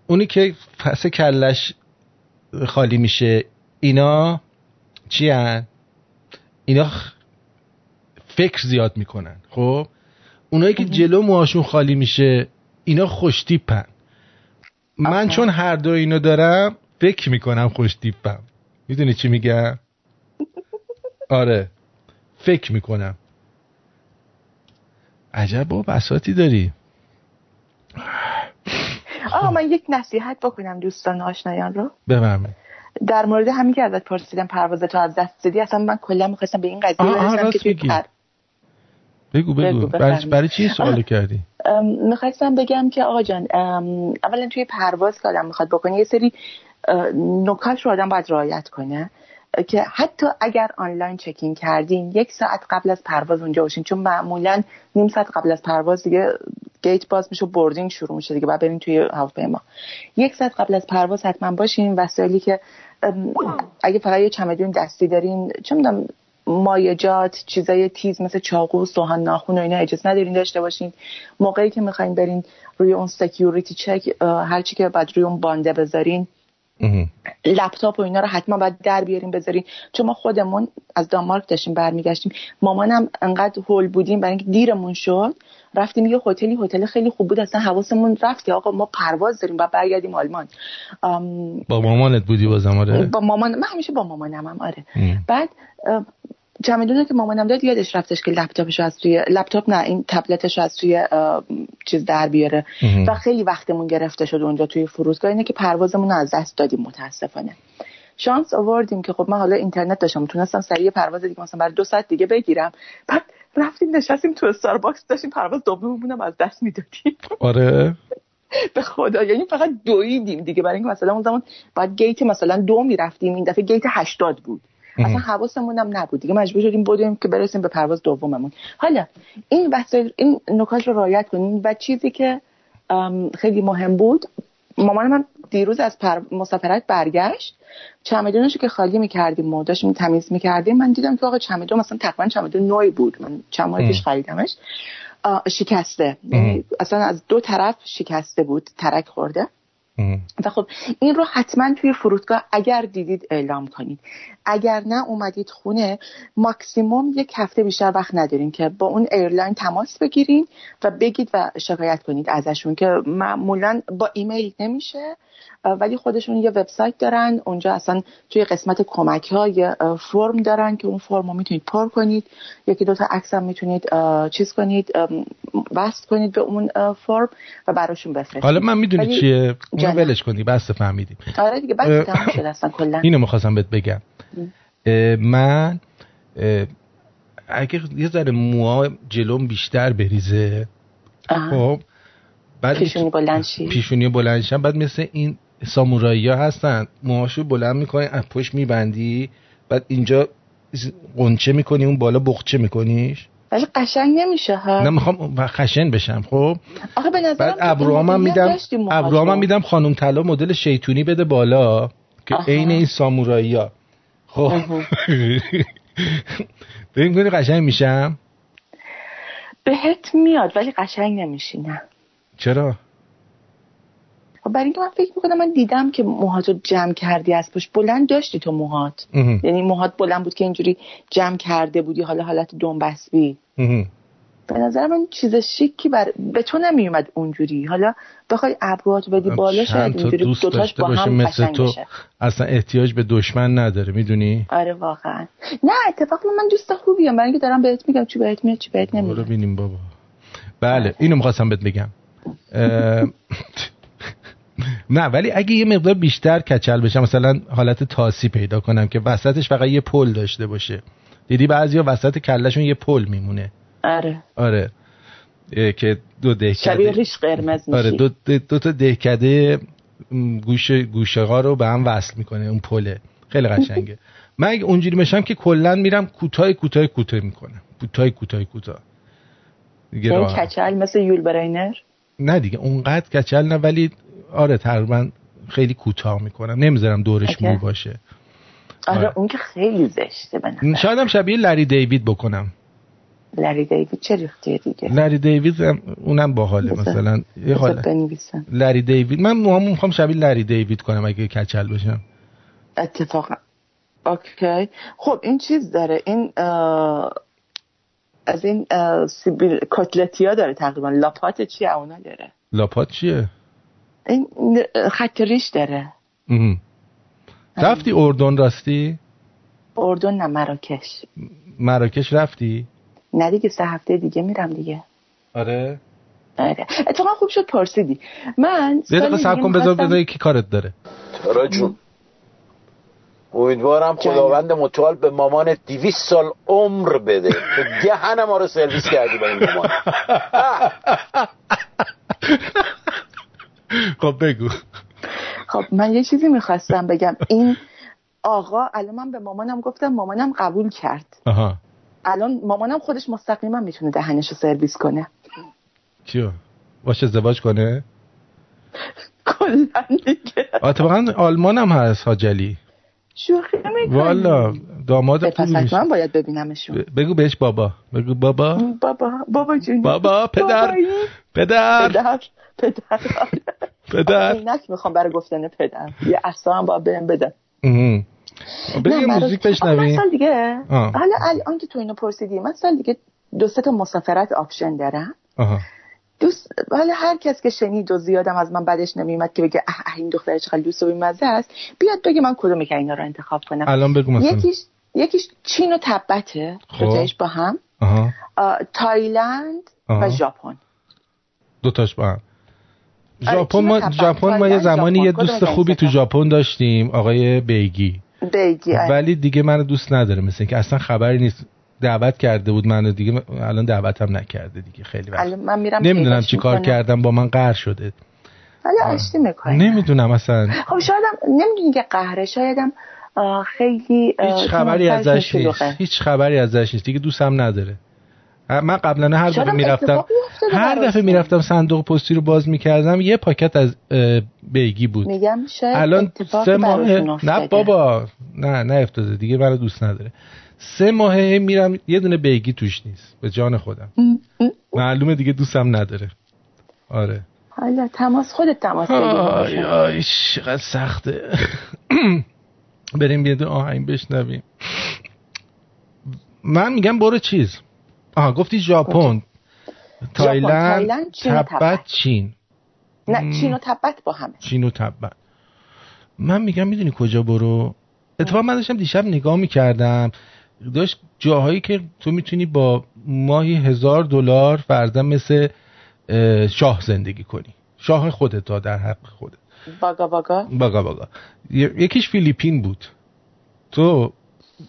اونی که پس کلش خالی میشه اینا چی هن؟ اینا فکر زیاد می‌کنن خب؟ اونایی که جلو موهاشون خالی میشه اینا خوشتیپن. من چون هر دو اینو دارم فکر می‌کنم خوشتیپم. می‌دونی چی میگم؟ آره. فکر می‌کنم. عجب با بساتی داری. آه من یک نصیحت بکنم دوستان آشنایان رو. بفرمایید. در مورد همین که ازت پرسیدم پرواز تو از دست دادی اصلا من کلا می‌خواستم به این قضیه برسم که توی پر... بگو بگو, بگو برای چی سوال کردی؟ می‌خواستم بگم که آقا جان اولا توی پرواز که آدم می‌خواد بکنه یه سری نکات رو آدم باید رعایت کنه. که حتی اگر آنلاین check-in کردین یک ساعت قبل از پرواز اونجا باشین. چون معمولا نیم ساعت قبل از پرواز دیگه gate باز میشه و boarding شروع میشه دیگه بعد برین توی هواپیما. یک ساعت قبل از پرواز حتما باشین. وسایلی که اگه فقط یه چمدون دستی دارین چه می‌دونم مایعات چیزای تیز مثل چاقو سوهان ناخون و اینا اجازه ندارین داشته باشین. موقعی که می‌خواین برین روی اون سکیوریتی چک هرچی که بعد روی اون بانده بذارین. لپتاپ و اینا رو حتما باید در بیاریم بذاریم. چون ما خودمون از دانمارک داشتیم برمیگشتیم. مامانم انقدر هول بودیم برای اینکه دیرمون شد. رفتیم یه هتلی هتل خیلی خوب بود. اصلا حواسمون رفت که آقا ما پرواز داریم و برگردیم آلمان. با مامانت بودی بازم آره با مامان من همیشه با مامانم هم آره بعد چمدونه که مامانم داد یادش رفتش که لپتاپش از توی لپتاپ نه این تبلتش از توی چیز در بیاره. و خیلی وقتمون گرفته شد اونجا توی فرودگاه. اینه که پروازمون از دست دادیم متاسفانه. شانس آوردیم که خب من حالا اینترنت داشتم. تونستم سریع پرواز دیگه مثلا برای دو ساعت دیگه بگیرم. بعد رفتیم نشستیم تو استارباکس داشتیم پرواز دوممونم از دست می‌دادیم. آره. به خدا. یعنی فقط دویدیم دیگه. برای اینکه مثلا اون زمان بعد گیت مثلا دو می‌رفتیم. این دفعه گیت هشتاد بود. اصلا حواسمون هم نبود. دیگه مجبور شدیم بودیم که برسیم به پرواز دوممون. حالا این وسایل این نکات رو رعایت کنیم و چیزی که خیلی مهم بود. مامان من دیروز از پر... مسافرت برگشت. چمدونش که خالی می‌کردیم و داشتیم تمیز می‌کردیم من دیدم که آقا چمدون مثلا تقریبا چمدون نوعی بود. من چند ماه پیش خریدمش شکسته. یعنی اصلا از دو طرف شکسته بود ترک خورده. و خب این رو حتما توی فرودگاه اگر دیدید اعلام کنید. اگر نه اومدید خونه ماکسیموم یک هفته بیشتر وقت ندارین که با اون airline تماس بگیرین و بگید و شکایت کنید ازشون که معمولا با ایمیل نمیشه ولی خودشون یه وبسایت دارن اونجا اصلا توی قسمت کمک ها یه فرم دارن که اون فرم رو می‌تونید پر کنید. یکی دوتا عکس هم می‌تونید چیز کنید وصل کنید به اون فرم و براشون بفرستید. حالا من می‌دونی چیه؟ اون ولش کنی بس فهمیدیم. آره دیگه بس تمام شد اصلا کلا. اینو می‌خواستم بهت بگم. من اگه یه ذره موها جلوم بیشتر بریزه خب بعد پیشونی بلند پیشونی بلند بعد مثل این سامورایی ها هستن موهاشو بلند می‌کنی از پشت میبندی بعد اینجا قنچه می‌کنی اون بالا بخچه میکنیش. ولی قشنگ نمیشه ها. نه می‌خوام خشن بشم خب؟ آخه به بعد ابروامم میدم ابروامم میدم خانم طلا مدل شیطونی بده بالا که عین این سامورایی ها. خب؟ ببین کنی قشنگ میشم؟ بهت میاد ولی قشنگ نمیشی نه. چرا؟ برای اینکه من فکر می‌کنم من دیدم که موهات رو جمع کردی از پشت. بلند داشتی تو موهات. یعنی موهات بلند بود که اینجوری جمع کرده بودی. حالا حالت دنبسبی به نظر من چیز شیکی بر... به تو نمیومد اونجوری. حالا بخوای ابروات بدی بالا شاید اینجوری دوست دوتاش با هم مثل تو بشه. اصلا احتیاج به دشمن نداره می‌دونی؟ آره واقعا. نه اتفاقا من دوست خوبیم. برای اینکه دارم بهت میگم چی بهت میاد چی بهت نمیاد. ببینیم بابا. بله اینو می‌خواستم بهت بگم. نه ولی اگه یه مقدار بیشتر کچل بشم مثلا حالت تاسی پیدا کنم که وسطش فقط یه پل داشته باشه. دیدی بعضیا وسط کلشون یه پل میمونه. آره. آره. که دو دهکده شبیه ریش قرمز آره دو, دو, تا دهکده گوش گوشه ها رو به هم وصل می‌کنه اون پله. خیلی قشنگه. من اگه اونجوری میشم که کلا میرم کوتاه کوتاه کوتاه می‌کنم. کوتاه کوتاه کوتاه. دیگه یعنی کچل مثل یول براینر؟ نه دیگه اونقدر کچل نه ولی آره تقریبا خیلی کوتاه می‌کنم. نمی‌ذارم دورش مو باشه. آره, آره, اون که خیلی زشته بنظرم شاید هم شبیه لری دیوید بکنم. لری دیوید چه ریختیه دیگه؟ لری دیوید هم اونم باحاله مثلا. یه حاله. لری دیوید. من موهامو می‌خوام شبیه لری دیوید کنم اگه کچل بشم. اتفاقا. اوکی. خب این چیز داره. این از این سیبیل کتلتی ها داره تقریبا. لاپات چیه؟ اونا داره. لاپات چیه؟ این خط ریش داره. رفتی اردن راستی؟ اردن نه مراکش. مراکش رفتی؟ نه دیگه سه هفته دیگه میرم دیگه. آره. آره. اتفاقا خوب شد پرسیدی. من یه دقیقه سب کن بذار بذار کی کارت داره. تارا جون امیدوارم خداوند متعال به مامان دیویس سال عمر بده. که گهن ما رو سرویس کردی با این مامان. خب بگو. خب من یه چیزی می‌خواستم بگم. این آقا الان من به مامانم گفتم مامانم قبول کرد. آها. الان مامانم خودش مستقیما می‌تونه دهنشو سرویس کنه. کیو؟ باشه ازدواج کنه؟ کلا دیگه. اتفاقا آلمان هم هست حاجلی شوخی می‌کنی. والا داماد پس من باید ببینمشون. بگو بهش بابا. بگو بابا. بابا بابا جون بابا پدر. پدر. پدر پدر. پدر. اینک می‌خوام برای گفتن پدر. یه اصلا هم باید بهم بدن بگی موزیک بشنوی. سال دیگه حالا الان که تو اینو پرسیدی من سال دیگه دو سه تا مسافرت option دارم. دوست حالا هر کس که شنید و زیادم از من بعدش نمیومد که بگه اه این دختر چقدر لوس و بیمزه است. بیاد بگه من کدوم که اینا رو انتخاب کنم. الان بگو مثلا. یکیش یکیش چین و تبته. دوتایش با هم. تایلند و ژاپن. دوتاش با هم. ژاپن ما ژاپن ما یه زمانی یه دوست خوبی تو ژاپن داشتیم آقای بیگی. بیگی ولی دیگه منو دوست نداره مثل که اصلا خبری نیست. دعوت کرده بود منو دیگه الان دعوتم نکرده دیگه خیلی وقت. من میرم نمی‌دونم چی کار کردم با من قهر شده. حالا آشتی می‌کنه نمی‌دونم اصلا. خب شایدم نمی‌دونی که قهره شایدم خیلی هیچ خبری ازش نیست. هیچ خبری ازش نیست. دیگه دوستم نداره. من قبلا هر دفعه می‌رفتم هر دفعه می‌رفتم صندوق پستی رو باز می‌کردم یه پاکت از بیگی بود. میگم شاید الان سه ماه نه بابا نه نه افتاده دیگه منو دوست نداره. سه ماهه میرم یه دونه بیگی توش نیست به جان خودم. معلومه دیگه دوستم نداره. آره. حالا تماس خودت تماس آی آی چقدر سخته. بریم یه آهنگ بشنویم. من میگم برو چیز. آها گفتی ژاپن. تایلند تبت چین. نه چین و تبت با همه. چین و تبت. من میگم می‌دونی کجا برو؟ اتفاقا من داشتم دیشب نگاه می‌کردم. داشت جاهایی که تو می‌تونی با ماهی هزار دلار فرضاً مثل شاه زندگی کنی. شاه خودت تا در حق خودت. باگا باگا باگا باگا یکیش فیلیپین بود. تو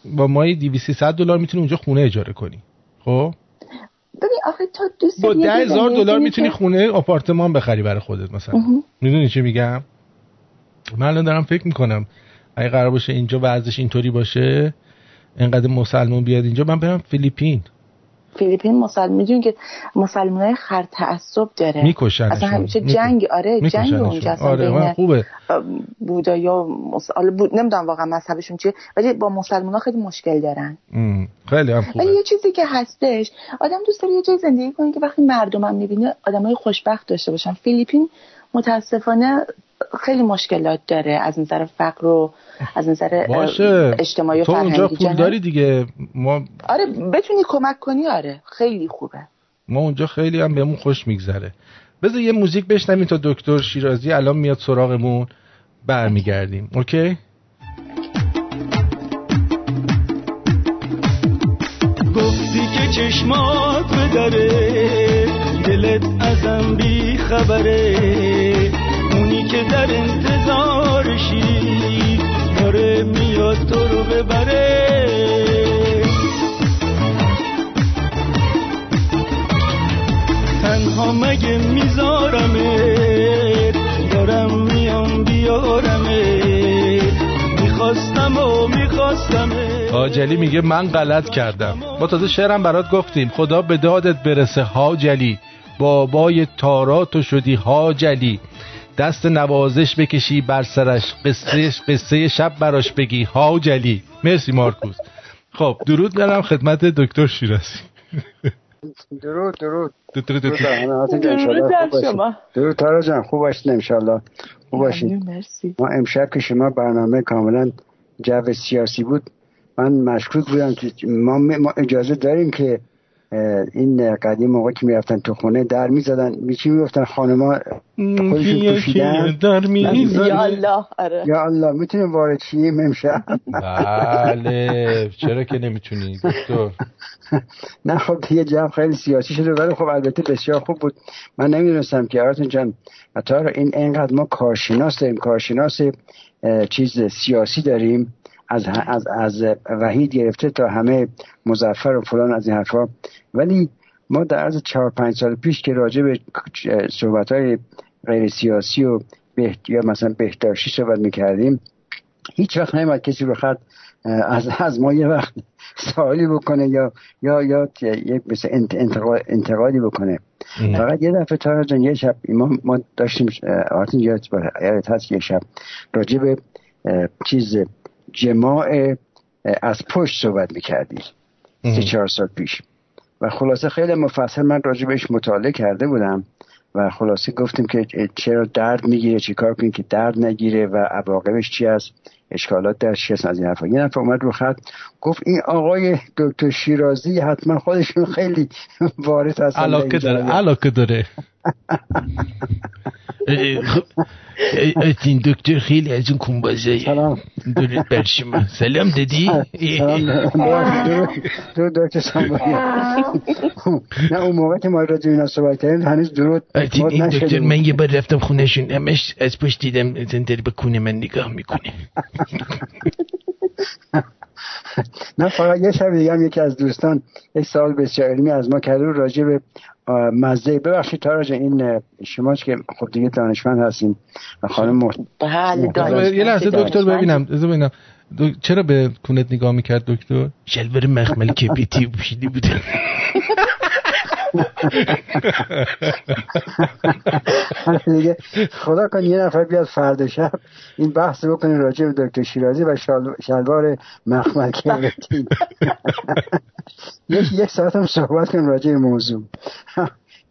با ماهی 200 دلار می‌تونی اونجا خونه اجاره کنی. خب؟ ببین آخه تو دوست با ده هزار دلار می‌تونی خونه آپارتمان بخری برای خودت مثلا. می‌دونی چی میگم؟ من الان دارم فکر می‌کنم اگه قرار باشه اینجا ورزش اینطوری باشه انقدر مسلمون بیاد اینجا من برم فیلیپین. فیلیپین مسلمان می‌دونی که مسلمان های خر تعصب داره. می‌کشن اصلا همیشه جنگ آره جنگ اونجا اصلا آره خوبه. بودایا مس... بود نمی‌دونم واقعا مذهبشون چیه ولی با مسلمان ها خیلی مشکل دارن. خیلی هم خوبه. ولی یه چیزی که هستش آدم دوست داره یه جای زندگی کنه که وقتی مردم هم می‌بینه آدم های خوشبخت داشته باشن. فیلیپین متاسفانه خیلی مشکلات داره. از نظر فقر و از نظر باشه. اجتماعی و تو اونجا پول داری دیگه. ما آره بتونی کمک کنی آره. خیلی خوبه. ما اونجا خیلی هم بهمون خوش میگذره. بذار یه موزیک بشنویم تا دکتر شیرازی الان میاد سراغمون برمیگردیم. اوکی؟ گفتی که چشمات بدره دلت ازم بی خبره که در انتظارشی داره میاد تو رو ببره. تنها مگه میذارمه؟ دارم میام بیارمه. می‌خواستم و میخواستمه. آجلی میگه من غلط کردم. ما تازه شعرم برات گفتیم. خدا به دادت برسه هاجلی بابای تاراتو شدی هاجلی دست نوازش بکشی بر سرش قصه, قصه شب براش بگی. هاجلی مرسی مارکوس. خب درود دارم خدمت دکتر شیرازی درود درود. درود درود درود در شما. درود تارا جان خوب باشید انشالله خوب باشید ما امشب که شما برنامه کاملا جو سیاسی بود من مشکوک بودم که ما, ما اجازه داریم که این قدیم موقع که می‌رفتن تو خونه در می‌زدن. میچی می‌گفتن؟ خانما خودشون پوشیدن؟ در یا الله آره. یا الله می‌تونیم وارد چیم امشب؟ بله چرا که نمی‌تونی دکتر؟ نه خب یه جو خیلی سیاسی شده ولی خب البته بسیار خوب بود. من نمی‌دونستم که آرتون جان حتی این اینقدر ما کارشناس داریم کارشناس چیز سیاسی داریم. از از از وحید گرفته تا همه مزفر و فلان از این حرفا. ولی ما در عرض چهار پنج سال پیش که راجع به صحبت های غیر سیاسی و بهت... یا مثلا بهداشتی صحبت می‌کردیم هیچ وقت نمیاد کسی رو خط از, از ما یه وقت سوالی بکنه یا یا یا یک مثل انتقادی بکنه. فقط یه دفعه تارا جان یه شب ما, ما داشتیم آرتین یادت هست یه شب راجع به چیز جماع از پشت صحبت می‌کردی سه چهار سال پیش. و خلاصه خیلی مفصل من راجع بهش مطالعه کرده بودم و خلاصه گفتیم که چرا درد می‌گیره چی کار کنیم که درد نگیره و عواقبش چی است اشکالات در چی از این حرفا. یه نفر اومد رو خط گفت این آقای دکتر شیرازی حتما خودشون خیلی وارد هستن علاقه داره علاقه داره. این دکتر خیلی از اون کنبازه سلام درود بر شما سلام دادی درود دکتر سامبایی نه اون موقع که ما راجع اینا صحبت کردیم هنوز درود این دکتر من یه بار رفتم خونهشون همش از پشت دیدم زندر به کونه من نگاه می‌کنه نه فقط یه شب دیگه هم یکی از دوستان یک سال بسیار علمی از ما کرده راجع به مزه. ببخشید تاراج این شما که خب دیگه دانشمند هستین و خانم مر... بله یه لحظه دکتر ببینم ببینم. چرا به کونت نگاه می‌کرد دکتر؟ شلور مخمل کبریتی پوشیدی بوده دیگه خدا کن یه نفر بیاد فرد شب این بحث بکنه راجع به دکتر شیرازی و شلوار مخمل کبریتی یک یک ساعت هم صحبت کنیم راجع به موضوع.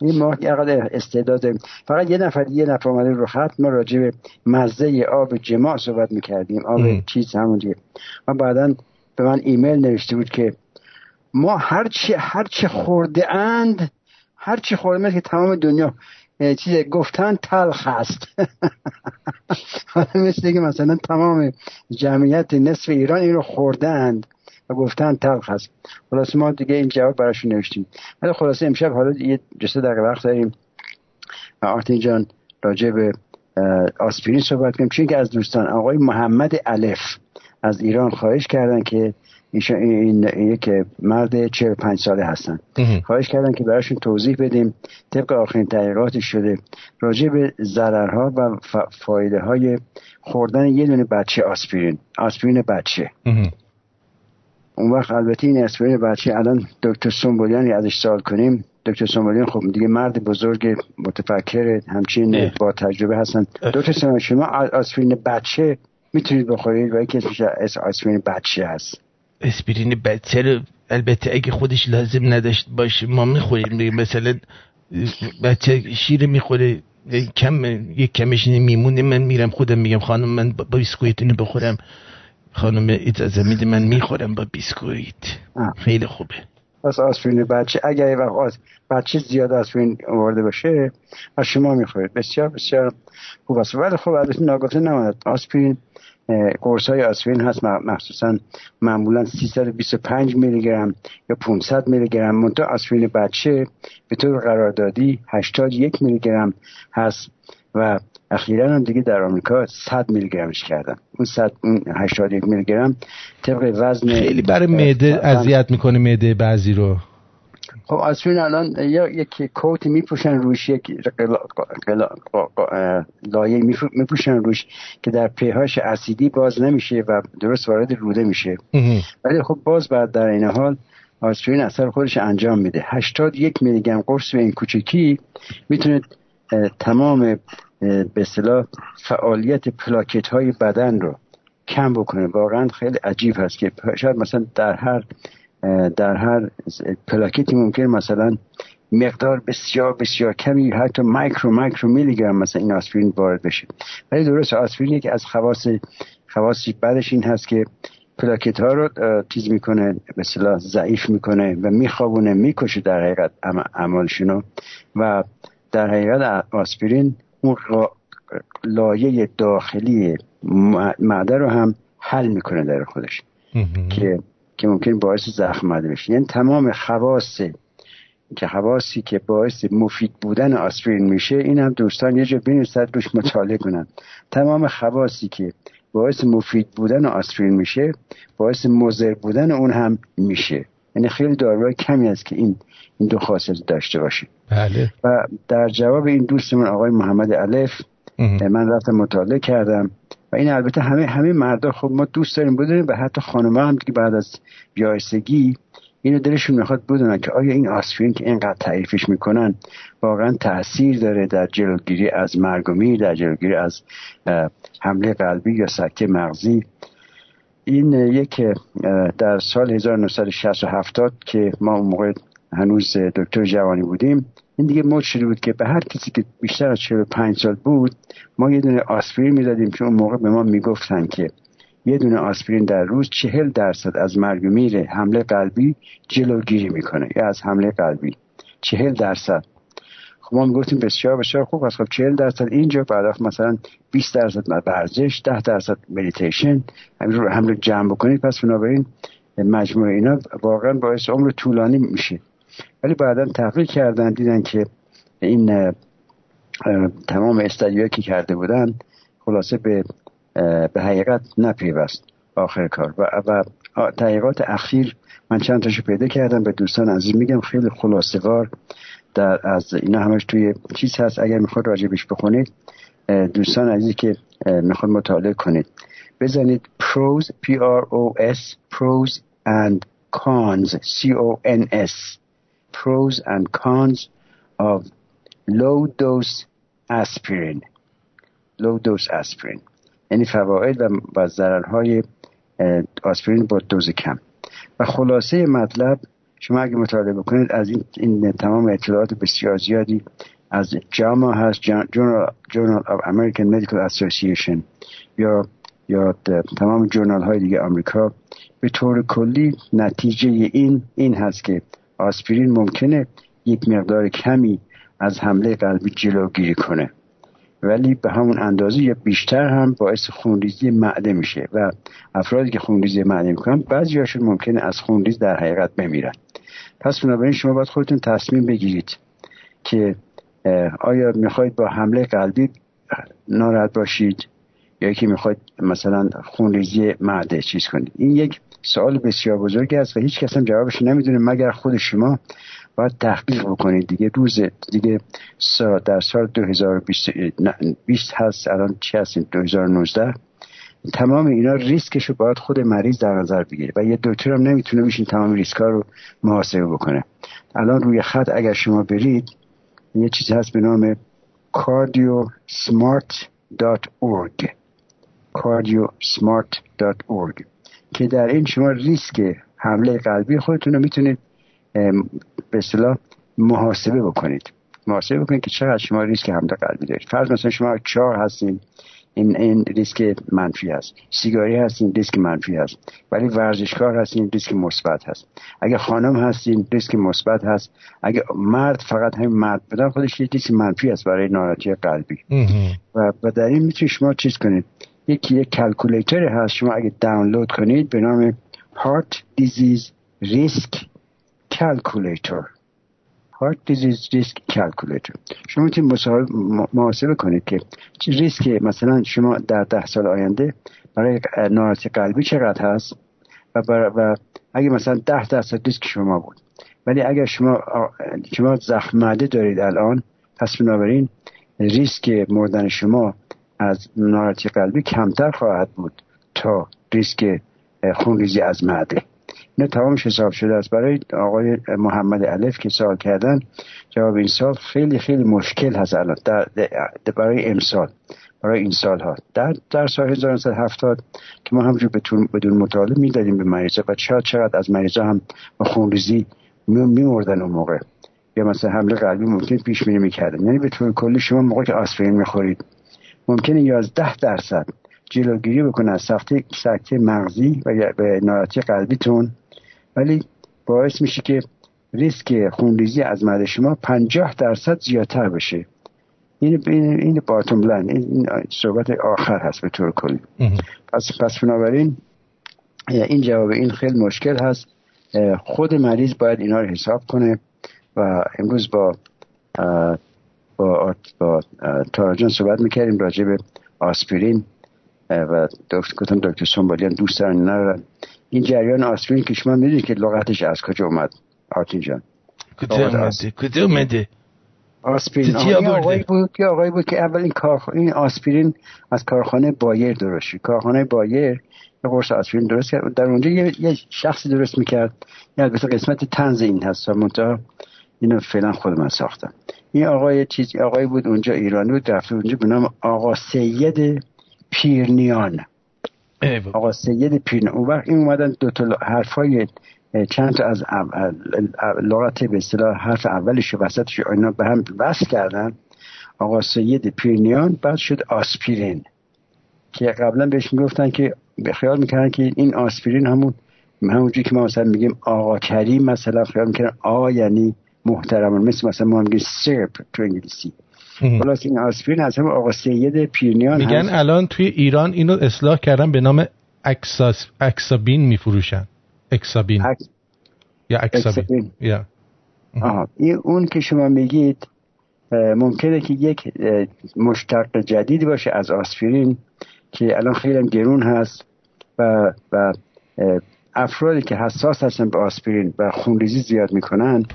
این ما یقدر استعداد فقط یه نفر یه نفر آمده رو خط ما راجع به مزه آب جماع صحبت می‌کردیم. آب چیز همون دیگه و بعدا به من ایمیل نوشته بود که ما هرچی هرچی خورده اند هرچی خورده که تمام دنیا چیز گفتن تلخ حالا مثل که مثلا تمام جمعیت نصف ایران این رو خوردند و گفتن تلخ هست خلاصه ما دیگه این جواب براشون نوشتیم. ولی خلاصه امشب حالا یه جسته دقیقه وقت داریم. آرتین جان راجع به آسپرین صحبت کنیم. چون که از دوستان آقای محمد الف از ایران خواهش کردن که این, این یک مرد 45 ساله هستن. خواهش کردن که براشون توضیح بدیم طبق آخرین تحقیقاتی شده راجع به ضررها و فایده های خوردن یه دونه بچه آسپرین. آسپرین بچه. اون وقت البته این اسپرین بچه الان دکتر سنبولیان ازش سوال کنیم. دکتر سنبولیان خب دیگه مرد بزرگ متفکر همچین با تجربه هستن. دکتر سنبولیان شما آسپرین بچه می‌تونید بخورید؟ و یکی اسمش آسپرین بچه هست. اسپرین بچه رو البته اگه خودش لازم نداشت باشه ما می‌خوریم مثلا بچه شیر می‌خوره کم یک کمش میمونه من میرم خودم میگم خانم من با بیسکویت اینو بخورم. خانم اجازه میده من می‌خورم با بیسکویت؟ خیلی خوبه. پس آسپرین بچه اگر وقت بچه زیاد آسپرین آورده باشه از شما می‌خورید بسیار بسیار خوب است. ولی خب البته ناگفته نماند. آسپرین قرص های آسپرین هست مخصوصا معمولا 325 میلی گرم یا 500 میلی گرم منتها آسپرین بچه به طور قراردادی 81 میلی گرم هست و اخیرا هم دیگه در آمریکا 100 میلی گرمش کردن. اون 100 اون 81 میلی گرم طبق وزن خیلی برای معده اذیت می‌کنه معده بعضی رو. خب آسپرین الان یک کوت میپوشن روش یک لایه میپوشن روش که در پیهاش اسیدی باز نمیشه و درست وارد روده میشه. ولی خب باز بعد در این حال آسپرین اثر خودش انجام میده. 81 میلی گرم قرص به این کوچکی می‌تونه تمام به اصطلاح فعالیت پلاکت های بدن رو کم بکنه. واقعا خیلی عجیب هست که شاید مثلا در هر در هر پلاکتی ممکن مثلا مقدار بسیار بسیار کمی حتی مایکرو مایکرو میلی گرم مثلا این آسپرین وارد بشه. ولی درست آسپرین یکی از خواص خواصی بعدش این هست که پلاکت ها رو چیز می‌کنه به ضعیف می‌کنه و میخوابونه می‌کشه در حقیقت عملشونو و در حقیقت آسپرین اون لایه داخلی معده رو هم حل می‌کنه در خودش. که که ممکن باعث زخم بشه. یعنی تمام خواص که حواسی که باعث مفید بودن آسپرین میشه این هم دوستان یه جا بینویسد روش مطالعه کنن. تمام خواصی که باعث مفید بودن آسپرین میشه باعث مضر بودن اون هم میشه. یعنی خیلی داروهای کمی است که این این دو خاصیت داشته باشه. بله. و در جواب این دوستمون آقای محمد الف من رفتم مطالعه کردم. و این البته همه همه مردا خب ما دوست داریم بدونیم و حتی خانم هم که بعد از بیایستگی اینو دلشون می‌خواد بدونن که آیا این آسپرین که اینقدر تعریفش می‌کنن واقعا تاثیر داره در جلوگیری از مرگومی در جلوگیری از حمله قلبی یا سکته مغزی. این یک در سال 1967 که ما اون موقع هنوز دکتر جوانی بودیم این دیگه مد شده بود که به هر کسی که بیشتر از 45 سال بود ما یه دونه آسپرین می‌دادیم که اون موقع به ما می‌گفتن که یه دونه آسپرین در روز چهل درصد از مرگ و میر حمله قلبی جلوگیری می‌کنه یا از حمله قلبی. چهل درصد. خب ما می‌گفتیم بسیار بسیار خوب. است خب چهل درصد اینجا بعد مثلا 20 درصد ورزش 10 درصد مدیتیشن. همین رو حمله جمع بکنید. پس بنابراین مجموعه اینا واقعا باعث عمر طولانی میشه. ولی بعدا تحقیق کردن دیدن که این تمام استادیوهایی که کرده بودن خلاصه به به حقیقت نپیوست آخر کار. و, و تحقیقات اخیر من چند تاشو پیدا کردم. به دوستان عزیز میگم خیلی خلاصگار در از اینا همش توی چیز هست. اگر می‌خواد راجبش بخونید دوستان عزیزی که می‌خواد مطالعه کنید. بزنید pros p r o s pros and cons c o n s. pros and cons of low dose aspirin. Low dose aspirin. یعنی فواید و, ضررهای آسپرین با دوز کم. و خلاصه مطلب شما اگه مطالعه بکنید از این, این تمام اطلاعات بسیار زیادی از جاما هست جورنال of American Medical Association یا یا تمام جورنال های دیگه آمریکا. به طور کلی نتیجه این این هست که آسپرین ممکنه یک مقدار کمی از حمله قلبی جلوگیری کنه. ولی به همون اندازه یا بیشتر هم باعث خونریزی معده میشه و افرادی که خونریزی معده می‌کنن بعضی هاشون ممکنه از خونریز در حقیقت بمیرن. پس بنابراین شما باید خودتون تصمیم بگیرید که آیا می‌خواید با حمله قلبی ناراحت باشید یا که می‌خواید مثلا خونریزی معده چیز کنید. این یک سوال بسیار بزرگی است و هیچ کس هم جوابش نمی‌دونه. مگر خود شما باید تحقیق بکنید؟ دیگه روز دیگه سا در سال 2020 هست الان چی هستیم؟ 2019 تمام اینا ریسکش رو باید خود مریض در نظر بگیره و یه دکتر هم نمی‌تونه بشین تمام ریسک رو محاسبه بکنه. الان روی خط اگر شما برید یه چیزی هست به نام cardiosmart.org cardiosmart.org که در این شما ریسک حمله قلبی خودتون رو می‌تونید به اصطلاح محاسبه بکنید. محاسبه بکنید که چقدر شما ریسک حمله قلبی دارید. فرض مثلا شما چهار هستین این این ریسک منفی هست. سیگاری هستین ریسک منفی هست. ولی ورزشکار هستین ریسک مثبت هست. اگه خانم هستین ریسک مثبت هست. اگه مرد فقط همین مرد بدن خودش یه ریسک منفی هست برای ناراحتی قلبی. و, و در این می‌تونید شما چیز کنید؟ یکی یک کلکولیتر هست. شما اگه دانلود کنید به نام Heart Disease Risk Calculator. Heart Disease Risk Calculator. شما می‌تونید محاسبه کنید که ریسک مثلا شما در ده سال آینده برای ناراحتی قلبی چقدر هست؟ و, و اگه مثلا ده درصد ریسک شما بود. ولی اگر شما شما زخم معده دارید الان پس بنابراین ریسک مردن شما از ناراحتی قلبی کمتر خواهد بود تا ریسک خونریزی از معده نه تمامش حساب شده است. برای آقای محمد علف که سوال کردن جواب این سال خیلی خیلی مشکل هست الان. در, برای امسال برای این سال ها در, در سال 1970 که ما همجور بدون مطالعه می‌دادیم به مریضا و چقدر چقدر از مریضا هم خونریزی میمردن اون موقع. یا مثلا حمله قلبی ممکن پیش بینی می‌کردن. یعنی به طور کلی شما موقع که آسپرین می‌خورید ممکنه 11 درصد جلوگیری بکنه از سختی سکته مغزی و به ناراحتی قلبیتون. ولی باعث میشه که ریسک خونریزی از معده شما 50 درصد زیادتر بشه. این این باتوم لند این صحبت آخر هست به طور کلی. پس پس بنابراین این جواب این خیلی مشکل هست. خود مریض باید اینا رو حساب کنه و امروز با با, با تاراجان صحبت می‌کردیم راجع به آسپرین و دکتر گفتم دکتر سنبالیان دوست دارن ندارن این جریان آسپرین که شما می‌دونید که لغتش از کجا اومد؟ آرتین جان. کجا اومده آسپرین. آقای بود که آقای بود که اول این این آسپرین از کارخانه بایر درست شد. کارخانه بایر یه قرص آسپرین درست کرد. در اونجا یه, یه شخصی درست می‌کرد. یه البته قسمت تنز این هست. و منتها اینو فعلا خود من ساختم. این آقای چیزی آقای بود اونجا ایرانی بود رفته اونجا به نام آقا سید پیرنیان. آقا سید پیرنیان. اون وقت این اومدن دو تا حرفای چند تا از لغت به اصطلاح حرف اولش و وسطش اینا به هم وصل کردن. آقا سید پیرنیان بعد شد آسپیرین. که قبلا بهش می‌گفتن که به خیال می‌کردن که این آسپرین همون همونجوری که ما مثلا میگیم آقا کریم مثلا خیال می‌کنن آقا یعنی محترم مثل مثلا ما میگیم سرپ تو انگلیسی. خلاص این آسپرین از همه آقا سید پیرنیان میگن هست. الان توی ایران اینو اصلاح کردن به نام اکساس اکسابین میفروشن. اکسابین. اکس... یا اکسابین. یا. آها. این اون که شما میگید ممکنه که یک مشتق جدید باشه از آسپرین که الان خیلی گرون هست و, و افرادی که حساس هستن به آسپرین و خونریزی زیاد می‌کنن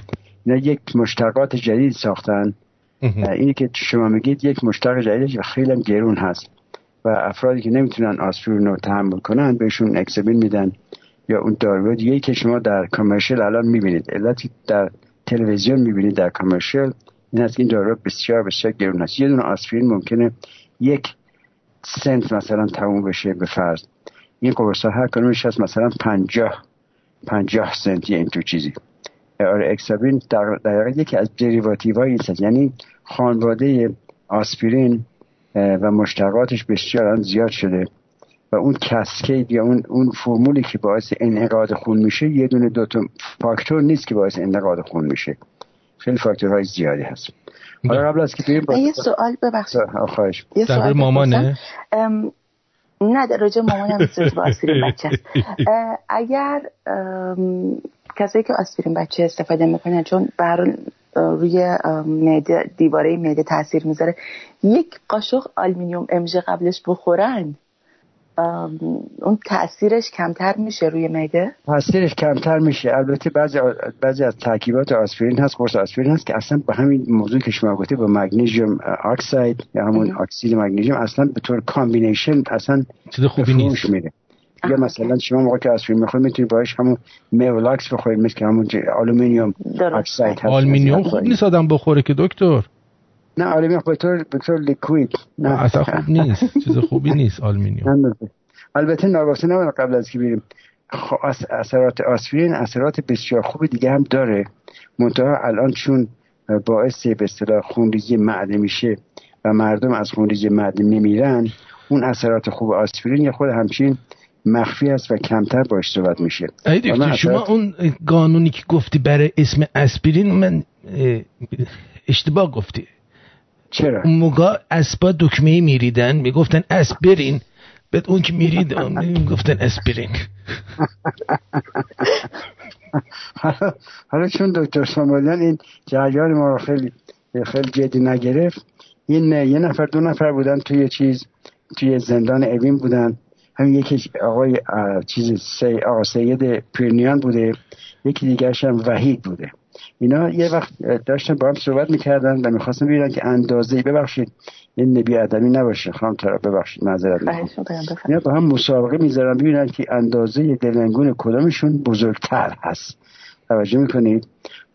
اینا یک مشتقات جدید ساختن. اینی که شما میگید یک مشتق جدید خیلی هم گرون هست. و افرادی که نمی‌تونن آسپرین رو تحمل کنن بهشون اکسبین میدن. یا اون داروی دیگه که شما در کامرشل الان می‌بینید. علتی در تلویزیون می‌بینید در کامرشل این هست این دارو بسیار بسیار گرون هست یه دونه آسپرین ممکنه یک سنت مثلا تموم بشه به فرض. این قرص هر کنونش هست مثلا پنجاه پنجاه سنت این تو چیزی. آره اکسابین در یکی از دریواتیو های هست یعنی خانواده آسپرین و مشتقاتش بسیار زیاد شده. و اون کسکید یا اون اون فرمولی که باعث انعقاد خون میشه یه دونه دو تا فاکتور نیست که باعث انعقاد خون میشه. خیلی فاکتورهای زیادی هست. حالا قبل از که بریم یه سوال ببخشید. خواهش. یه سوال مامانه؟ نه در راجع مامانم نیست با آسپرین بچه اگر کسایی که آسپرین بچه استفاده می‌کنن چون بر روی معده دیواره معده تاثیر می‌ذاره یک قاشق آلومینیوم MG قبلش بخورن اون تاثیرش کمتر میشه روی معده؟ تاثیرش کمتر میشه. البته بعضی بعضی از ترکیبات آسپرین هست قرص آسپرین هست که اصلا به همین موضوع که شما گفتی با magnesium oxide یا همون اکسید مگنیزیم اصلا به طور combination اصلا چیز خوبی نیست. میره. یا مثلا شما موقع که آسپرین می‌خواید می‌تونید باش همون Maalox بخورید مثل که همون aluminium oxide هست. آلومینیوم خوب نیست آدم بخوره که دکتر. نه آلومینیوم به طور به طور liquid. نه. اصلا خوب نیست. چیز خوبی نیست آلومینیوم. البته ناگفته نباید قبل از که بریم. اثرات آسپرین اثرات بسیار خوب دیگه هم داره. منتها الان چون باعث به اصطلاح خونریزی معده میشه و مردم از خونریزی معده نمیرن اون اثرات خوب آسپرین یه خود همچین مخفی است و کمتر باش صحبت میشه. ای شما اون قانونی که گفتی برای اسم اسپرین من اشتباه گفتی. چرا؟ اون موقع اسبا دکمه میریدن می‌گفتن اسپرین. بعد اون که میرید گفتن اسپرین. حالا چون دکتر سامالیان این جریان ما رو خیلی خیلی جدی نگرفت این یه نفر دو نفر بودن توی چیز توی زندان اوین بودن. همین یکی آقای چیز سی آقا سید پیرنیان بوده یکی دیگرش هم وحید بوده. اینا یه وقت داشتن با هم صحبت می‌کردن و می‌خواستن ببینن که اندازه ببخشید این نبی ادمی نباشه خواهم طرف ببخشید معذرت اینا با هم مسابقه می‌ذارن ببینن که اندازه دلنگون کدامشون بزرگتر هست. توجه می‌کنید؟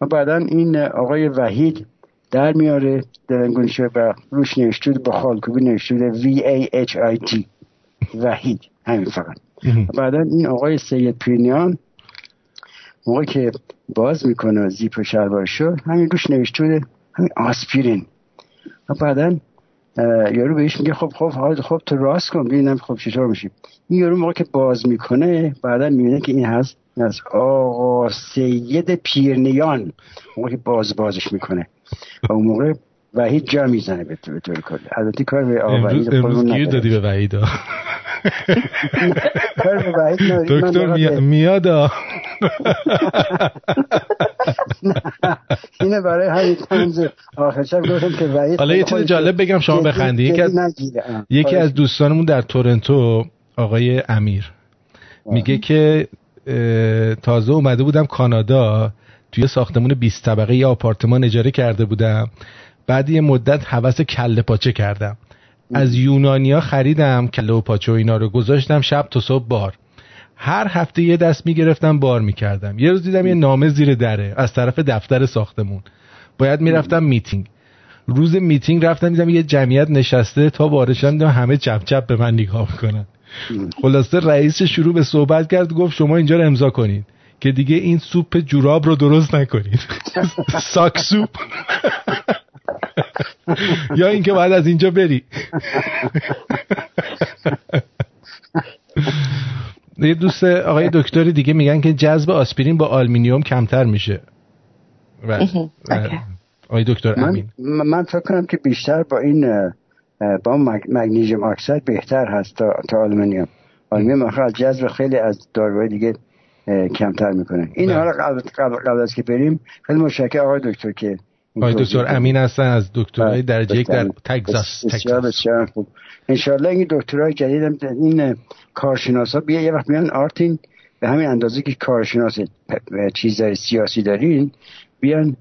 و بعدا این آقای وحید در میاره دلنگونش و روش نوشته با خالکوبی نوشته I T. وحید. همین فقط. بعدا این آقای سید پینیان موقع که باز می‌کنه زیپ و شلوارشو همین روش نوشته همین آسپیرین و بعدا یارو بهش میگه خب خب خب, خب تو راست کن ببینم خب چطور میشی این یارو موقع که باز می‌کنه بعدا می‌بینه که این هست از آقا سید پیرنیان موقع که باز بازش می‌کنه. و اون موقع وحید جا می‌زنه به طور کلی. البته کار به آقا وحید امروز گیر دادی به وحید دکتر میاد اینه برای همین تنز آخر شب گفتم که وحید حالا یه چیز جالب بگم شما بخندی یکی از یکی از دوستانمون در تورنتو آقای امیر. میگه که تازه اومده بودم کانادا توی ساختمون 20 طبقه یه آپارتمان اجاره کرده بودم. بعد یه مدت حوس کله پاچه کردم. از یونانیا خریدم کله و پاچه و اینا رو گذاشتم شب تا صبح بار. هر هفته یه دست می‌گرفتم بار می‌کردم. یه روز دیدم یه نامه زیر دره از طرف دفتر ساختمون. باید می‌رفتم میتینگ. روز میتینگ رفتم دیدم یه جمعیت نشسته تا بارشان دیدم همه چپ چپ به من نگاه می‌کنن. خلاصه رئیس شروع به صحبت کرد گفت شما اینجا رو امضا کنید که دیگه این سوپ جوراب رو درست نکنید sock soup. یا اینکه باید از اینجا بری. یه دوست آقای دکتر دیگه میگن که جذب آسپرین با آلومینیوم کمتر میشه. آقای دکتر امین. من, من فکر کنم که بیشتر با این با magnesium oxide بهتر هست تا, تا آلومینیوم آلومینیوم آخر جذب خیلی از داروهای دیگه کمتر می‌کنه. این حالا قبل, قبل, قبل از که بریم خیلی متشکر آقای دکتر که آقای دکتر امین هستن از دکترای درجه یک در تگزاس بسیار بسیار خوب. انشالله این دکترای جدید هم این کارشناسا بیا یه وقت میان آرتین به همین اندازه که کارشناس چیز سیاسی دارین بیان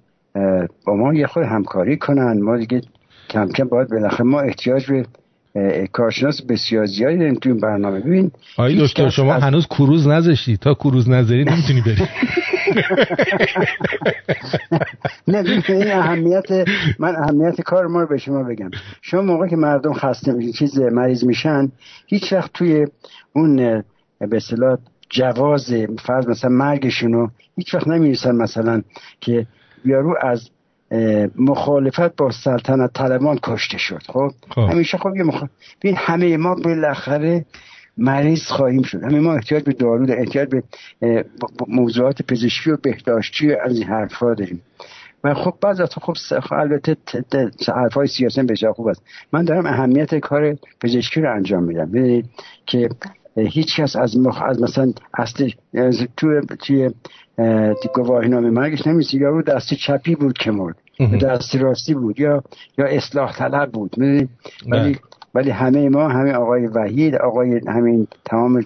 با ما یه خود همکاری کنن. ما دیگه کم کم باید بالاخره ما احتیاج به کارشناس بسیار زیادی داریم توی این برنامه. ببین آقای دکتر شما از... هنوز کروز نذاشتی. تا کروز نذاری نمی‌تونی بری. نه این اهمیت من اهمیت کار ما رو به شما بگم. شما موقع که مردم خسته میشن چیز مریض میشن هیچ وقت توی اون به اصطلاح جواز فرض مثلا مرگشون هیچ وقت نمی‌رسن مثلا که یارو از مخالفت با سلطنت طلبان کشته شد خب, خب. همیشه خب یه مخ... بین همه ما بالاخره مریض خواهیم شد. همه ما احتیاج به دارو داریم احتیاج به موضوعات پزشکی و بهداشتی از این حرفا داریم. و خب بعض از خب البته حرفای سیاسی بسیار خوب است. من دارم اهمیت کار پزشکی رو انجام میدم. ببینید که هیچ کس از, مخ... از مثلا اصل توی توی گواهی نامه مرگش نمیسی یا رو دست چپی بود که مرد. دست راستی بود. یا یا اصلاح طلب بود. ولی ولی همه ما همه آقای وحید آقای همین تمام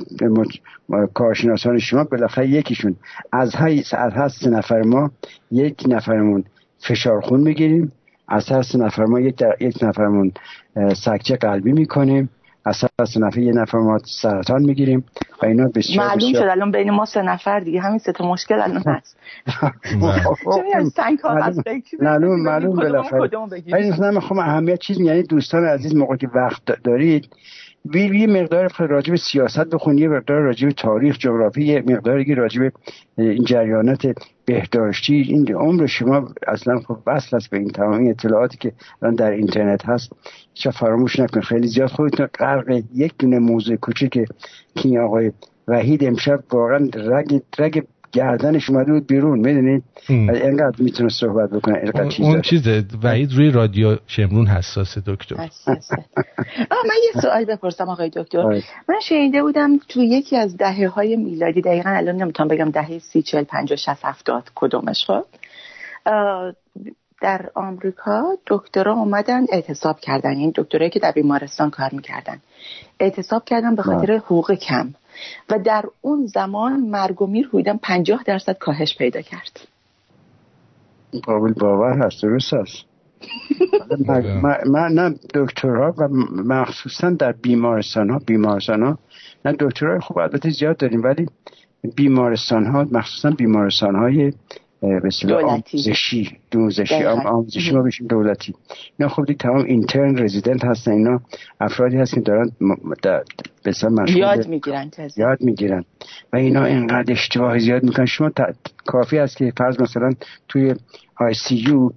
کارشناسان شما بالاخره یکیشون. از از هست نفر ما یک نفرمون فشار خون می‌گیریم. از هست نفر ما یک, یک نفرمون سکته قلبی می‌کنیم. اساس نفر یه نفر ما سرطان می‌گیریم و اینا بسیار معلوم شد الان بین ما سه نفر دیگه. همین سه تا مشکل الان هست. معلوم معلوم بالاخره. ولی خب اهمیت چیز یعنی دوستان عزیز موقع که وقت دارید یه مقدار راجب سیاست بخونید یه مقدار راجب تاریخ جغرافی یه مقداری راجب این جریانات بهداشتی این عمر شما اصلا خب وصل است به این تمامی اطلاعاتی که الان در اینترنت هست. چه فراموش نکن خیلی زیاد خودتون غرق یک دونه موضوع کوچیک که این آقای وحید امشب واقعا رگ رگ گردنش اومده بود بیرون می‌دونید اینقدر می‌تونه صحبت بکنه اینقدر چیز اون چیزه وحید روی رادیو شمرون حساس دکتر. من یه سوال بپرسم آقای دکتر. من شنیده بودم تو یکی از دهه های میلادی دقیقا الان نمی‌تونم بگم دهه سی چل پنج شست هفتاد کدومش خب در آمریکا دکترها اومدن اعتصاب کردن. این یعنی دکترایی که در بیمارستان کار می‌کردن. اعتصاب کردن به خاطر حقوق کم. و در اون زمان مرگ و میر حدودا 50 درصد کاهش پیدا کرد. قابل باور هست درست هست. من نه دکترها و مخصوصا در بیمارستان ها بیمارستان ها نه دکترهای خوب البته زیاد داریم ولی بیمارستان ها مخصوصا بیمارستان های به آموزشی دوزشی. آموزشی ما بشیم دولتی. اینا خب دیگه تمام اینترن رزیدنت هستن اینا افرادی هست که دارن به یاد می‌گیرن یاد می‌گیرن. و اینا اینقدر اشتباه زیاد می‌کنن. شما کافی است که فرض مثلا توی ICU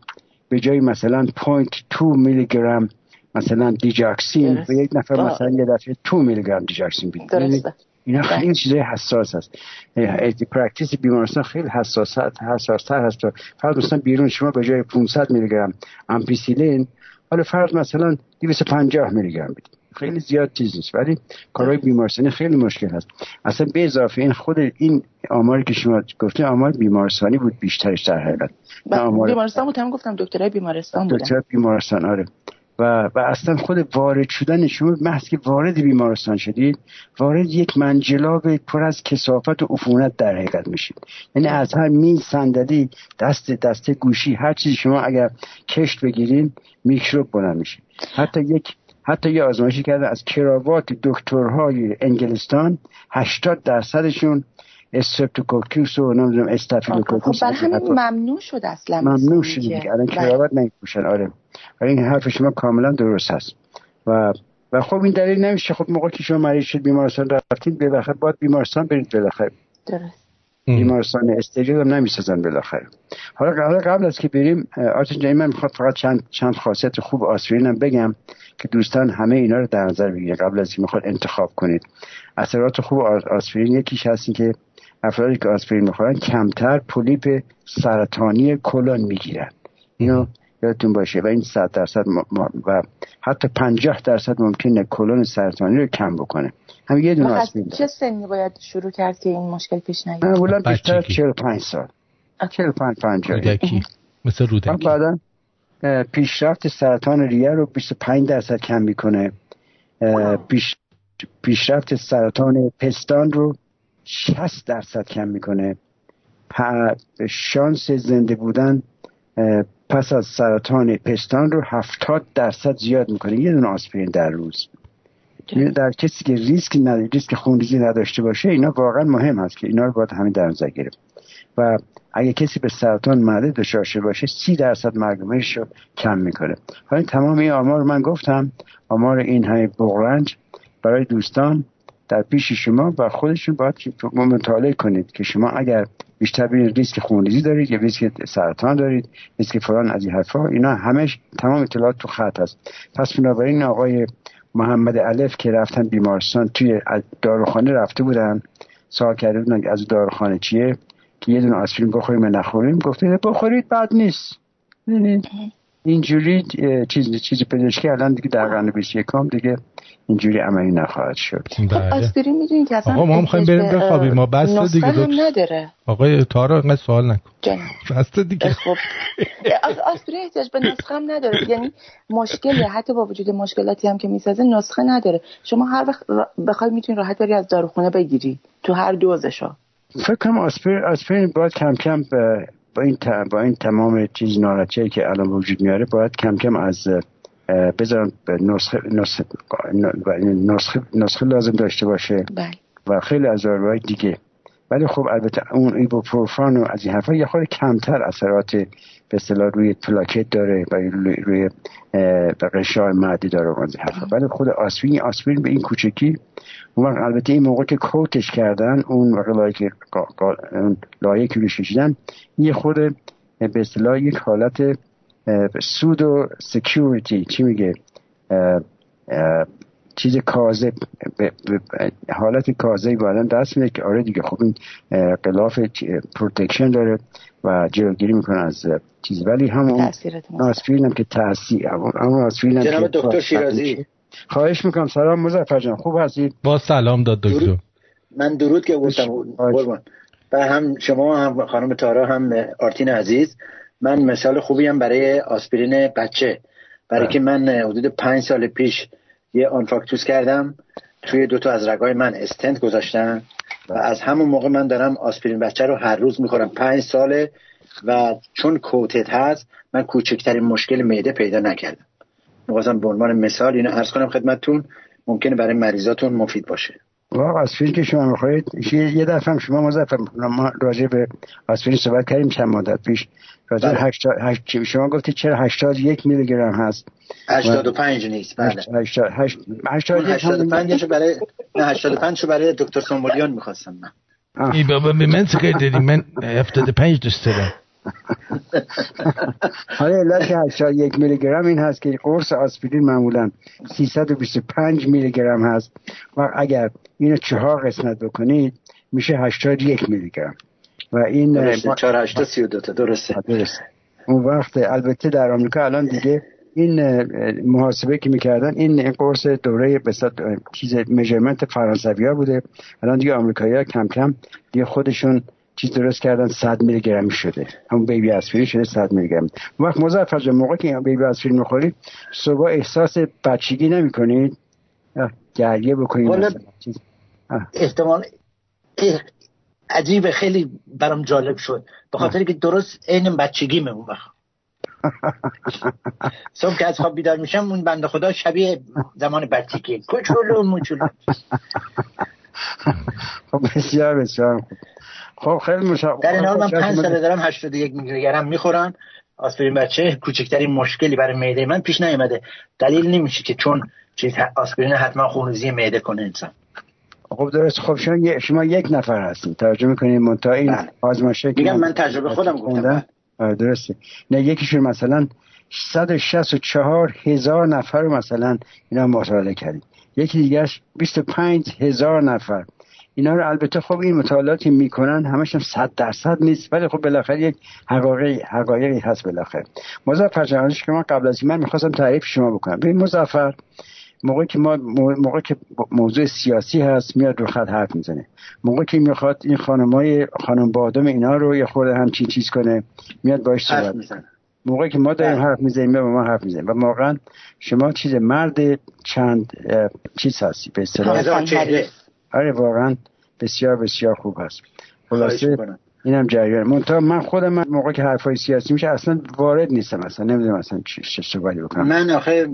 به جای مثلا 0.2 میلی گرم مثلا digoxin به یک نفر مثلا یه دفعه 2 میلی گرم digoxin بدید اینا خیلی بله. چیزای حساس هست. practice بیمارستان خیلی حساس حساستر هست. فرض مثلا بیرون شما به جای 500 میلی گرم ampicillin حالا فرض مثلا 250 میلی گرم بدید خیلی زیاد چیز نیست ولی کارهای بیمارستانی خیلی مشکل هست. اصلا به اضافه این خود این آماری که شما گفته آمار بیمارستانی بود بیشترش در حقیقت. بله، آمار... بیمارستان بود هم گفتم دکترای بیمارستان بودن. دکتر بیمارستان آره. و, و اصلا خود وارد شدن شما محض که وارد بیمارستان شدید وارد یک منجلاب پر از کسافت و عفونت در حقیقت میشید. یعنی از هر میز صندلی دست دسته گوشی هر چیزی شما اگر کشت بگیرید میکروب بلند میشه. حتی یک حتی یه آزمایشی کرده از کراوات دکترهای انگلستان 80 درصدشون streptococcus و نمی‌دونم staphylococcus خب برای همین ممنوع شد اصلا ممنوع شد دیگه. الان بله. کراوات نمیپوشن آره. و این حرف شما کاملا درست هست. و و خب این دلیل نمیشه. خب موقع که شما مریض شد بیمارستان رفتید بالاخره باید بیمارستان برید بالاخره. درست. بیمارستان استریل هم نمی‌سازن بالاخره. حالا قبل قبل از که بریم آرتین جایی من می‌خواد فقط چند چند خاصیت خوب آسپرین هم بگم که دوستان همه اینا رو در نظر بگیرید. قبل از که می‌خواد انتخاب کنید. اثرات خوب آسپرین یکیش هستی که افرادی که آسپرین می‌خورن کمتر پولیپ سرطانی کلون می‌گیرن. اینو یادتون باشه و این صد درصد و حتی پنجاه درصد ممکنه کلون سرطانی رو کم بکنه. هم یه دونه آسپرین. چه سنی باید شروع کرد که این مشکل پیش نیاد؟ معمولا بیشتر 45 سال. 45 50 مثل رودکی. بعدا پیشرفت سرطان ریه رو 25 درصد کم می‌کنه. پیش پیشرفت سرطان پستان رو 60 درصد کم می‌کنه. شانس زنده بودن پس از سرطان پستان رو 70 درصد زیاد می‌کنه. یه دونه آسپرین در روز. یعنی در کسی که ریسک نداره ریسک خونریزی نداشته باشه اینا واقعا مهم هست که اینا رو باید همین در نظر گرفت. و اگه کسی به سرطان معده دچار باشه سی درصد مرگ رو کم می‌کنه. حالا تمام این آمار رو من گفتم. آمار این همه بغرنج. برای دوستان در پیش شما و خودشون باید مطالعه کنید که شما اگر بیشتر بین ریسک خونریزی دارید یا ریسک سرطان دارید ریسک فلان از این حرفا اینا همش تمام اطلاعات تو خط هست. پس بنابراین آقای محمد الف که رفتن بیمارستان توی داروخانه رفته بودن سوال کرده بودن از داروخانه چیه؟ که یه دونه آسپرین بخوریم و نخوریم؟ گفته بخورید بد نیست. اینجوری چیز چیز پزشکی الان دیگه در قرن 21 دیگه اینجوری عملی نخواهد شد. بله. آسپرین می‌دونید که اصلا آقا ما می‌خوایم بریم بخوابیم. ما بس دیگه هم نداره. آقای تارا اینقدر سوال نکن. بس دیگه. خب. آسپرین احتیاج به نسخه هم نداره. یعنی مشکلی حتی با وجود مشکلاتی هم که می‌سازه نسخه نداره. شما هر وقت بخوای می‌تونی راحت بری از داروخونه بگیری تو هر دوزشو. فکر کنم آسپرین آسپرین باید کم کم با این با این تمام چیز نارچه که الان وجود میاره باید کم کم از بذارم نسخه نسخه, نسخه, نسخه لازم داشته باشه بله. و خیلی از داروهای دیگه ولی خب البته اون ایبوپروفان و از این حرفا یه خورده کمتر اثرات به اصطلاح روی پلاکت داره و روی, غشای معدی داره ولی خود آسپرین آسپرین به این کوچکی اون البته این موقع که coat ش کردن اون لایه که لایه که روش کشیدن یه خود به اصطلاح یک حالت pseudo security چی میگه؟ چیز کاذب حالت کاذبی بعدا دست میده که آره دیگه خب این غلاف protection داره و جلوگیری می‌کنه از چیز. ولی همون آسپرین هم که تاثیر همون آسپرین هم جناب دکتر شیرازی. خواهش می‌کنم. سلام مزفر جان. خوب هستید با سلام داد دکتر. من درود که گفتم و هم شما هم خانم تارا هم آرتین عزیز. من مثال خوبی هم برای آسپرین بچه. برای که من حدود پنج سال پیش یه آنفاکتوس کردم توی دوتا از رگای من استنت گذاشتن و از همون موقع من دارم آسپرین بچه رو هر روز می‌خورم. پنج ساله و چون کوتت هست من کوچکترین مشکل معده پیدا نکردم. می‌خواستم به عنوان مثال اینو ارز کنم خدمتتون ممکنه برای مریضاتون مفید باشه. واقعا آسپرین که شما می‌خواید یه دفعه هم شما مزفر ما راجع به آسپرین صحبت کردیم چند مدت پیش. راجع بله. هشتا... هشت... شما گفتید چرا 81 میلی گرم هست. 85 نیست. بله. 85 شو برای نه 85 شو برای دکتر سومولیان می‌خواستم من. ای بابا به من چه دادی؟ من 75 دوست دارم. حالا علت که 81 میلی گرم این هست که قرص آسپرین معمولا 325 میلی گرم هست و اگر اینو چهار قسمت بکنید میشه 81 میلی گرم و این درسته 4 8 32 تا درسته. درسته. اون وقت البته در آمریکا الان دیگه این محاسبه که می‌کردن این قرص دوره به چیز میجرمنت فرانسوی ها بوده. الان دیگه آمریکایی ها کم کم دیگه خودشون چیز درست کردن 100 میلی گرمی شده. همون بیبی اسپرین شده 100 میلی گرم وقت مظفر جان موقع که بیبی اسپرین می‌خورید صبح احساس بچگی نمی‌کنید. گریه بکنید. احتمال عجیب خیلی برام جالب شد. به خاطر که درست عین بچگی اون وقت. صبح که از خواب بیدار میشم اون بنده خدا شبیه زمان بچگی کوچولو موچولو. خب بسیار بسیار خب خیلی مشا... در این حال من پنج ساله دارم 81 میلی گرم می‌خورم آسپرین بچه کوچکترین مشکلی برای معده من پیش نیومده. دلیل نمیشه که چون چیز آسپرین حتما خونریزی معده کنه انسان. خب درست. خب شما, شما یک نفر هستین. ترجمه کنید منتها این بله. آزمایشه میگم من تجربه خودم گفتم. درسته. نه یکیشون مثلا 164 هزار نفر مثلا اینا مطالعه کردیم. یکی دیگرش 25 هزار نفر. اینا رو البته خب این مطالعاتی می‌کنن همش هم صد درصد نیست ولی خب بالاخره یک حقایقی حقایقی هست بالاخره. مظفر جهانش که من قبل از این من می‌خواستم تعریف شما بکنم. ببین مظفر موقعی که ما موقع که موضوع سیاسی هست میاد رو خط حرف می‌زنه. موقعی که می‌خواد این خانمای خانم بادم اینا رو یه خورده همچین چیز کنه میاد باش صحبت می‌زنه. موقعی که ما داریم بله. حرف می‌زنیم با ما حرف می‌زنیم و واقعا شما چیز مرد چند چیز هستی به اصطلاح. آره واقعا بسیار بسیار خوب هست. خلاصه اینم جریان. منتها من خودم من موقع که حرفای سیاسی میشه اصلا وارد نیستم اصلا نمی‌دونم اصلا چه صحبتی بکنم. من آخه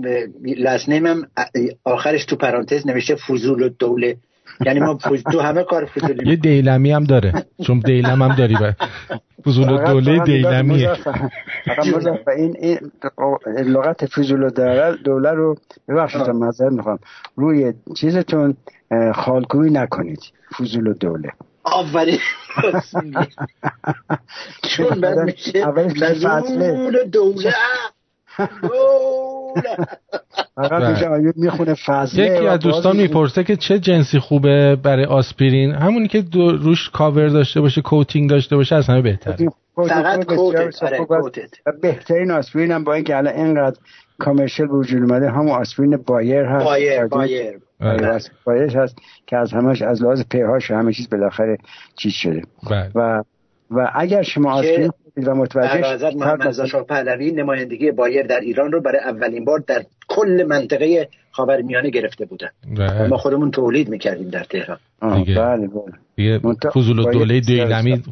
لسنیمم آخرش تو پرانتز نوشته فضول الدوله. یعنی ما تو همه کار فضولی یه دیلمی هم داره. چون دیلم هم داری با فضول دوله دیلمیه. فقط این این لغت فضول دوله رو ببخشید معذرت می‌خوام. روی چیزتون خالکوی نکنید. فضول دوله. آفرین. چون بعد میشه فضول دوله. فقط می‌خونه فضله یکی از دوستان می‌پرسه که چه جنسی خوبه برای آسپرین؟ همونی که روش کاور داشته باشه coating داشته باشه از همه بهتر فقط coated بهترین آسپرین هم با اینکه الان اینقدر commercial به وجود اومده همون آسپرین بایر هست. بایر بایر. بایر هست که از همش از لحاظ pH و همه چیز بالاخره چیز شده. و و اگر شما آسپرین و متوجه محمد رضا پهلوی نمایندگی بایر در ایران رو برای اولین بار در کل منطقه خاورمیانه گرفته بودن ما خودمون تولید می‌کردیم در تهران. دیگه. بله بله. فضول دوله دیلمی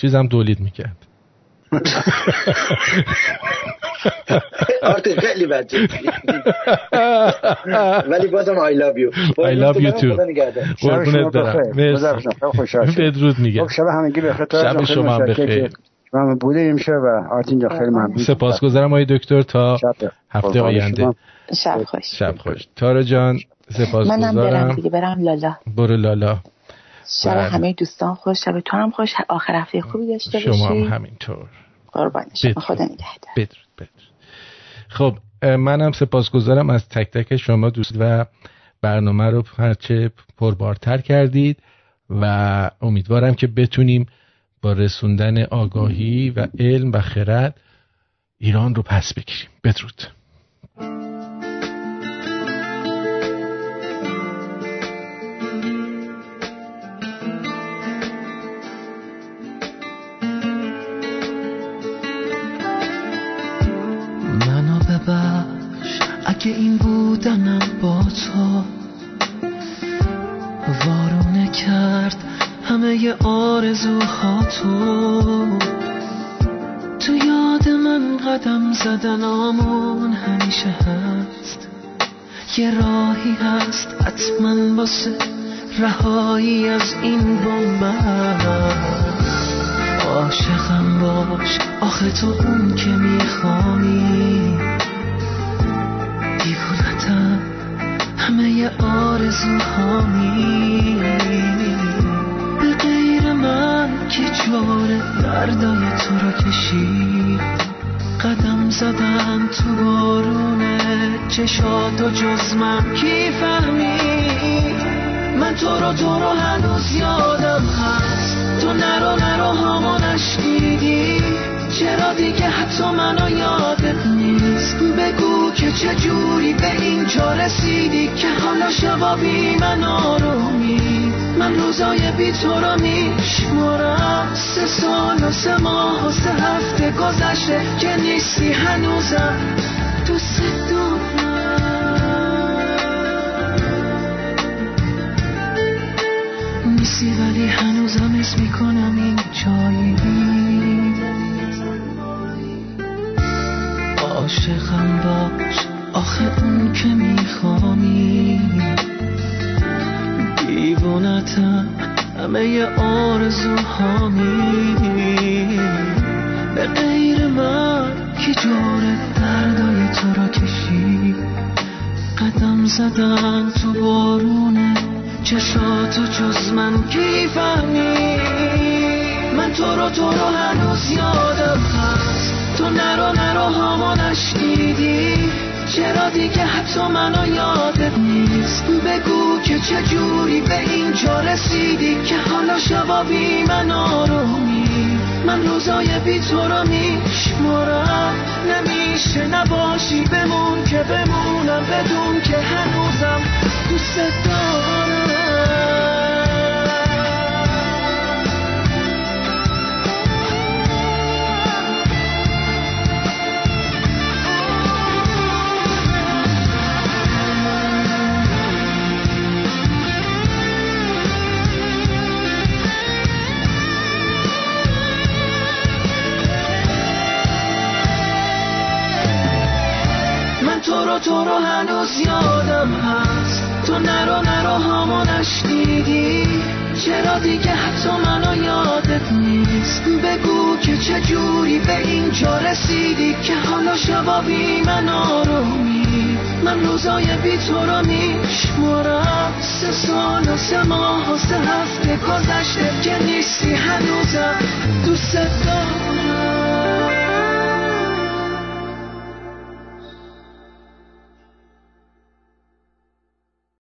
چیزم تولید می‌کرد. آرتین خیلی بچه. ولی بازم I love you. I love you too. قربونت دارم بدرود میگم. شب همگی بخیر. شب شما هم بخیر. من بوده امشب و آرتین جا خیلی ممنون. سپاسگزارم آقای دکتر. تا هفته آینده. شب خوش. شب خوش. تارا جان سپاسگزارم. منم برم دیگه. برم لالا. برو لالا. شب همه دوستان خوش. شب تو هم خوش. آخر هفته خوبی داشته باشی شما هم همینطور. قربان شما. خدا نگهدار. خب منم سپاسگزارم از تک تک شما دوست و برنامه رو هرچه پربارتر کردید و امیدوارم که بتونیم با رسوندن آگاهی و علم و خرد ایران رو پس بگیریم. بدرود. تو وارونه کرد همه آرزوها تو. تو یاد من قدم زدن آمون همیشه هست. یه راهی هست حتما واسه رهایی از این بنبست عاشقم باش آخه تو اون که می‌خوانی. همه آرزوهامی. به غیر من که جور دردای تو را کشید. قدم زدن تو بارونه چشات و جز من کی فهمید؟ من تو رو تو رو هنوز یادم هست. تو نرو نرو هامو نشنیدی. چرا دیگه حتی منو یادت نیست. بگو که چه جوری به اینجا رسیدی که حالا شبا بی من آرومی من روزای بی تو رو میشمارم. سه سال و سه ماه و سه هفته گذشته که نیستی هنوزم. دوست دارم نیستی ولی هنوزم اسم می‌کنم این جایی. عاشقم باش آخه اون که میخوامی دیوونتم همه آرزوهامی. به غیر من کی جور دردای تو را کشید قدم زدن تو بارونه چشاتو جز من کی فهمی من تو رو تو رو هنوز یادم هست. تو نرو نرو هامو نشنیدی چرا دیگه حتی منو یادت نیست؟ بگو که چه جوری به اینجا رسیدی که حالا شبا بی من آرومی. من روزای بی تو رو میشمارم. نمیشه نباشی بمون که بمونم. بدون که هنوزم دوست دارم. هنوز یادم هست. تو نرو نرو هامو نشنیدی چرا دیگه حتی منو یادت نیست؟ بگو که چجوری به اینجا رسیدی که حالا شبا بی من آرومی من روزای بی تو رو میشمارم. سه سال و سه ماه و سه هفته گذشته که نیستی هنوزم. دوست دارم.